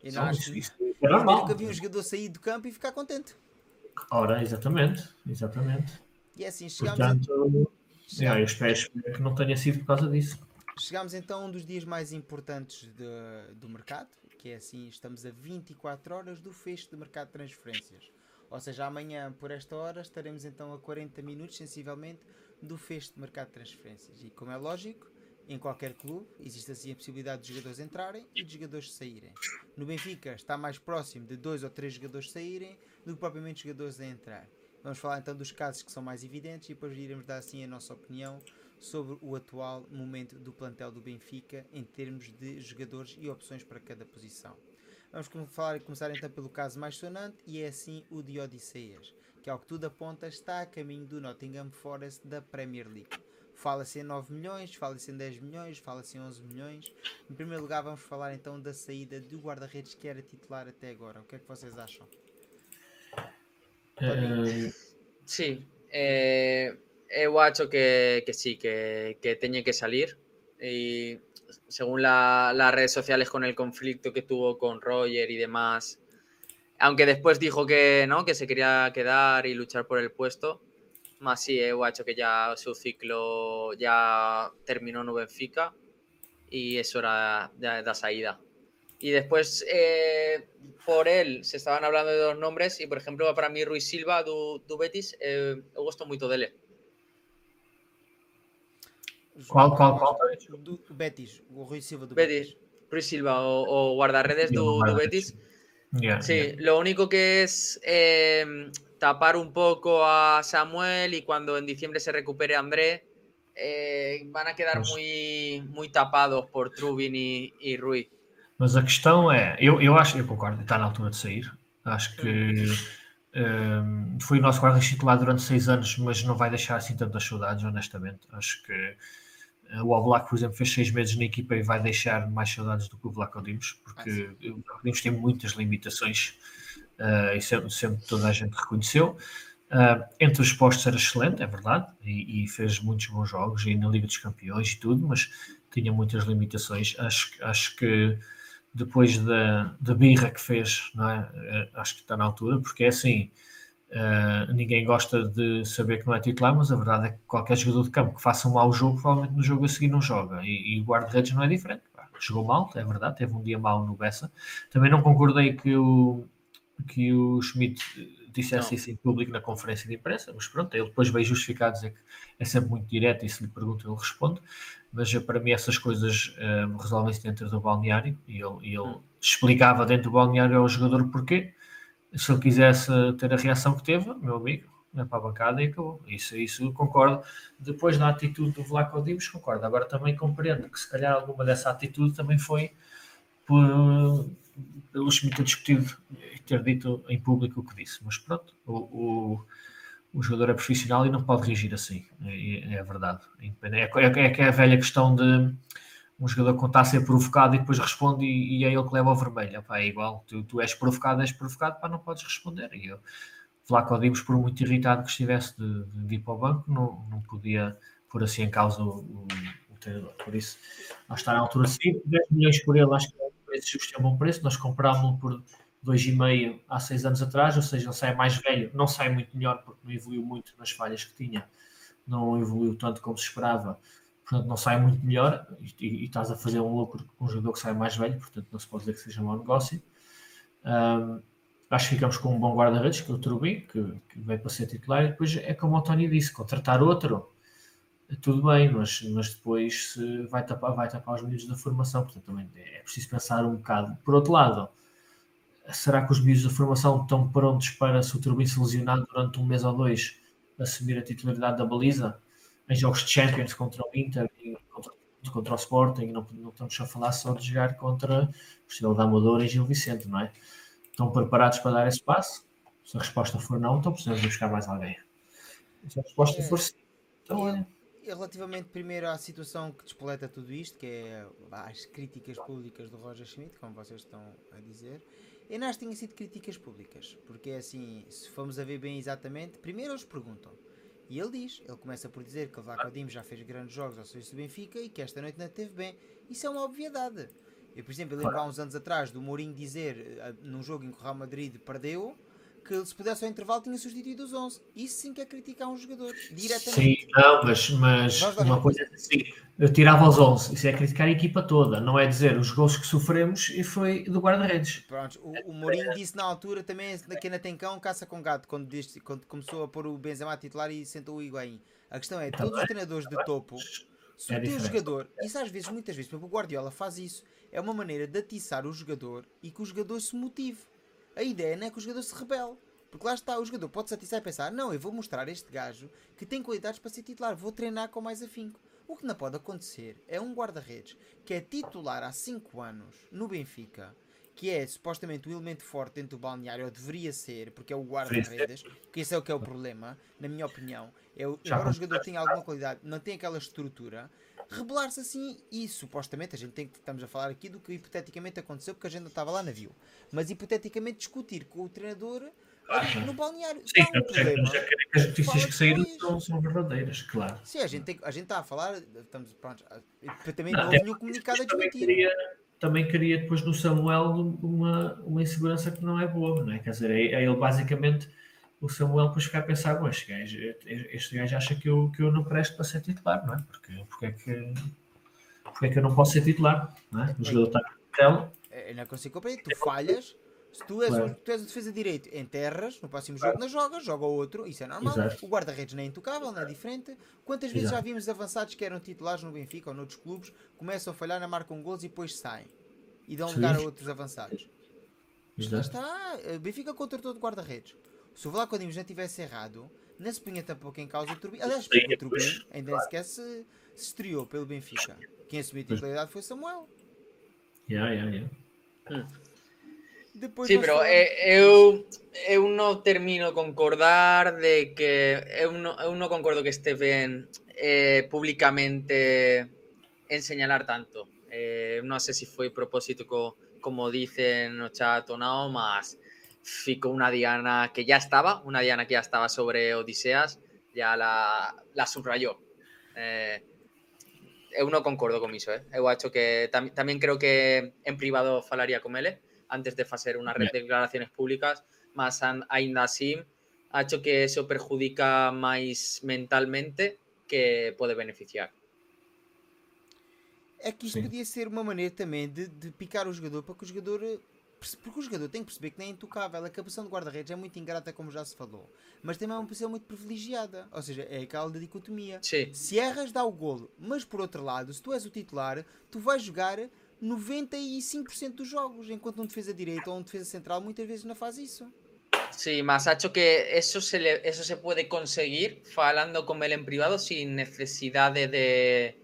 E não isso, isso é normal. nunca vi um jogador sair do campo e ficar contente. Ora, exatamente, exatamente. E é assim, chegamos Portanto, a Yeah, eu espero, espero, que não tenha sido por causa disso. Chegamos então a um dos dias mais importantes de, do mercado, que é assim, estamos a 24 horas do fecho do mercado de transferências. Ou seja, amanhã por esta hora estaremos então a 40 minutos sensivelmente do fecho de mercado de transferências. E como é lógico, em qualquer clube existe assim a possibilidade de jogadores entrarem e de jogadores saírem. No Benfica está mais próximo de dois ou três jogadores saírem do que propriamente jogadores a entrar. Vamos falar então dos casos que são mais evidentes e depois iremos dar assim a nossa opinião sobre o atual momento do plantel do Benfica em termos de jogadores e opções para cada posição. Vamos falar, começar então pelo caso mais sonante e é assim o de Odisseias, que ao que tudo aponta está a caminho do Nottingham Forest da Premier League. Fala-se em 9 milhões, fala-se em 10 milhões, fala-se em 11 milhões. Em primeiro lugar, vamos falar então da saída do guarda-redes que era titular até agora. O que é que vocês acham? Eh, Sí, eh, eu acho que, que sí, que, que tiene que salir. Y según la- las redes sociales con el conflicto que tuvo con Roger y demás, aunque después dijo que no, que se quería quedar y luchar por el puesto, más sí, eu acho que ya su ciclo ya terminó no Benfica y es hora de, da saída. Y después, eh, por él, se estaban hablando de dos nombres y, por ejemplo, para mí Ruiz Silva do, do Betis, eh, eu gosto moito dele. Qual, qual, qual? Do do Betis, o Rui Silva do Betis. Ruiz Silva o, o guardarredes do, do Betis. yeah, Sí, yeah. lo único que es eh, tapar un poco a Samuel y cuando en diciembre se recupere André, eh, van a quedar Pues- muy, muy tapados por Trubin y, y Rui. Mas a questão é, eu, eu acho, eu concordo, está na altura de sair. Acho que hum, foi o nosso guarda titular durante seis anos, mas não vai deixar assim tantas saudades, honestamente. Acho que o Oblak, por exemplo, fez seis meses na equipa e vai deixar mais saudades do que o Vlaco Dimos, porque o Vlaco Dimos tem muitas limitações eh, e sempre, sempre toda a gente reconheceu. Ah, entre os postos era excelente, é verdade, e, e fez muitos bons jogos e na Liga dos Campeões e tudo, mas tinha muitas limitações. Acho, acho que depois da, da birra que fez, é? Eh, acho que está na altura, porque é assim, eh, ninguém gosta de saber que não é titular, mas a verdade é que qualquer jogador de campo que faça um mau jogo, provavelmente no jogo a seguir não joga, e, e o guarda-redes não é diferente. pá. Jogou mal, é verdade, teve um dia mau no Bessa. Também não concordei que o, que o Schmidt dissesse Não. isso em público na conferência de imprensa, mas pronto, ele depois veio justificar dizer que é sempre muito direto e se lhe pergunta ele responde, mas eh, para mim essas coisas eh, resolvem-se dentro do balneário e ele, ele Hum. explicava dentro do balneário ao jogador porquê. Se ele quisesse ter a reação que teve, meu amigo, é para a bancada e acabou. Isso, isso concordo. Depois da atitude do Vlaco Dimos, concordo. Agora também compreendo que se calhar alguma dessa atitude também foi por, pelo Schmidt ter discutido e ter dito em público o que disse. Mas pronto, o, o, o jogador é profissional e não pode reagir assim. É, é verdade. É, é, é é a velha questão de um jogador que está a ser provocado e depois responde e, e é ele que leva ao vermelho. Epá, é igual, tu, tu és provocado, és provocado, pá, não podes responder. E eu, Vlaco Dimos, por muito irritado que estivesse de, de ir para o banco, não, não podia pôr assim em causa o, o, o treinador. Por isso, nós está na altura sair, 10 milhões por ele, acho que é um preço justo, é um bom preço. Nós comprámos-lo por 2,5 há 6 anos atrás, ou seja, ele sai mais velho, não sai muito melhor porque não evoluiu muito nas falhas que tinha, não evoluiu tanto como se esperava, portanto não sai muito melhor e, e, estás a fazer um lucro com um jogador que sai mais velho, portanto não se pode dizer que seja um mau negócio. Um, acho que ficamos com um bom guarda-redes, que é o Turubi, que, que veio para ser titular, e depois é como o Tony disse, contratar outro, tudo bem, mas, mas depois vai, tapar, vai tapar os miúdos da formação, portanto também é preciso pensar um bocado. Por outro lado, será que os miúdos da formação estão prontos para, se o Turbin se lesionar durante um mês ou dois, assumir a titularidade da baliza em jogos de Champions contra o Inter e contra, contra o Sporting? Não, não estamos a falar só de jogar contra o Estrela da Amadora e Gil Vicente, não é? Estão preparados para dar esse passo? Se a resposta for não, então precisamos de buscar mais alguém. Se a resposta É. for sim, então olha. Relativamente primeiro à situação que despoleta tudo isto, que é as críticas públicas do Roger Schmidt, como vocês estão a dizer, eu não acho que tenha sido críticas públicas, porque é assim, se formos a ver bem exatamente, primeiro eles perguntam, e ele diz, ele começa por dizer que o Vlaco Dimos já fez grandes jogos ao serviço do Benfica e que esta noite não teve bem. Isso é uma obviedade. Eu, por exemplo, lembro há uns anos atrás do Mourinho dizer, eh, num jogo em que o Real Madrid perdeu, que se pudesse ao intervalo tinha substituído os 11. Isso sim que é criticar um jogador, diretamente. Sim, não, mas, mas uma coisa é assim, eu tirava os 11, isso é criticar a equipa toda, não é dizer os gols que sofremos e foi do guarda-redes. Pronto, o, o Mourinho disse na altura também que ainda tem cão, caça com gato, quando, disse- quando começou a pôr o Benzema a titular e sentou o Higuaín. A questão é, todos os treinadores de topo, se É o teu jogador, isso às vezes, muitas vezes, o Guardiola faz isso, é uma maneira de atiçar o jogador e que o jogador se motive. A ideia não é que o jogador se rebele. Porque lá está, o jogador pode-se atiçar e pensar, não, eu vou mostrar a este gajo que tem qualidades para ser titular, vou treinar com mais afinco. O que não pode acontecer é um guarda-redes que é titular há 5 anos no Benfica, que é supostamente o elemento forte dentro do balneário, ou deveria ser, porque é o guarda-redes, porque esse é o que é o problema, na minha opinião. É o, embora o jogador tenha alguma qualidade, não tem aquela estrutura, rebelar-se assim e supostamente a gente tem que estamos a falar aqui do que hipoteticamente aconteceu porque a gente não estava lá na viu mas hipoteticamente discutir com o treinador Claro. no balneário Sim, que- problema- mas é que as notícias que saíram são, são verdadeiras, claro. Sim, a gente, tem, a gente está a falar, estamos pronto, também Não, não houve nenhum comunicado a desmentir. queria, também queria depois no Samuel uma, uma insegurança que não é boa, não é? Quer dizer, é, é ele basicamente o Samuel depois ficar a pensar, bom, este gajo, este gajo acha que eu, que eu não presto para ser titular, não é? Porque, porque, é que, porque é que eu não posso ser titular, não é? O jogador está na tela, Eu não consigo compreender. Tu falhas, se tu és, Claro. o, tu és o defesa direito, enterras, no próximo jogo não jogas, joga outro, isso é normal. Exato. O guarda-redes não é intocável, não é diferente. Quantas vezes Exato. já vimos avançados que eram titulares no Benfica ou noutros clubes, começam a falhar, não marcam gols e depois saem. E dão Sim. lugar a outros avançados. Exato. está, eh, Benfica contratou de guarda-redes. Se o Vlaco Dimos não tivesse errado, não se punha tampouco em causa o Turbin. Aliás, Sim, o Turbin pois, ainda nem sequer se, se estreou pelo Benfica. Quem assumiu a titularidade foi Samuel. Yeah, yeah, yeah. Depois Sí, pero eh, eu, eu non termino concordar de que eu non, eu non concordo que este ben eh, públicamente en señalar tanto. Eh, non sei se foi propósito co, como dicen no chat ou non, mas ficou unha diana que ya estaba, unha diana que ya estaba sobre Odiseas, ya la, la subrayó. Eh, eu non concordo con iso, eh? Eu acho que tam, tamén creo que en privado falaría con ele antes de facer unhas Yeah. declaraciones públicas, mas an, aínda así acho que eso perjudica máis mentalmente que pode beneficiar. É que isto Sim. podia ser uma maneira também de, de picar o jogador para que o jogador. Porque o jogador tem que perceber que não é intocável. A posição de guarda-redes é muito ingrata, como já se falou. Mas também é uma posição muito privilegiada. Ou seja, é aquela da dicotomia. Sí, Se erras, dá o golo. Mas por outro lado, se tu és o titular, tu vais jogar 95% dos jogos. Enquanto um defesa direito ou um defesa central muitas vezes não faz isso. sí, mas acho que eso se, le, eso se puede conseguir falando con él en privado sin necesidad de, de,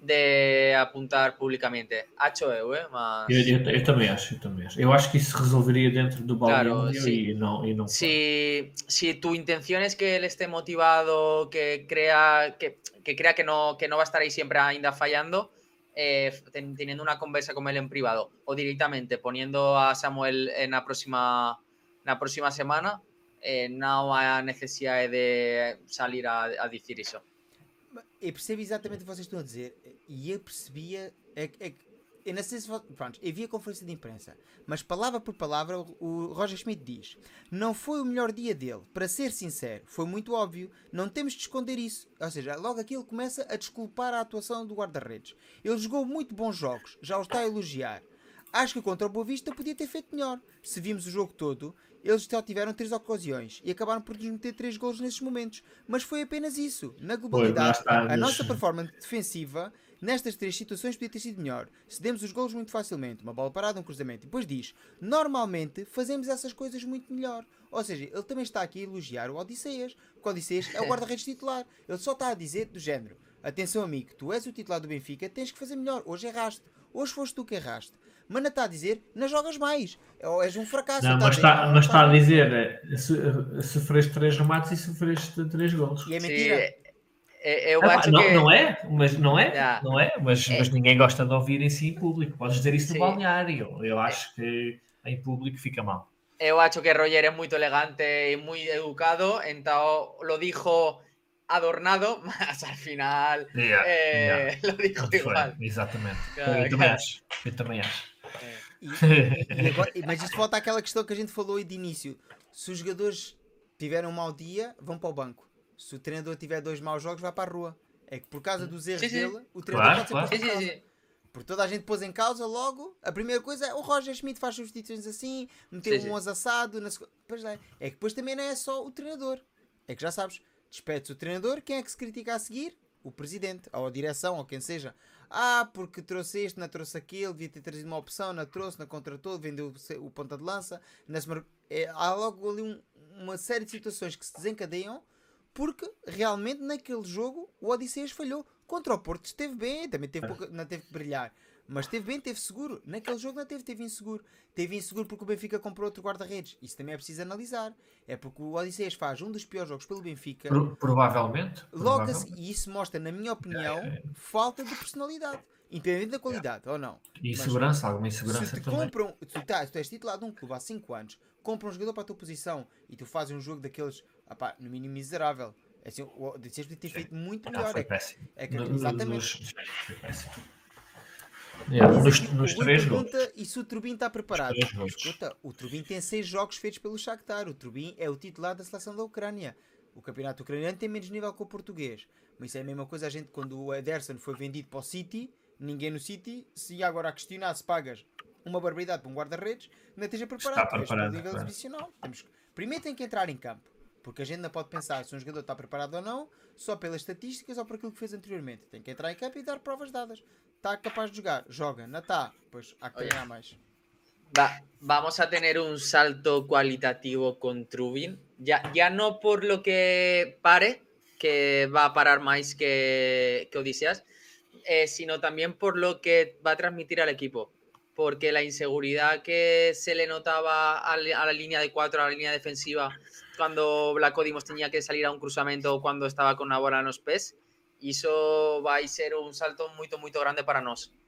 de apuntar públicamente. Acho eu, eh? Mas... Eu, eu, eu também acho, eu também acho. Eu acho que isso se resolveria dentro do Claro, balneário sí. e não, e não si, si tu intención es que él esté motivado, que crea que, que crea que no, que no va a estar ahí siempre ainda fallando, eh, ten- teniendo una conversa con él en privado o directamente poniendo a Samuel en la próxima, en la próxima semana, eh, no há necesidade de salir a, a decir eso. Eu percebo exatamente o que vocês estão a dizer. E eu percebia. É, é, eu não sei se. Pronto, eu vi a conferência de imprensa. Mas palavra por palavra, o, Roger Schmidt diz: Não foi o melhor dia dele. Para ser sincero, foi muito óbvio. Não temos de esconder isso. Ou seja, logo aqui ele começa a desculpar a atuação do guarda-redes. Ele jogou muito bons jogos. Já o está a elogiar. Acho que contra o Boa Vista podia ter feito melhor. Se vimos o jogo todo, eles só tiveram três ocasiões e acabaram por nos meter três golos nesses momentos. Mas foi apenas isso. Na globalidade, está, a nossa performance defensiva nestas três situações podia ter sido melhor. Cedemos os golos muito facilmente, uma bola parada, um cruzamento. E depois diz: normalmente fazemos essas coisas muito melhor. Ou seja, ele também está aqui a elogiar o Odisseias. porque O Odisseias é o guarda-redes titular. Ele só está a dizer do género: atenção, amigo, tu és o titular do Benfica, tens que fazer melhor. Hoje erraste. Hoje foste tu que erraste. Mas não está a dizer, não jogas mais. Ou és um fracasso. Não, Ele mas está, "Não, mas está a estás." dizer, eh, so- sofreste três remates e sofreste três golos. E é mentira. eh, eh, eu Ah, acho não, que... não é, mas não é, Já. não é, mas, É. mas ninguém gosta de ouvir isso em público. Podes dizer isso Sim. no balneário. Eu acho que em público fica mal. Eu acho que Roger es muy elegante y muy educado, entonces lo dijo adornado, *laughs* mas al final Yeah, eh, lo dijo foi, igual. Exatamente. Claro, eu também claro. acho. Eu também acho. E- E agora- mas isto volta àquela questão que a gente falou aí de início. Se os jogadores tiverem um mau dia, vão para o banco. Se o treinador tiver dois maus jogos, vai para a rua. É que por causa dos erros Sim, sim. dele, o treinador Claro, pode ser claro. posto Sí, em sí, causa. sí. Porque toda a gente pôs em causa logo. A primeira coisa é o Roger Schmidt faz substituições assim, meteu Sim, um sim. asassado. Na... Pois é. é que depois também não é só o treinador. É que já sabes, despede-se o treinador, quem é que se critica a seguir? O presidente, ou a direção, ou quem seja. Ah, porque trouxe este, não trouxe aquele, devia ter trazido uma opção, não trouxe, não contratou, vendeu o ponta de lança. Mar- é, há logo ali um- uma série de situações que se desencadeiam porque realmente naquele jogo o Odisseias falhou. Contra o Porto esteve bem, também teve pouca- não teve que brilhar. Mas teve bem, teve seguro. Naquele jogo não teve, teve inseguro. Teve inseguro porque o Benfica comprou outro guarda-redes. Isso também é preciso analisar. É porque o Odisseias faz um dos piores jogos pelo Benfica. Pro, provavelmente. Logo provavelmente. e isso mostra, na minha opinião, falta de personalidade. Independente da qualidade, ou não. E Mas insegurança, alguma Se insegurança te também. compram, tu, tá, tu és titular de um clube há 5 anos, compra um jogador para a tua posição e tu fazes um jogo daqueles, apá, no mínimo miserável. É Assim, o Odisseias podia ter feito muito Ah, melhor. foi É que- é que- exatamente. foi péssimo. Yeah, nos, nos três pergunta, e se o Turbin está preparado? Escuta, o Turbin tem 6 jogos feitos pelo Shakhtar. O Turbin é o titular da seleção da Ucrânia. O campeonato ucraniano tem menos nível que o português. Mas isso é a mesma coisa a gente quando o Ederson foi vendido para o City, ninguém no City se ia agora a questionar se pagas uma barbaridade para um guarda-redes, não esteja preparado. Está preparado, nível claro. Primeiro tem que entrar em campo. Porque a gente não pode pensar se um jogador está preparado ou não, só pelas estatísticas ou por aquilo que fez anteriormente. Tem que entrar em campo e dar provas dadas. Está capaz de jogar, joga, não está, pois há que Oye. treinar mais. Va- vamos a tener un salto cualitativo con Trubin. Ya, ya no por lo que pare, que va a parar más que, que Odiseas, eh, sino también por lo que va a transmitir al equipo. Porque la inseguridad que se le notaba a, la- línea de cuatro, a la línea defensiva, cuando Black Odimos tenía que salir a un cruzamiento o cuando estaba con una bola en los pies, eso va a ser un salto muy, muy grande para nosotros.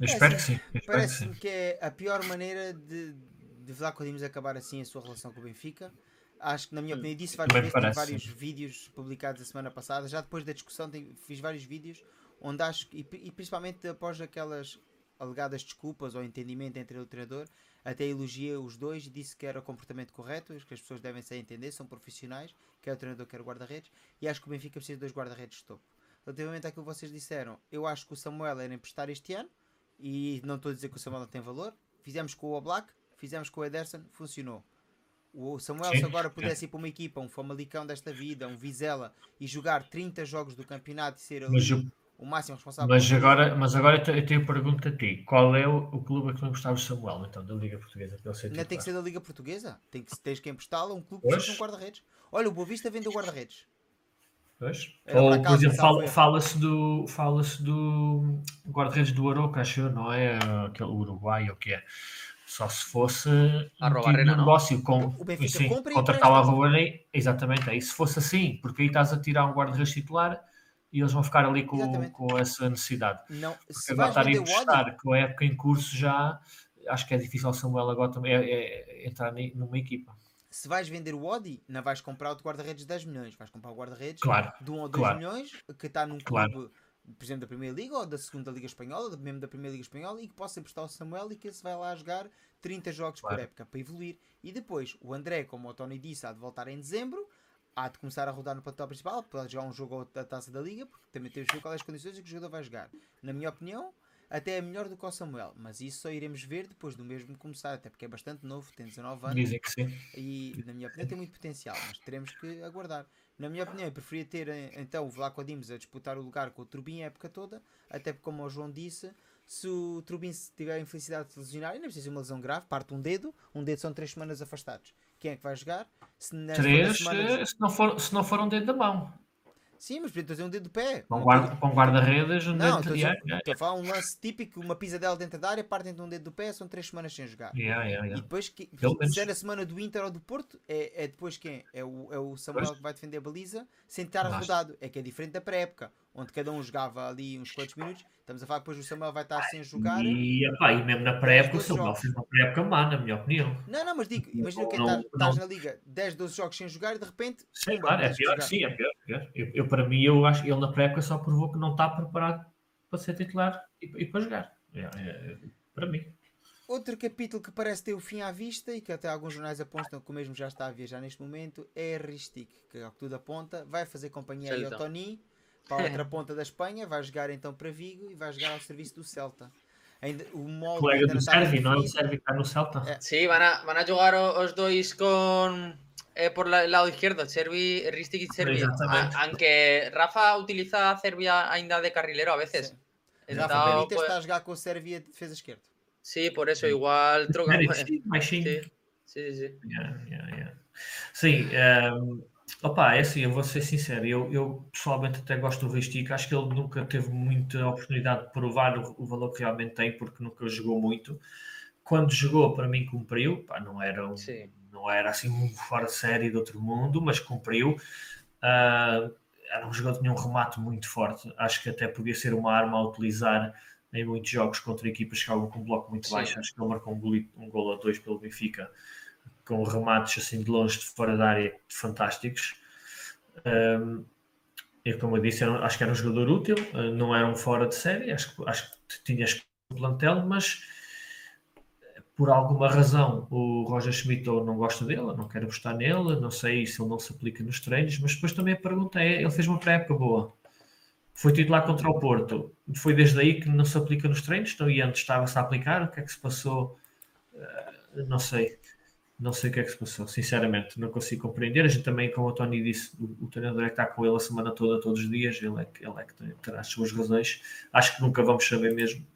Eu espero que sim. eu espero que sim. Parece-me que é a pior maneira de, de Vlaco Dimos acabar assim a sua relação com o Benfica. Acho que, na minha opinião, disse várias vezes, parece, vários vídeos publicados a semana passada. Já depois da discussão, tenho- fiz vários vídeos onde acho, que- e, e principalmente após aquelas alegadas desculpas ou entendimento entre ele e o treinador, até elogiei os dois e disse que era o comportamento correto, que as pessoas devem se entender, são profissionais, quer o treinador, quer o guarda-redes, e acho que o Benfica precisa de dois guarda-redes de topo. Relativamente àquilo que vocês disseram, eu acho que o Samuel era emprestar este ano, e não estou a dizer que o Samuel não tem valor. Fizemos com o Oblak, fizemos com o Ederson, funcionou. O Samuel, se agora pudesse ir para uma equipa, um Famalicão desta vida, um Vizela, e jogar 30 jogos do campeonato e ser ali o máximo responsável mas agora, mas agora eu te- eu tenho pergunta a ti: qual é o, o clube a que não gostava de Samuel, então, da Liga Portuguesa? Não tem que ser da Liga Portuguesa. Tem que, tens que emprestá-lo a um clube que seja um guarda-redes. Olha, o Boa Vista vendeu guarda-redes. Pois? Ou, por exemplo, fala-se do, fala do guarda-redes do Aroca, acho eu, não é? Aquele Uruguai, ou o que é? Só se fosse Arroba um não? negócio com O Benfica sim, compra contratar o empresta. Avoane, exatamente, aí se fosse assim, porque aí estás a tirar um guarda-redes titular e eles vão ficar ali com, Exatamente. com essa necessidade. Não, Porque se agora estar a o emprestar com a época em curso já, acho que é difícil ao Samuel agora também é, é- entrar ni- numa equipa. se vais vender o Odi, não vais comprar o de guarda-redes de 10 milhões. Vais comprar o guarda-redes Claro, de 1 ou 2 claro. milhões que está num clube, Claro. por exemplo, da Primeira Liga ou da Segunda Liga Espanhola, ou mesmo da Primeira Liga Espanhola, e que possa emprestar ao Samuel e que esse vai lá jogar 30 jogos por época para evoluir. E depois, o André, como o Tony disse, há de voltar em dezembro, há de começar a rodar no plantel principal, pode jogar um jogo ou da taça da Liga, porque também temos que ver quais as condições em que o jogador vai jogar. Na minha opinião, até é melhor do que o Samuel, mas isso só iremos ver depois do mesmo começar, até porque é bastante novo, tem 19 anos dizem que sim. e na minha opinião tem muito potencial, mas teremos que aguardar. Na minha opinião, eu preferia ter eh, então o Vlaco Dimos a disputar o lugar com o Trubin a época toda, até porque, como o João disse, se o Trubin se tiver a infelicidade de lesionar, não precisa ser uma lesão grave, parte um dedo, um dedo são três semanas afastados. Quem é que vai jogar? Se Três, eh, se não for, se não for um dedo da mão. Sim, mas estou a dizer um dedo do pé. Com Uma guarda- coisa- com guarda-redes, um Não, dedo a, de. yeah, estou a falar um lance típico, uma pisadela dentro da área, partem de um dedo do pé, são três semanas sem jogar. yeah, yeah, E yeah. depois, que, se é na semana do Inter ou do Porto, é, é depois quem? É o, é o Samuel Pois. que vai defender a baliza sem estar rodado. É que é diferente da pré-época, onde cada um jogava ali uns quantos minutos. Estamos a falar que depois o Samuel vai estar sem jogar. E, epá, e mesmo na pré-época, o Samuel fez uma pré-época má, na minha opinião. Não, não, mas digo, imagina que Não, estás, não. estás na liga 10, 12 jogos sem jogar e de repente. Sim, pumba, claro, é pior, sim, é pior. é pior. Eu, eu, para mim, eu acho que ele na pré-época só provou que não está preparado para ser titular e, e para jogar. É, é, para mim. Outro capítulo que parece ter o fim à vista e que até alguns jornais apontam que o mesmo já está a viajar neste momento é Ristic, que ao que tudo aponta vai fazer companhia aí ao Celta. Tony para a outra ponta da Espanha, vai jogar então para Vigo e vai jogar ao serviço do Celta. Ainda, o molde Colega ainda do está Servi, não é o. Servi que está no Celta? É. Sí, van a, van a jugar o- os dois con eh, por la- el lado izquierdo, Servi, Ristic y Servi. Aunque Rafa utiliza a Serbia ainda de carrilero a veces. Sim. Então, Rafa Benítez pues, está a jogar com o Sérvia de defesa esquerda. sí, por eso igual troca. Servi, sim. Sí, sí, sí. sí. Yeah, yeah. Sim, ehm, Opa, é assim, eu vou ser sincero, eu, eu pessoalmente até gosto do Ristic, acho que ele nunca teve muita oportunidade de provar o, o, valor que realmente tem, porque nunca jogou muito. Quando jogou, para mim cumpriu, pá, não, era um, não era assim um fora de série de outro mundo, mas cumpriu. Uh, era um jogador que tinha um remate muito forte, acho que até podia ser uma arma a utilizar em muitos jogos contra equipas que estavam com um bloco muito Sim. baixo, acho que ele marcou um gol, um gol a dois pelo Benfica, com remates assim de longe, de fora da área, fantásticos. Um, e como eu disse, acho que era um jogador útil, ah, não era um fora de série, acho, acho que tinhas plantel, mas por alguma razão o Roger Schmidt ou não gosta dele, não quer apostar nele, não sei se ele não se aplica nos treinos, mas depois também a pergunta é, ele fez uma pré-época boa, foi titular contra o Porto, foi desde aí que não se aplica nos treinos, então e antes estava-se a aplicar, o que é que se passou? Uh, não sei. Não sei o que é que se passou, sinceramente, não consigo compreender. A gente também, como o Tony disse, o, o treinador é que está com ele a semana toda, todos os dias, ele é que, ele é que terá as suas razões. Acho que nunca vamos saber mesmo.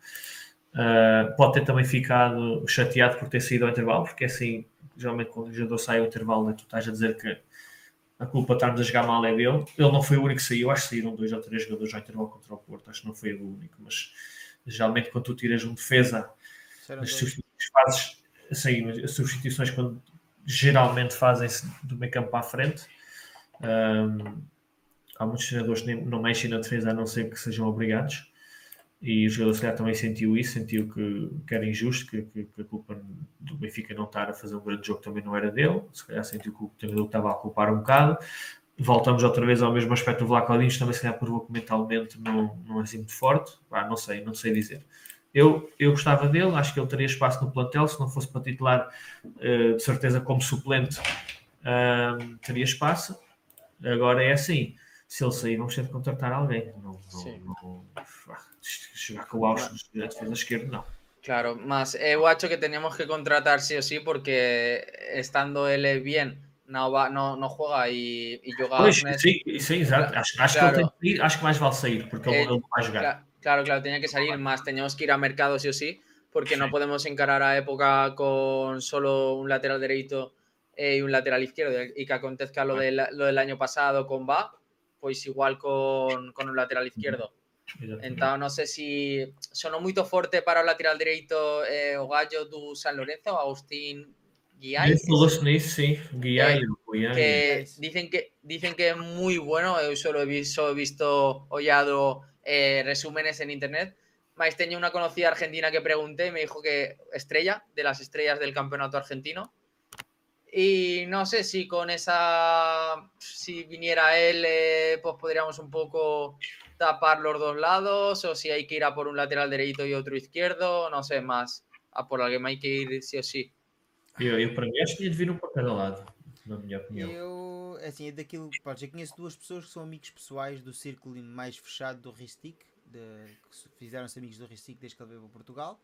Uh, pode ter também ficado chateado por ter saído ao intervalo, porque assim, geralmente quando o jogador sai ao intervalo, né, tu estás a dizer que a culpa de estarmos a jogar mal é dele. Ele não foi o único que saiu, acho que saíram dois ou três jogadores ao intervalo contra o Porto, acho que não foi o único, mas geralmente quando tu tiras um defesa, as substituições fazes as substituições quando geralmente fazem-se do meio campo a frente. Um, há muitos treinadores que não mexem na defesa a não ser que sejam obrigados. E o jogador se calhar também sentiu isso, sentiu que, que era injusto, que, que, que, a culpa do Benfica não estar a fazer um grande jogo também não era dele, se calhar sentiu que o treinador estava a culpar um bocado. Voltamos outra vez ao mesmo aspecto do Vlaco também se calhar provou que mentalmente não, não é assim muito forte, ah, não sei, não sei dizer. Eu, eu gostava dele, acho que ele teria espaço no plantel, se não fosse para titular, uh, de certeza como suplente, teria espaço. Agora é assim, se ele sair, vamos ter de contratar alguém. Não, não, não chegar com o Austin da defesa esquerda, não. Claro, mas eu acho que teníamos que contratar sí o sí porque estando ele bien no, va, no, no juega e, e joga pois, sim, sim, exato. Acho, acho claro. que ele tem que ir, acho que mais vale sair porque ele, eh, ele não vai jogar. Claro. Claro, tenía que salir más. Teníamos que ir a mercado sí o sí, porque no podemos encarar a época con solo un lateral derecho eh, y un lateral izquierdo y que acontezca lo, de lo del año pasado con Va, pues igual con, con un lateral izquierdo. Entonces, no sé si sonó muy fuerte para el lateral derecho eh, o Gallo du San Lorenzo Agustín Guiay. sí, Guiay. Eh, que dicen que dicen que es muy bueno, yo solo he visto, he visto hollado eh, resúmenes en internet. Más tenía una conocida argentina que pregunté y me dijo que estrella, de las estrellas del campeonato argentino. Y no sé si con esa, si viniera él, eh, pues podríamos un poco tapar los dos lados, o si hay que ir a por un lateral derecho y otro izquierdo, no sé, más a por alguém hay que ir sí o sí. Eu, eu para mim acho que para cada lado, na minha opinião. Eu, assim, é daquilo, pode eu conheço duas pessoas que são amigos pessoais do círculo mais fechado do Ristic, de, que fizeram-se amigos do Ristic desde que ele veio para Portugal.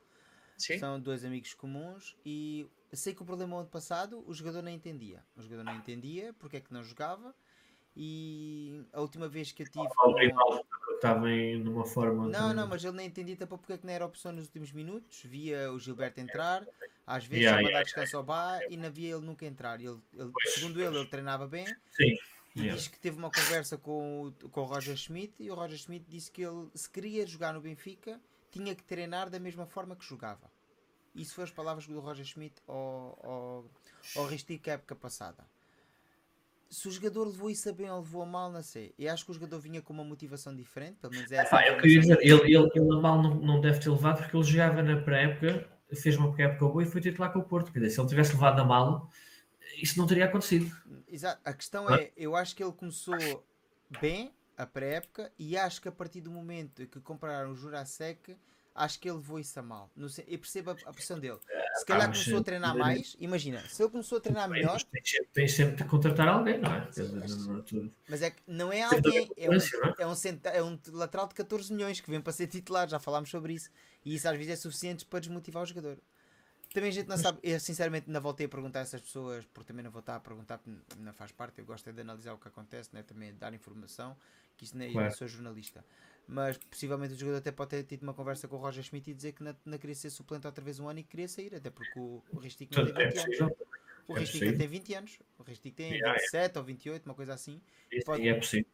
Sim. São dois amigos comuns e sei que o problema ano passado o jogador não entendia. O jogador não entendia porque é que não jogava e a última vez que eu tive. Estava em numa forma. Não, de... não, mas ele nem entendia também porque é que não era opção nos últimos minutos. Via o Gilberto entrar, às vezes yeah, yeah, dar descanso ao bar e não via ele nunca entrar. Ele, ele segundo ele, ele treinava bem. Sim. E yeah. diz que teve uma conversa com o, com o Roger Schmidt e o Roger Schmidt disse que ele, se queria jogar no Benfica, tinha que treinar da mesma forma que jogava. Isso foram as palavras do Roger Schmidt ao, ao, ao Ristic época passada se o jogador levou isso a bem ou levou a mal, não sei. Eu acho que o jogador vinha com uma motivação diferente, pelo menos é essa. Ah, eu queria dizer, ele, ele, ele a mal não, não deve ter levado porque ele jogava na pré-época, fez uma pré-época boa e foi titular com o Porto. Quer dizer, se ele tivesse levado a mal, isso não teria acontecido. Exato. A questão é, eu acho que ele começou bem a pré-época e acho que a partir do momento que compraram o Jurasek acho que ele levou isso a mal. Não sei, eu percebo a, a pressão dele. Se calhar ah, começou a treinar mais, imagina, se ele começou a treinar melhor. Tens sempre de contratar alguém, não é? Mas, é que não é alguém, é um, é, um, é um lateral de 14 milhões que vem para ser titular, já falámos sobre isso. E isso às vezes é suficiente para desmotivar o jogador. Também a gente não sabe, eu sinceramente não voltei a perguntar a essas pessoas, porque também não vou estar a perguntar, não faz parte, eu gosto é de analisar o que acontece, né? também de dar informação, que isso nem é, claro. eu não sou jornalista mas possivelmente o jogador até pode ter tido uma conversa com o Roger Schmidt e dizer que não, não queria ser suplente outra vez um ano e queria sair, até porque o, o Ristic não tem 20 anos. O Ristic tem 20 anos. O Ristic tem yeah, 27 yeah. ou 28, uma coisa assim. Isso pode, é possível.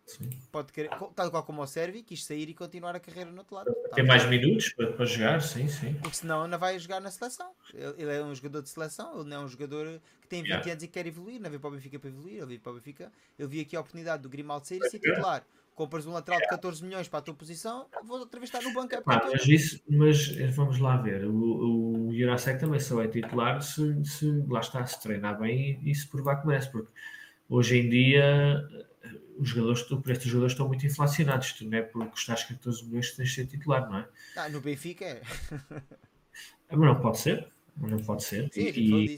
Pode querer, tal qual como o Servi, quis sair e continuar a carreira no outro lado. Tem mais minutos para, para, jogar, sim, sim. Porque senão não vai jogar na seleção. Ele, ele, é um jogador de seleção, ele não é um jogador que tem 20 yeah. anos e quer evoluir, não veio para o Benfica para evoluir, ele veio para o Benfica. Ele viu aqui a oportunidade do Grimaldo sair e ser titular compras um lateral de 14 milhões para a tua posição, vou outra vez estar no banco. É ah, mas, isso, mas vamos lá ver, o, o Jurasek também só é titular se, se lá está, se treinar bem e, e se provar que merece, porque hoje em dia os jogadores, o preço dos jogadores estão muito inflacionados, tu não é porque custares 14 milhões que tens de ser titular, não é? Ah, no Benfica é. mas não pode ser, não pode ser. Sim, e,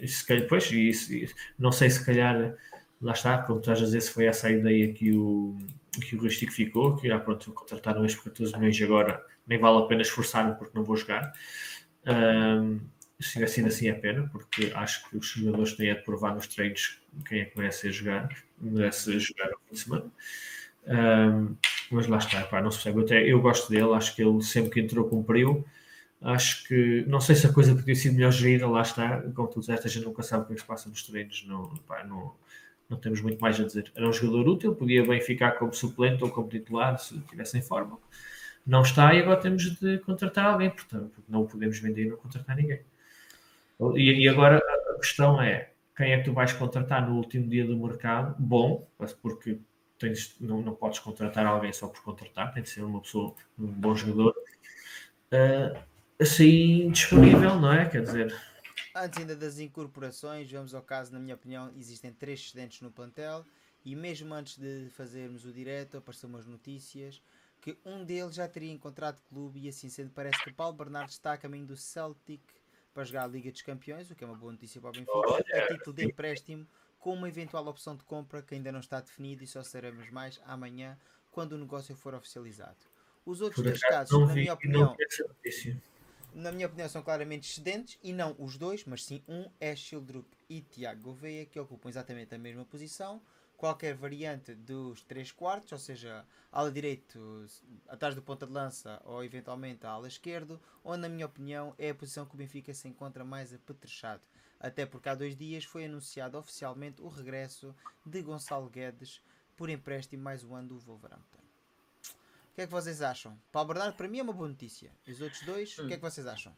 e, se, pois, e, não sei se calhar lá está, como estás a dizer, se foi essa a ideia que o, que o Rustico ficou, que ah, pronto, contrataram este por 14 milhões agora nem vale a pena esforçar-me porque não vou jogar. Um, se tivesse sido assim é pena, porque acho que os jogadores têm a provar nos treinos quem é que merece jogar, merece jogar ao fim de semana. Um, mas lá está, pá, não se percebe. Eu, até, eu gosto dele, acho que ele sempre que entrou cumpriu. Acho que não sei se a coisa podia ser melhor gerida, lá está. Como tu disseste, a gente nunca sabe o que é se passa nos treinos. Não, pá, não, não temos muito mais a dizer. Era um jogador útil, podia bem ficar como suplente ou como titular se estivesse em forma. Não está e agora temos de contratar alguém, portanto, não podemos vender e não contratar ninguém. E, e, agora a questão é quem é que tu vais contratar no último dia do mercado? Bom, porque tens, não, não podes contratar alguém só por contratar, tem de ser uma pessoa, um bom jogador. Uh, assim disponível, não é? Quer dizer, Antes ainda das incorporações, vamos ao caso, na minha opinião, existem três excedentes no plantel e mesmo antes de fazermos o direto, apareceram umas notícias que um deles já teria encontrado clube e assim sendo parece que Paulo Bernardo está a caminho do Celtic para jogar a Liga dos Campeões, o que é uma boa notícia para o Benfica, a título de empréstimo com uma eventual opção de compra que ainda não está definida e só saberemos mais amanhã quando o negócio for oficializado. Os outros dois casos, na minha opinião, na minha opinião, são claramente excedentes e não os dois, mas sim um é Schildrup e Tiago Gouveia, que ocupam exatamente a mesma posição. Qualquer variante dos 3 quartos, ou seja, ala direito atrás do ponta de lança ou eventualmente a ala esquerdo, onde, na minha opinião, é a posição que o Benfica se encontra mais apetrechado. Até porque há dois dias foi anunciado oficialmente o regresso de Gonçalo Guedes por empréstimo mais um ano do Wolverhampton. Que é que vocês acham? Paulo Bernardo, para mim, é uma boa notícia. Os outros dois, o que é que vocês acham?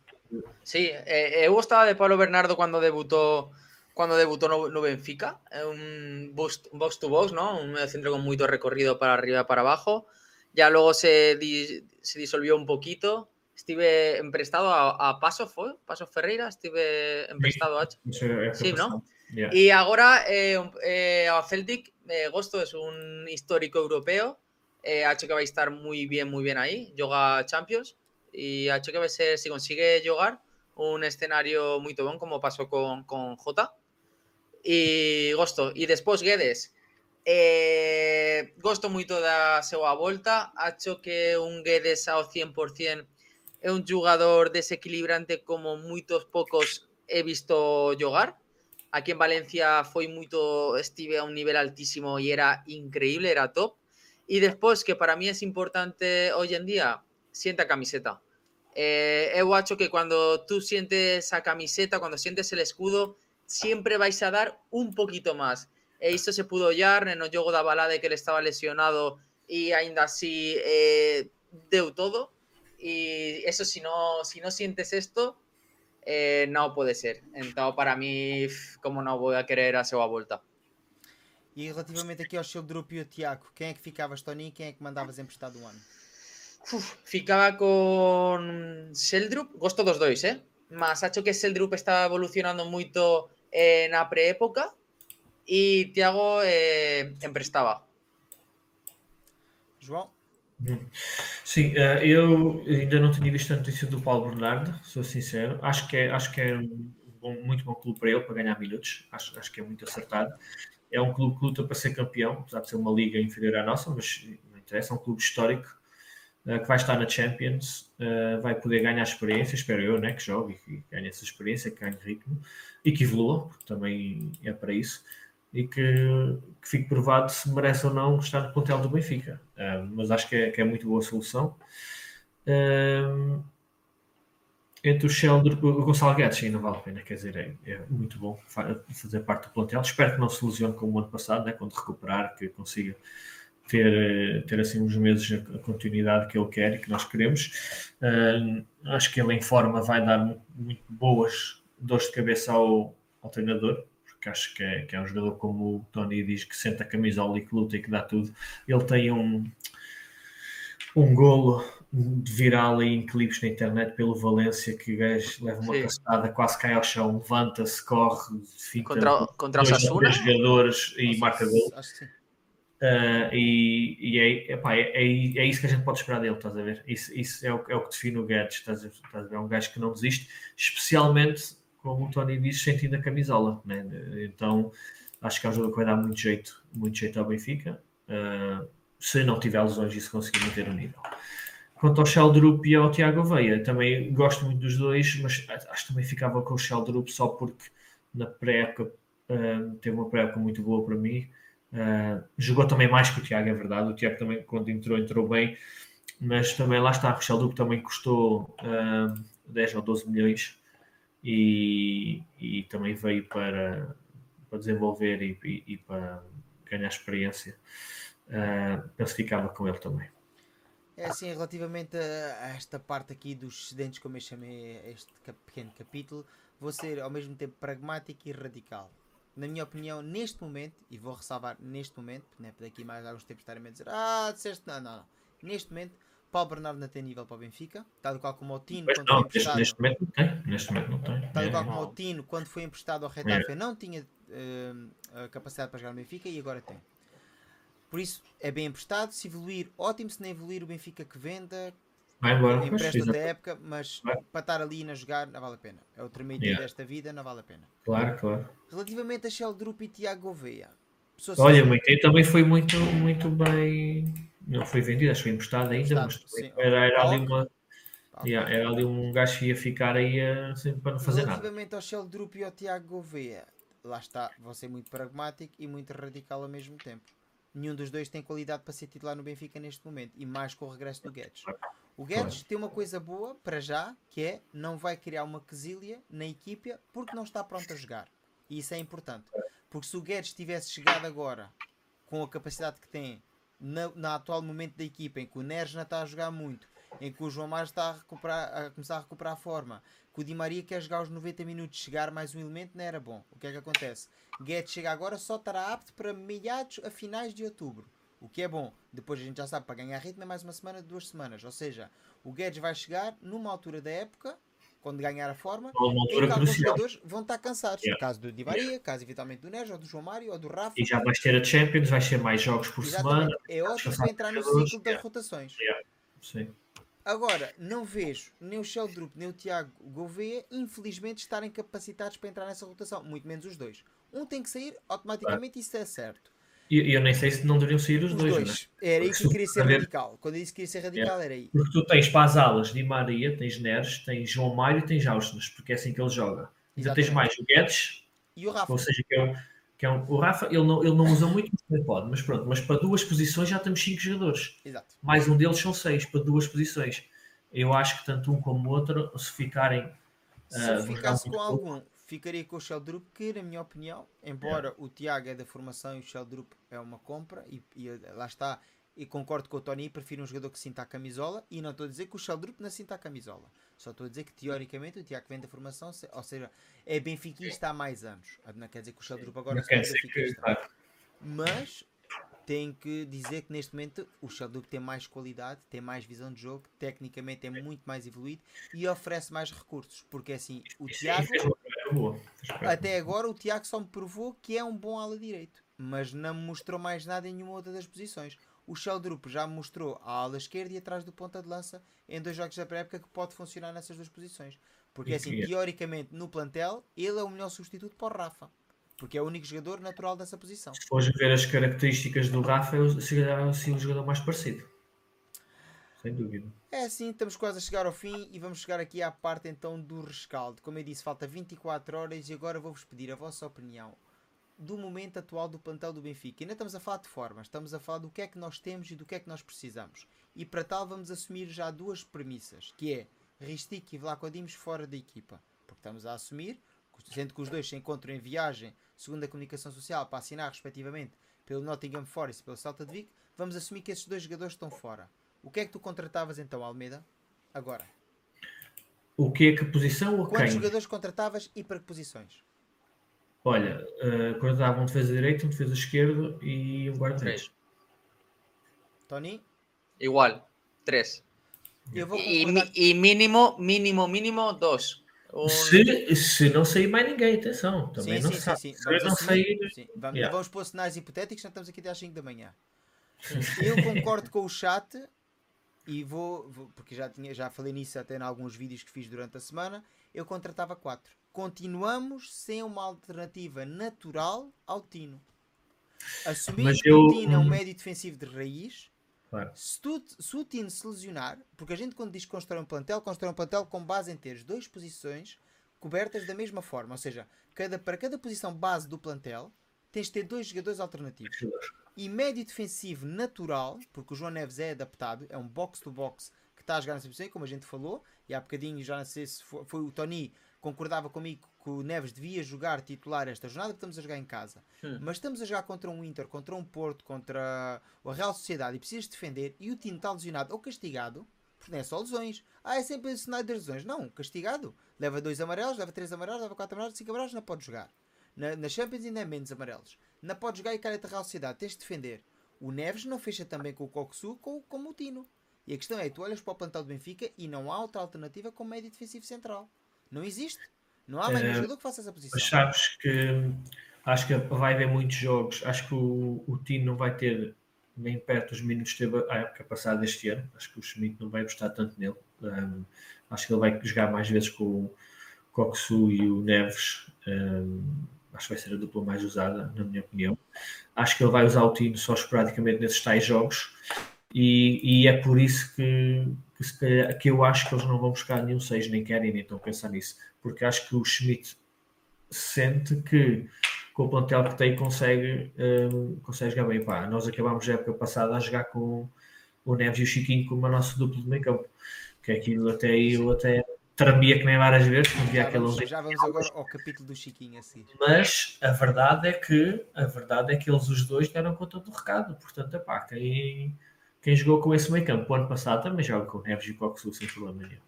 Sí, eh, eu gostaba de Paulo Bernardo quando debutou cuando debutó no, no Benfica, un, un box to box, ¿no? Un centro con mucho recorrido para arriba y para abajo. Ya luego se, di, se disolvió un poquito. Estuve emprestado a, a Paso, ¿fue? Paso Ferreira, estuve emprestado a... Sí, ¿no? Yeah. Y ahora eh, eh, a Celtic, eh, Gosto es un histórico europeo, eh, ha hecho que va a estar muy bien, muy bien ahí. Yoga Champions. Y ha hecho que va a ser, si consigue un escenario muy bon como pasó con, con J. Y Gosto. Y después Guedes. Eh, gosto moito da súa volta. Acho que un Guedes ao 100% é un jugador desequilibrante como moitos poucos he visto jogar. Aquí en Valencia foi moito, estive a un nivel altísimo e era increíble, era top. Y después, que para mí es importante hoy en día, sienta camiseta. Eh, he hecho que cuando tú sientes esa camiseta, cuando sientes el escudo, siempre vais a dar un poquito más. E esto se pudo hallar, no jogo da balada que él estaba lesionado y ainda así eh, deu todo. Y eso si no, si no sientes esto, eh, no puede ser. Entonces, para mí, como no voy a querer a su vuelta. E relativamente aqui ao Schildrup e ao Tiago, quem é que ficavas, Tony, e quem é que mandavas emprestado um ano? Uf, ficaba con Sheldrup, gosto dos dois, eh? Mas acho que Sheldrup está evolucionando moito eh, na pré-época e Tiago eh, emprestaba. João? Sim, eh, eu ainda não tinha visto a notícia do Paulo Bernardo, sou sincero. Acho que é, acho que é um bom, muito bom clube para ele, para ganhar minutos. Acho, acho que é muito acertado é um clube que luta para ser campeão, apesar de ser uma liga inferior à nossa, mas não interessa, é um clube histórico uh, que vai estar na Champions, uh, vai poder ganhar experiência, espero eu, né, que jogue e que ganhe essa experiência, que ganhe ritmo e que evolua, porque também é para isso, e que, que fique provado se merece ou não estar no plantel do Benfica. Uh, mas acho que é, que é muito boa solução. Entre o Sheldon, o Gonçalo Guedes ainda vale a pena, quer dizer, é, é, muito bom fazer parte do plantel. Espero que não se lesione como o ano passado, né, quando recuperar, que consiga ter, ter assim uns meses a continuidade que ele quer e que nós queremos. Uh, acho que ele em forma vai dar muito, muito boas dores de cabeça ao, ao treinador, porque acho que é, que é um jogador como o Tony diz, que senta a camisola e que luta e que dá tudo. Ele tem um, um golo viral aí em clipes na internet pelo Valência que o gajo leva uma castada, quase cai ao chão, levanta-se, corre, fica contra, contra o Sassuna? jogadores e marca gol. Uh, e, e é, epá, é, é, é, isso que a gente pode esperar dele, estás a ver? Isso, isso é, o, é o que define o Guedes, estás a, estás a ver? É um gajo que não desiste, especialmente, como o Tony disse, sentindo a camisola. Né? Então acho que é um jogo que vai dar muito jeito, muito jeito ao Benfica. Uh, se não tiver lesões e se conseguir manter o nível. Quanto ao Sheldrup e ao Tiago Veia, também gosto muito dos dois, mas acho que também ficava com o Sheldrup só porque na pré-época uh, teve uma pré-época muito boa para mim. Uh, jogou também mais que o Tiago, é verdade. O Tiago também, quando entrou, entrou bem, mas também lá está. O Sheldrup também custou uh, ah, 10 ou 12 milhões e, e também veio para, para desenvolver e, e, e para ganhar experiência. Uh, penso que ficava com ele também. É assim, relativamente a, esta parte aqui dos excedentes, como eu chamei este pequeno capítulo, vou ser ao mesmo tempo pragmático e radical. Na minha opinião, neste momento, e vou ressalvar neste momento, né, daqui mais alguns tempos estarem a dizer, ah, disseste, não, não, não. Neste momento, Paulo Bernardo não tem nível para o Benfica, tal qual como o Tino quando não, foi emprestado. Neste momento não tem, neste momento não tem. Tal qual é. como o Tino quando foi emprestado ao Retafe, é. não tinha uh, capacidade para jogar no Benfica e agora tem. Por isso é bem emprestado. Se evoluir, ótimo. Se não evoluir, o Benfica que venda. Vai embora. Empresta da época, mas Vai. para estar ali e a jogar não vale a pena. É o tremendo yeah. desta vida, não vale a pena. Claro, claro. Relativamente a Shell Drup e Tiago Gouveia. Olha, o Meite também foi muito, muito bem. Não foi vendido, acho que foi emprestado ainda, mas era, era ali uma. Yeah, era ali um gajo que ia ficar aí uh, para não fazer nada. Relativamente ao Shell Drup e ao Tiago Gouveia, lá está, vou ser muito pragmático e muito radical ao mesmo tempo nenhum dos dois tem qualidade para ser titular no Benfica neste momento, e mais com o regresso do Guedes. O Guedes tem uma coisa boa para já, que é não vai criar uma quesilha na equipa porque não está pronto a jogar. E isso é importante. Porque se o Guedes tivesse chegado agora com a capacidade que tem na, na atual momento da equipa, em que o Neres não está a jogar muito, em que o João Mário está a, a começar a recuperar a forma, que o Di Maria quer jogar os 90 minutos, chegar mais um elemento, não era bom. O que é que acontece? Guedes chega agora, só estará apto para meados a finais de outubro. O que é bom. Depois a gente já sabe, para ganhar ritmo é mais uma semana, duas semanas. Ou seja, o Guedes vai chegar numa altura da época, quando ganhar a forma, em que alguns jogadores vão estar cansados. Yeah. No caso do Di Maria, yeah. caso eventualmente do Neres, ou do João Mário, ou do Rafa. E já vais ter a Champions, vais ter mais jogos por Exatamente. semana. É ótimo para entrar no ciclo das rotações. Sim. Agora, não vejo nem o Sheldrup nem o Tiago Gouveia, infelizmente, estarem capacitados para entrar nessa rotação. Muito menos os dois. Um tem que sair, automaticamente isso é certo. E eu, eu, nem sei se não deveriam sair os, os dois. dois. Né? Era aí que eu queria ser radical. Quando eu disse que queria ser radical, é. era aí. Porque tu tens para as alas Di Maria, tens Neres, tens João Mário e tens Ausnes, porque é assim que ele joga. Ainda tens mais o Guedes, e o Rafa. Ou seja, que é um, que é um, o Rafa, ele não, ele não usa muito, mas pode, mas pronto. Mas para duas posições já temos cinco jogadores. Exato. Mais um deles são seis para duas posições eu acho que tanto um como o outro, se ficarem. Se uh, ficasse com algum, ficaria com o Sheldrup, que, na minha opinião, embora o Tiago é da formação e o Sheldrup é uma compra, e, e, lá está, e concordo com o Tony, prefiro um jogador que sinta a camisola, e não estou a dizer que o Sheldrup não sinta a camisola. Só estou a dizer que, teoricamente, o Tiago vem da formação, ou seja, é benfiquista há mais anos. Não quer dizer que o Sheldrup agora seja benfiquista. Mas tem que dizer que neste momento o Sheldon tem mais qualidade, tem mais visão de jogo, tecnicamente é muito mais evoluído e oferece mais recursos. Porque assim, o Tiago. Até agora o Tiago só me provou que é um bom ala direito, mas não me mostrou mais nada em nenhuma outra das posições. O Sheldrup já mostrou a ala esquerda e atrás do ponta de lança em dois jogos da pré-época que pode funcionar nessas duas posições. Porque assim, teoricamente no plantel, ele é o melhor substituto para o Rafa. Porque é o único jogador natural dessa posição. Se fores ver as características do Rafa, seria assim o jogador mais parecido. Sem dúvida. É assim, estamos quase a chegar ao fim e vamos chegar aqui à parte então do rescaldo. Como eu disse, falta 24 horas e agora vou-vos pedir a vossa opinião do momento atual do plantel do Benfica. Ainda estamos a falar de formas, estamos a falar do que é que nós temos e do que é que nós precisamos. E para tal vamos assumir já duas premissas, que é Ristic e Vlaco Dimos fora da equipa. Porque estamos a assumir, sendo que os dois se encontram em viagem, segundo a comunicação social, para assinar respectivamente pelo Nottingham Forest e pelo Celta de Vigo, vamos assumir que esses dois jogadores estão fora. O que é que tu contratavas então, Almeida? Agora. O que é que posição ou Quantos quem? jogadores contratavas e para que posições? Olha, uh, um defesa direito, um defesa esquerdo e um guarda-redes. Três. Tony? Igual, concordar. mi- y mínimo, mínimo, mínimo. Un- Se, se não sair mais ninguém, atenção, também sim, não sim, sabe. sim, sim. Vamos, não assumir- sair, sim. Vamos, Yeah. vamos pôr cenários hipotéticos, não estamos aqui até às 5 da manhã. Eu *laughs* concordo com o chat e vou, vou- porque já, tinha, já falei nisso até em alguns vídeos que fiz durante a semana. Eu contratava 4. Continuamos sem uma alternativa natural ao Tino. Assumindo que o Tino é um médio defensivo de raiz, Claro. se, tu, se o Tino se lesionar, porque a gente quando diz que constrói um plantel, constrói um plantel com base em teres duas posições cobertas da mesma forma. Ou seja, cada, para cada posição base do plantel, tens de ter dois jogadores alternativos. E médio defensivo natural, porque o João Neves é adaptado, é um box-to-box que está a jogar nessa posição, como a gente falou, e há bocadinho já não sei se foi, foi o Tony concordava comigo que o Neves devia jogar titular esta jornada, porque estamos a jogar em casa. Hum. Mas estamos a jogar contra um Inter, contra um Porto, contra a Real Sociedade e precisas defender e o time está lesionado ou castigado, porque não é só lesões. Ah, é sempre o cenário das lesões. Não, castigado. Leva dois amarelos, leva três amarelos, leva quatro amarelos, cinco amarelos, não pode jogar. Na, na Champions ainda é menos amarelos. Não pode jogar e cara da Real Sociedade, tens de defender. O Neves não fecha também com o Coxu com, como o Tino. E a questão é, tu olhas para o plantel do Benfica e não há outra alternativa como médio defensivo central. Não existe. Não há mais Eh, jogador que faça essa posição. Mas sabes que acho que vai haver muitos jogos. Acho que o, o Tino não vai ter nem perto os minutos que teve a época passada este ano. Acho que o Schmidt não vai gostar tanto nele. Um, acho que ele vai jogar mais vezes com o Coxu e o Neves. Um, acho que vai ser a dupla mais usada, na minha opinião. Acho que ele vai usar o Tino só esporadicamente nesses tais jogos. E, e é por isso que, que, se calhar- que eu acho que eles não vão buscar nenhum 6, nem querem, nem estão a pensar nisso. Porque acho que o Schmidt sente que com o plantel que tem consegue, hum, consegue jogar bem. Pá, nós acabámos a época passada a jogar com o Neves e o Chiquinho como a nosso duplo de meio campo. Que aquilo até eu até tremia que nem várias vezes, quando via aquele já vamos agora ao capítulo do Chiquinho a seguir. Mas a verdade é que a verdade é que eles os dois deram conta do recado. Portanto, epá, quem, quem jogou com esse meio campo o ano passado também joga com o Neves e o Coxu sem problema nenhum.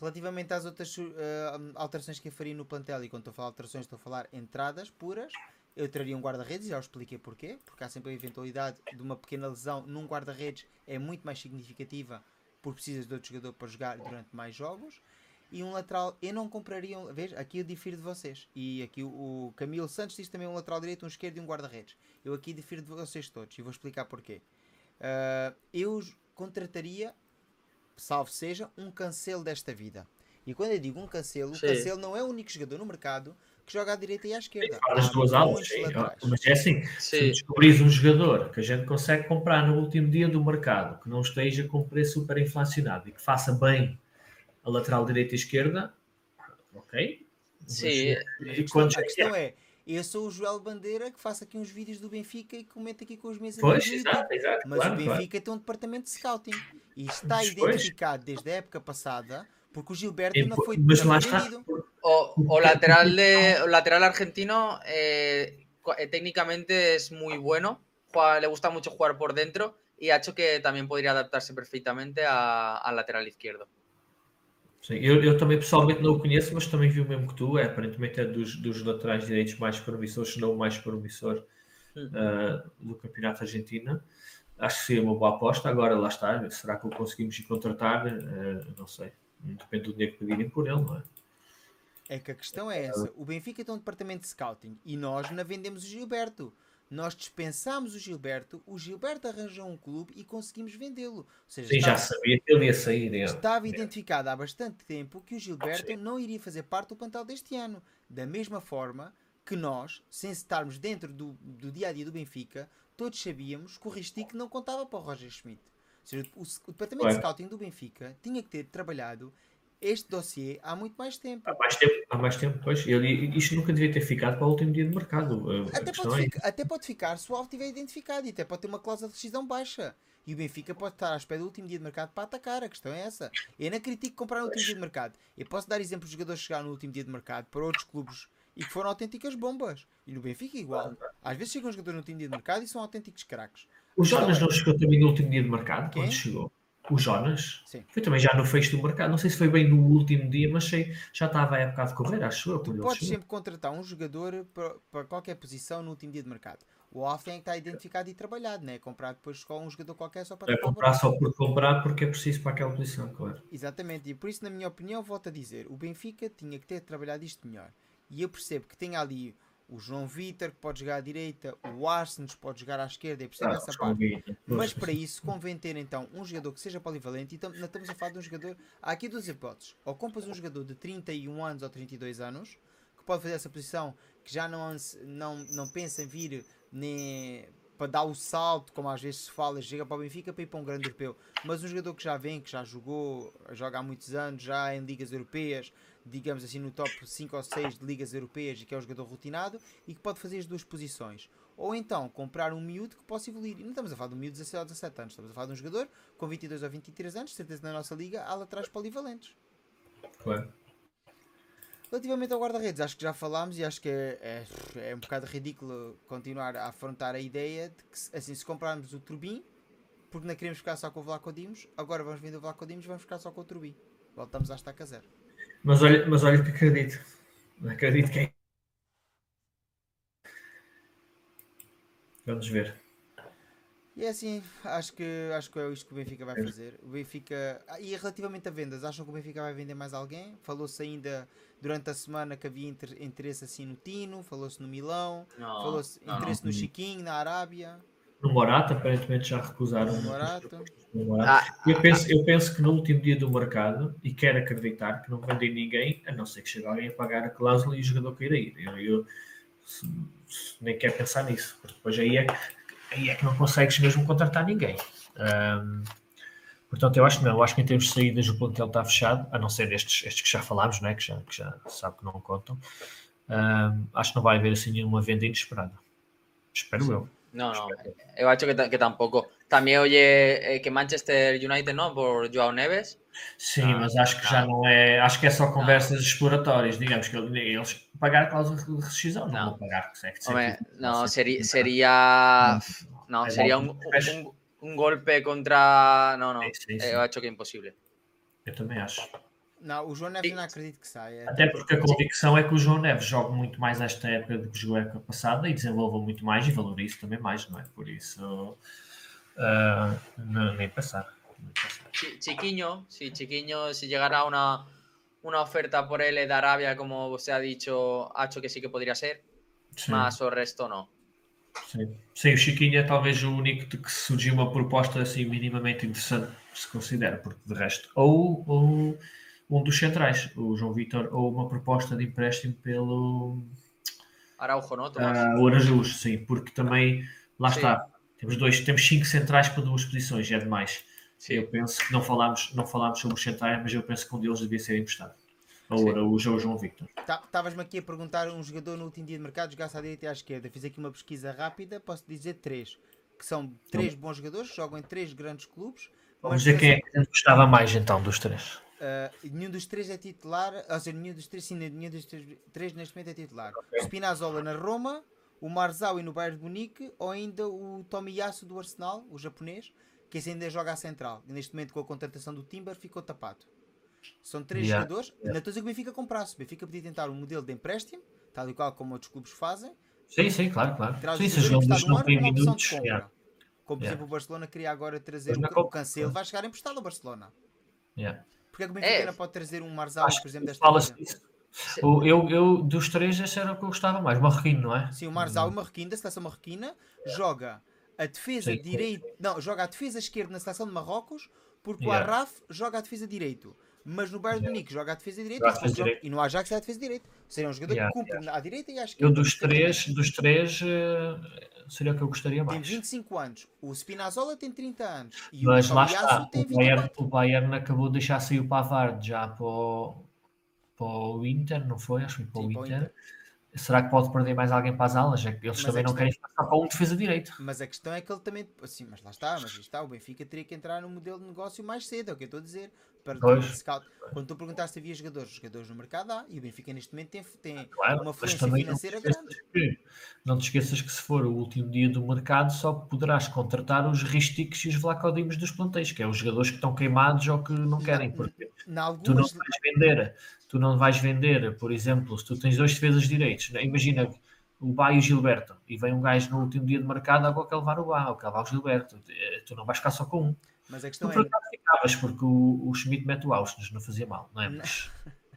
Relativamente às outras eh, alterações que eu faria no plantel, e quando estou a falar alterações, estou a falar entradas puras, eu traria um guarda-redes, já os expliquei porquê, porque há sempre a eventualidade de uma pequena lesão num guarda-redes é muito mais significativa porque precisas de outro jogador para jogar durante mais jogos. E um lateral, eu não compraria, um, aqui eu difiro de vocês. E aqui o, o Camilo Santos diz também um lateral direito, um esquerdo e um guarda-redes. Eu aqui difiro de vocês todos e vou explicar porquê. Ah, eu contrataria salvo seja, um cancelo desta vida. E quando eu digo um cancelo, o Sim. cancelo não é o único jogador no mercado que joga à direita e à esquerda. Faz as duas aulas, sim. mas é assim, se Sí, descobris um jogador que a gente consegue comprar no último dia do mercado, que não esteja com preço super inflacionado e que faça bem a lateral direita e esquerda, ok? Sí. Mas a E questão, a é que questão é? é, eu sou o Joel Bandeira que faço aqui uns vídeos do Benfica e comento aqui com os meus Pois, amigos exato, exato, Mas claro, o claro. Benfica tem um departamento de scouting e está Pois. identificado desde a época passada porque o Gilberto E, não foi, mas lá está. O, o lateral de o lateral argentino eh, eh, técnicamente es muy bueno. Juega- le gusta mucho jugar por dentro y ha hecho que también podría adaptarse perfectamente a- al lateral izquierdo. Sim, eu, eu também pessoalmente não o conheço, mas também vi o mesmo que tu. É, aparentemente é dos, dos laterais direitos mais promissores, se não o mais promissor ah, do campeonato argentino. Acho que seria uma boa aposta. Agora lá está. Será que o conseguimos ir contratar? Ah, não sei. Depende do dinheiro que pedirem por ele, não é? É que a questão é essa. O Benfica tem um departamento de scouting e nós não vendemos o Gilberto. Nós dispensámos o Gilberto, o Gilberto arranjou um clube e conseguimos vendê-lo. Ou seja, Sim, já estava, sabia que ele ia sair. é. estava identificado há bastante tempo que o Gilberto não iria fazer parte do plantel deste ano. Da mesma forma que nós, sem estarmos dentro do, do dia a dia do Benfica, todos sabíamos que o Ristic não contava para o Roger Schmidt. Ou seja, o, o departamento de Claro. scouting do Benfica tinha que ter trabalhado este dossiê há muito mais tempo. Há mais tempo, há mais tempo, pois. Ele, isto nunca devia ter ficado para o último dia de mercado. A Até pode, é ficar, até pode ficar se o alvo estiver identificado e até pode ter uma cláusula de rescisão baixa. E o Benfica pode estar à espera do último dia de mercado para atacar. A questão é essa. Eu não critico comprar no último dia de mercado. Eu posso dar exemplos de jogadores que chegaram no último dia de mercado para outros clubes e que foram autênticas bombas. E no Benfica igual. Às vezes chegam jogadores no último dia de mercado e são autênticos craques. O Jonas não chegou também no último dia de mercado, Quem? quando chegou. O Jonas Sim. foi também já no fecho do mercado. Não sei se foi bem no último dia, mas sei, já estava a época de correr, acho eu. Tu podes chegou. sempre contratar um jogador para, para qualquer posição no último dia de mercado. O off tem que estar identificado e trabalhado, não é? Comprar depois só um jogador qualquer só para É comprar só por comprar porque é preciso para aquela posição, claro. Exatamente, e por isso, na minha opinião, volto a dizer: o Benfica tinha que ter trabalhado isto melhor. E eu percebo que tem ali o João Vitor, que pode jogar à direita, o Arsens pode jogar à esquerda, eu percebo Ah, essa parte. Mas para isso convém ter então um jogador que seja polivalente e tam- não estamos a falar de um jogador. Há aqui duas hipóteses. Ou compras um jogador de 31 anos ou 32 anos que pode fazer essa posição, que já não, não, não pensa em vir nem para dar o salto, como às vezes se fala, chega para o Benfica para ir para um grande europeu. Mas um jogador que já vem, que já jogou, joga há muitos anos, já em ligas europeias, digamos assim no top 5 ou 6 de ligas europeias e que é um jogador rotinado e que pode fazer as duas posições. Ou então comprar um miúdo que possa evoluir. E não estamos a falar de um miúdo de 16 ou 17 anos, estamos a falar de um jogador com 22 ou 23 anos, certeza na nossa liga, há lá atrás polivalentes. Claro. Relativamente ao guarda-redes, acho que já falámos e acho que é, é, é um bocado ridículo continuar a afrontar a ideia de que, assim, se comprarmos o Turbin, porque não queremos ficar só com o Vlaco Dimos, agora vamos vender o Vlaco Dimos vamos ficar só com o Turbin. Voltamos à estaca zero. Mas olha, mas olha que acredito. Acredito que é. Vamos ver. E é assim, acho que, acho que é isto que o Benfica vai fazer. O Benfica. Ah, e relativamente a vendas, acham que o Benfica vai vender mais alguém? Falou-se ainda durante a semana que havia inter- interesse assim no Tino, falou-se no Milão, falou-se no, no. interesse no Chiquinho, na Arábia, No Morata, aparentemente já recusaram. no Morato. no Morata. Ah, Eu penso, eu penso que no último dia do mercado, e quero acreditar que não vendem ninguém, a não ser que chegue alguém a pagar a cláusula e o jogador queira ir. Eu, eu se- se- nem quero pensar nisso, porque depois aí é, que- aí é que não consegues mesmo contratar ninguém. Ahm, portanto, eu acho que não, eu acho que em termos de saídas o plantel está fechado, a não ser estes, estes que já falámos, não é? que, já, que já sabe que não contam. Ahm, acho que não vai haver assim nenhuma venda inesperada. Espero eu. No, no. Yo hecho que, ta- que tampoco. También oye eh, que Manchester United, ¿no? Por Joao Neves. Sim, Ah, mas acho que já não. não é. Acho que é só conversas exploratórias. Digamos que eles pagar a cláusula de rescisão, não, Não. vão pagar. que é que Hombre, sempre- no, sempre- seri- sería. No, Es sería algo un, que pesa. un- un golpe contra. No, no. Sim, sim, sim. Yo hecho que imposible. Eu também acho. Não, o João Neves eu não acredito que saia. Até porque a convicção é que o João Neves joga muito mais esta época do que jogou a época passada e desenvolva muito mais e valoriza também mais, não é? Por isso, não- nem pensar. Nem pensar. Chi- Chiquiño, si Chiquiño, si llegara una, una oferta por él de Arabia, como usted ha dicho, ha hecho que sí que podría ser, Sim, más o resto no. sim. Sim, o Chiquinho é talvez o único de que surgiu uma proposta assim minimamente interessante, se considera, porque de resto, ou, ou um dos centrais, o João Vitor, ou uma proposta de empréstimo pelo Araujo. Tomás? ah, o Arajus, sim, porque também lá Sim. está. Temos dois, temos cinco centrais para duas posições, é demais. Sí. Eu penso que não falámos, não falámos sobre os centrais, mas eu penso que um deles devia ser emprestado. Ou Sim. Araújo ou o João Victor. Estavas-me aqui a perguntar um jogador no último dia de mercado, jogasse à direita e à esquerda. Fiz aqui uma pesquisa rápida, posso dizer três. Que são três bons jogadores, jogam em três grandes clubes. Vamos mas dizer quem é que gostava mais então dos três. Uh, nenhum dos três é titular, ou seja, nenhum dos três, sim, nenhum dos três, três neste momento é titular. O Spinazzola na Roma, o Marzaui no Bayern de Munique ou ainda o Tomiyasu do Arsenal, o japonês, que esse ainda joga à central. E neste momento com a contratação do Timber ficou tapado. São três Yeah, jogadores. Não estou a dizer que o Benfica comprasse. O Benfica podia tentar um modelo de empréstimo, tal e qual como outros clubes fazem. Sim, sim, claro, claro. Traz Sim, o se os jogador jogadores não têm minutos. compra. yeah, Como por Yeah. exemplo o Barcelona queria agora trazer o, o Cancelo, vai chegar emprestado ao Barcelona. yeah. Porque é que o Benfica É. não pode trazer um Acho por exemplo, que desta. O- Eu, eu, dos três, esse era o que eu gostava mais. Marroquino, não é? Sim, o Marzal, o marroquino da seleção marroquina, joga a defesa direita, não, joga a defesa esquerda na seleção de Marrocos, porque o. Arraf joga a defesa direito. Mas no Bayern de Munique joga a defesa direita e, joga- direita. e no Ajax é a defesa direita. É um jogador Yeah, que cumpre à direita e à Eu esquerda. dos três, dos três eh, seria o que eu gostaria Tem mais. 25 anos. O Spinazzola tem 30 anos. E Mas o lá está, tem o Bayern, 24. o Bayern acabou de deixar sair o Pavard já para o, para o Inter, não foi? Acho que foi para, Sim, o para o Inter. Inter. será que pode perder mais alguém para as alas? É que eles Mas também não querem ficar só com um defesa direito. Mas a questão é que ele também. Sim, mas lá está, mas aí está. O Benfica teria que entrar no modelo de negócio mais cedo, é o que eu estou a dizer. Para Pois. scout. Quando tu perguntaste se havia jogadores, jogadores no mercado há, e o Benfica neste momento tem, tem Claro, uma não te, financeira esqueças grande. que, não te esqueças que se for o último dia do mercado só poderás contratar os Ristics e os Vlacodimos dos plantéis, que é os jogadores que estão queimados ou que não querem, porque Em tu não algumas. vais vender, tu não vais vender, por exemplo, se tu tens dois defesas direitos, né? imagina o Bá e o Gilberto, e vem um gajo no último dia de mercado, agora quer levar o Bá, ou quer levar o Gilberto, Eh, tu não vais ficar só com um. Mas a Tu questão por é. ficavas, porque o, o Schmidt mete o Ausnes, não fazia mal, não é? Mas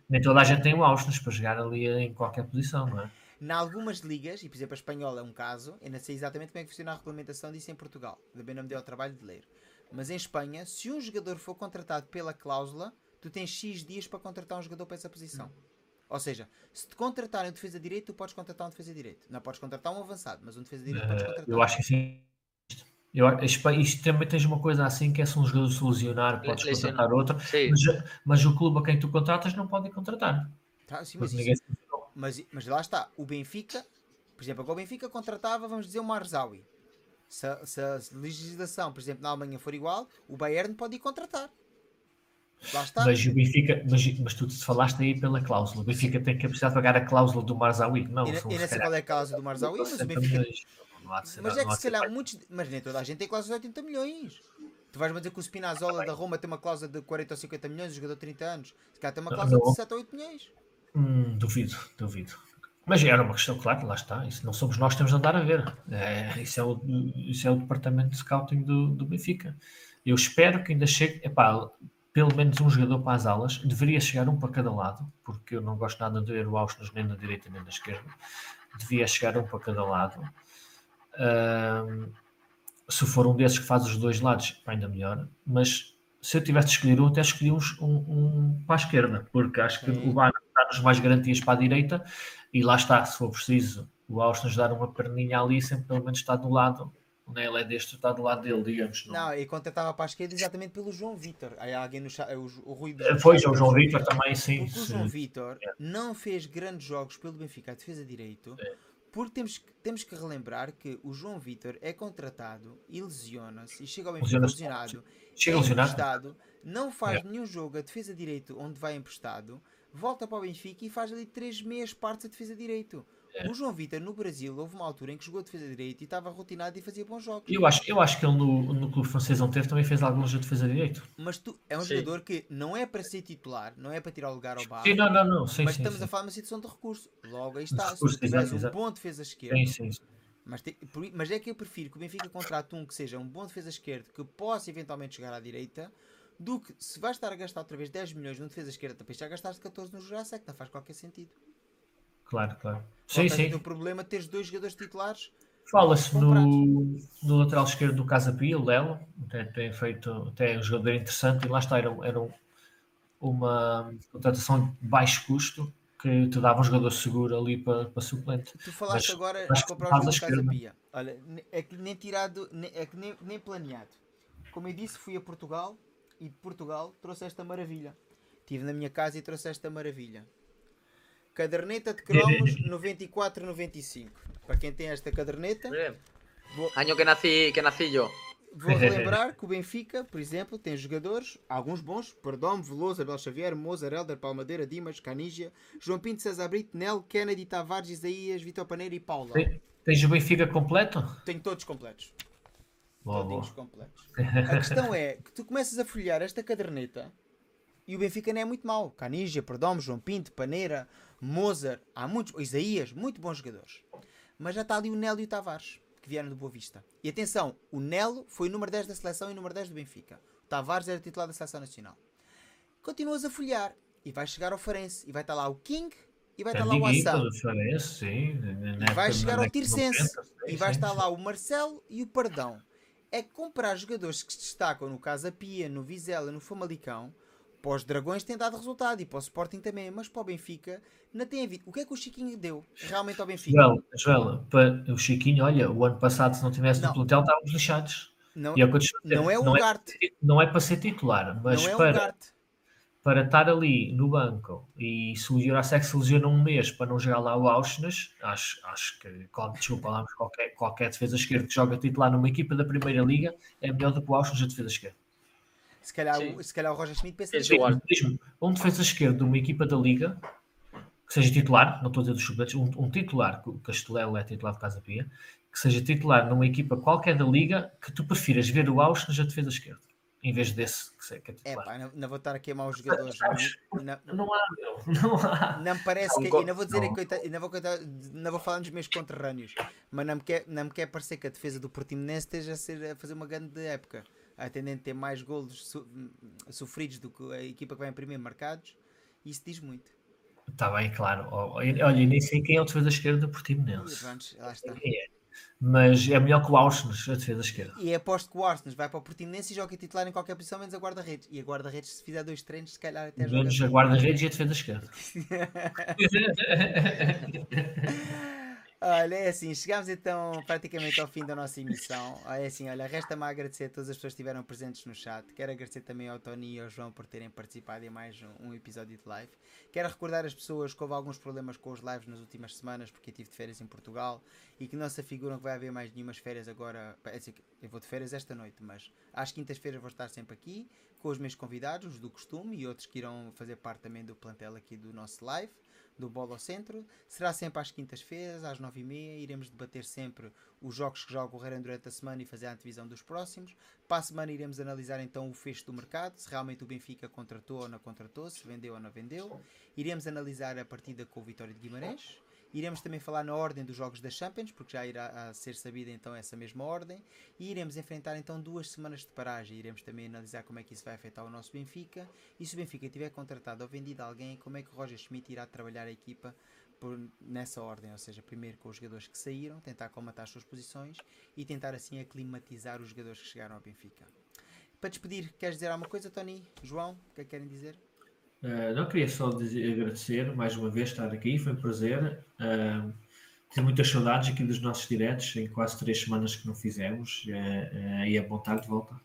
nem toda a gente tem o Ausnes para jogar ali em qualquer posição, não é? Em algumas ligas, e por exemplo a espanhola é um caso, eu não sei exatamente como é que funciona a regulamentação disso em Portugal, também não me deu ao trabalho de ler. Mas em Espanha, se um jogador for contratado pela cláusula, tu tens X dias para contratar um jogador para essa posição. Ou seja, se te contratarem um defesa direito, tu podes contratar um defesa direito. Não podes contratar um avançado, mas um defesa direito podes Eh, contratar. eu acho que sim. Eu, a Espanha- isto também tens uma coisa assim que é se um jogador se lesionar, podes contratar outro, mas, mas o clube a quem tu contratas não pode contratar. Tá, sim, mas, ninguém mas, mas lá está, o Benfica, por exemplo, agora o Benfica contratava, vamos dizer, o Marzawi. Se, a- se a legislação, por exemplo, na Alemanha for igual, o Bayern pode ir contratar. Lá está. Mas o Benfica, mas, mas tu te falaste aí pela cláusula. O Benfica tem que precisar de pagar a cláusula do Marzawi. Não, Eu, são eu não se sei qual é a causa do Marzawi, mas o 60 Benfica. Há de Mas é que se calhar muitos. Mas nem toda a gente tem de 80 milhões. Tu vais-me dizer que o Spinazzola da Roma tem uma cláusula de 40 ou 50 milhões, o jogador de 30 anos. Se calhar tem uma Não, cláusula de 7 ou 8 milhões. Hum, duvido, duvido. Mas era uma questão, claro, lá está. Isso não somos nós que temos de andar a ver. É, isso, é o, isso é o departamento de scouting do, do Benfica. Eu espero que ainda chegue, epá, pelo menos um jogador para as alas. Deveria chegar um para cada lado, porque eu não gosto nada de ver o Austin nem da direita nem da esquerda. Devia chegar um para cada lado. Se for um desses que faz os dois lados, ainda melhor. Mas se eu tivesse de escolher um, até escolhi uns- um, um para a esquerda, porque acho que Sim. o Bana dá-nos mais garantias para a direita e lá está, se for preciso, o Austin nos dar uma perninha ali, sempre pelo menos está do lado, né? ele é deste, está do lado dele, digamos. não- Não, e contratava para a esquerda exatamente pelo João Vitor. Aí alguém no chat, o, o Rui Pois, diz o João Vitor também, sim. Porque o João Vitor não fez grandes jogos pelo Benfica a defesa direito, porque temos, que- temos que relembrar que o João Vitor é contratado e lesiona-se e chega ao Benfica lesionado, Chega é lesionado. emprestado, não faz nenhum jogo a defesa direito onde vai emprestado, volta para o Benfica e faz ali 3 meias partes a defesa direito. É. O João Vitor no Brasil houve uma altura em que jogou a defesa direito e estava rotinado e fazia bons jogos. Eu acho, eu acho que ele no, no clube francês onde teve também fez alguns de defesa direito. Mas tu, é um Sim. jogador que não é para ser titular, não é para tirar o lugar ao bar. Sim, não, não, não. Sim, mas sim, estamos sim. a falar de uma situação de recurso. Logo aí está. recurso, se tu tiveres um bom defesa esquerdo, Sim, sim, mas, te- por- mas é que eu prefiro que o Benfica contrate um que seja um bom defesa esquerdo que possa eventualmente chegar à direita do que se vais estar a gastar outra vez 10 milhões num defesa esquerda, depois já gastaste 14 no Jurassic, não faz qualquer sentido. Claro, claro. Sim, sim. o problema de teres dois jogadores titulares. Fala-se no, no lateral esquerdo do Casa Pia, o Lelo, até tem feito até um jogador interessante e lá está, era, era uma contratação de baixo custo que te dava um jogador seguro ali para, para suplente. Tu falaste Mas agora que comprar o jogo Casa esquerda. Pia. Olha, é que nem tirado, é que nem, nem planeado. Como eu disse, fui a Portugal e de Portugal trouxe esta maravilha. Estive na minha casa e trouxe esta maravilha. Caderneta de cromos *laughs* 94,95. Para quem tem esta caderneta, vou, Año que nací, que nací yo. vou *laughs* relembrar que o Benfica, por exemplo, tem jogadores, alguns bons, Perdomo, Veloso, Abel Xavier, Mozart, Helder, Palmadeira, Dimas, Canígia, João Pinto, César Brito, Nel, Kennedy, Tavares, Isaías, Vitor Paneira e Paula. Tem- Tens o Benfica completo? Tenho todos completos. Boa, Todinhos boa. completos. A questão é que tu começas a folhear esta caderneta e o Benfica não é muito mau. Canígia, Perdomo, João Pinto, Paneira, Mozart, há muitos, Isaías, muito bons jogadores. Mas já está ali o Nelo e o Tavares, que vieram do Boa Vista. E atenção, o Nelo foi o número 10 da seleção e o número 10 do Benfica. O Tavares era titular da seleção nacional. Continuas a folhear e vai chegar ao Farense e vai estar lá o King e vai estar lá o Assam. E vai chegar ao Tirsense. E vai estar lá o Marcelo e o Pardão. É comprar jogadores que se destacam no Casa Pia, no Vizela, no Famalicão, para os Dragões tem dado resultado e para o Sporting também, mas para o Benfica não tem havido. O que é que o Chiquinho deu realmente ao Benfica? Joel, Joel, para o Chiquinho, olha, o ano passado, se não tivesse Não. no plantel, estávamos lixados. Não, E é não é o não é, não é para ser titular, mas Não é para, para estar ali no banco e se o Jurasek se lesiona um mês para não jogar lá o Auschwitz, acho, acho que, desculpa lá, qualquer, qualquer defesa esquerda que joga titular numa equipa da Primeira Liga é melhor do que o Auschwitz a defesa esquerda. Se calhar, se calhar o Roger Schmidt pensa é igual. Um defesa esquerda de uma equipa da Liga que seja titular, não estou a dizer dos suplentes, um, um titular, que o Castelelo é titular de Casa Pia, que seja titular numa equipa qualquer da Liga que tu prefiras ver o Auschwitz na defesa esquerda em vez desse que, é titular. É pá, não, não, vou estar a queimar os jogadores. Não, não, não há, meu. Não há. Não me parece que. Ainda vou dizer, não. Que, ainda, vou, ainda vou falar dos meus conterrâneos, mas não me, quer, não me quer parecer que a defesa do Portimonense esteja a, ser, a fazer uma grande época. A tendente a ter mais golos su, sofridos do que a equipa que vai imprimir marcados. Isso diz muito. Está bem, claro. Olha, nem sei quem é o defesa esquerda do Portimonense. Lá está. É mas é melhor que o Auschwitz a defesa esquerda. E aposto que o Auschwitz vai para o Portimonense e joga titular em qualquer posição, menos a guarda-redes. E a guarda-redes, se fizer dois treinos, se calhar até Menos a guarda-redes e a defesa esquerda. *laughs* *laughs* Olha, é assim, chegamos então praticamente ao fim da nossa emissão. É assim, olha, resta-me agradecer a todas as pessoas que estiveram presentes no chat. Quero agradecer também ao Tony e ao João por terem participado em mais um, episódio de live. Quero recordar as pessoas que houve alguns problemas com os lives nas últimas semanas, porque eu estive de férias em Portugal e que não se afiguram que vai haver mais nenhumas férias agora. É assim, eu vou de férias esta noite, mas às quintas-feiras vou estar sempre aqui com os meus convidados, os do costume e outros que irão fazer parte também do plantel aqui do nosso live do Bola ao Centro. Será sempre às quintas-feiras, às nove e meia. Iremos debater sempre os jogos que já ocorreram durante a semana e fazer a antevisão dos próximos. Para a semana iremos analisar então o fecho do mercado, se realmente o Benfica contratou ou não contratou, se vendeu ou não vendeu. Iremos analisar a partida com o Vitória de Guimarães Iremos também falar na ordem dos jogos da Champions, porque já irá ser sabida então essa mesma ordem. E iremos enfrentar então duas semanas de paragem. Iremos também analisar como é que isso vai afetar o nosso Benfica. E se o Benfica tiver contratado ou vendido alguém, como é que o Roger Schmidt irá trabalhar a equipa por, nessa ordem, ou seja, primeiro com os jogadores que saíram, tentar comatar as suas posições e tentar assim aclimatizar os jogadores que chegaram ao Benfica. Para despedir, queres dizer alguma coisa, Tony? João, o que é que querem dizer? Uh, não queria só dizer, agradecer mais uma vez estar aqui, foi um prazer. Uh, tenho muitas saudades aqui dos nossos diretos, em quase três semanas que não fizemos, uh, e é bom estar de volta.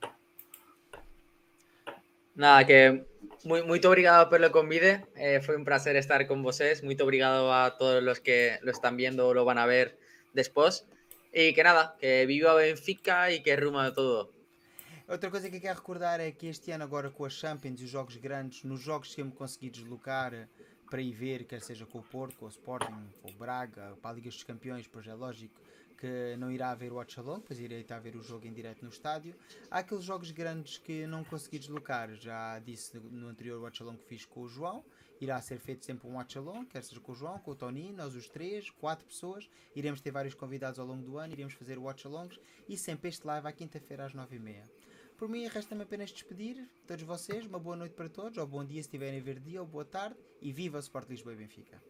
Nada, que muito obrigado pelo convite, foi um prazer estar com vocês, muito obrigado a todos os que lo están viendo o lo van a ver después, e que nada, que viva Benfica e que ruma todo. Outra coisa que eu quero recordar é que este ano, agora com a Champions e os jogos grandes, nos jogos que eu me consegui deslocar para ir ver, quer seja com o Porto, com o Sporting, com o Braga, para a Liga dos Campeões, pois é lógico que não irá haver o watch along, pois irei estar a ver o jogo em direto no estádio. Há aqueles jogos grandes que não consegui deslocar, já disse no anterior watch along que fiz com o João, irá ser feito sempre um watch along, quer seja com o João, com o Tony, nós os três, quatro pessoas, iremos ter vários convidados ao longo do ano, iremos fazer watch alongs e sempre este live à quinta-feira às nove e meia. Por mim, resta-me apenas despedir todos vocês. Uma boa noite para todos, ou bom dia se estiverem a ver dia, ou boa tarde. E viva o Sport Lisboa e Benfica.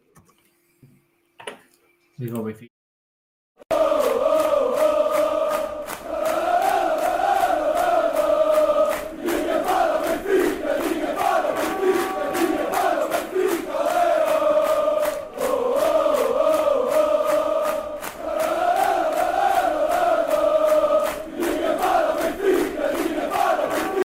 Viva o Benfica.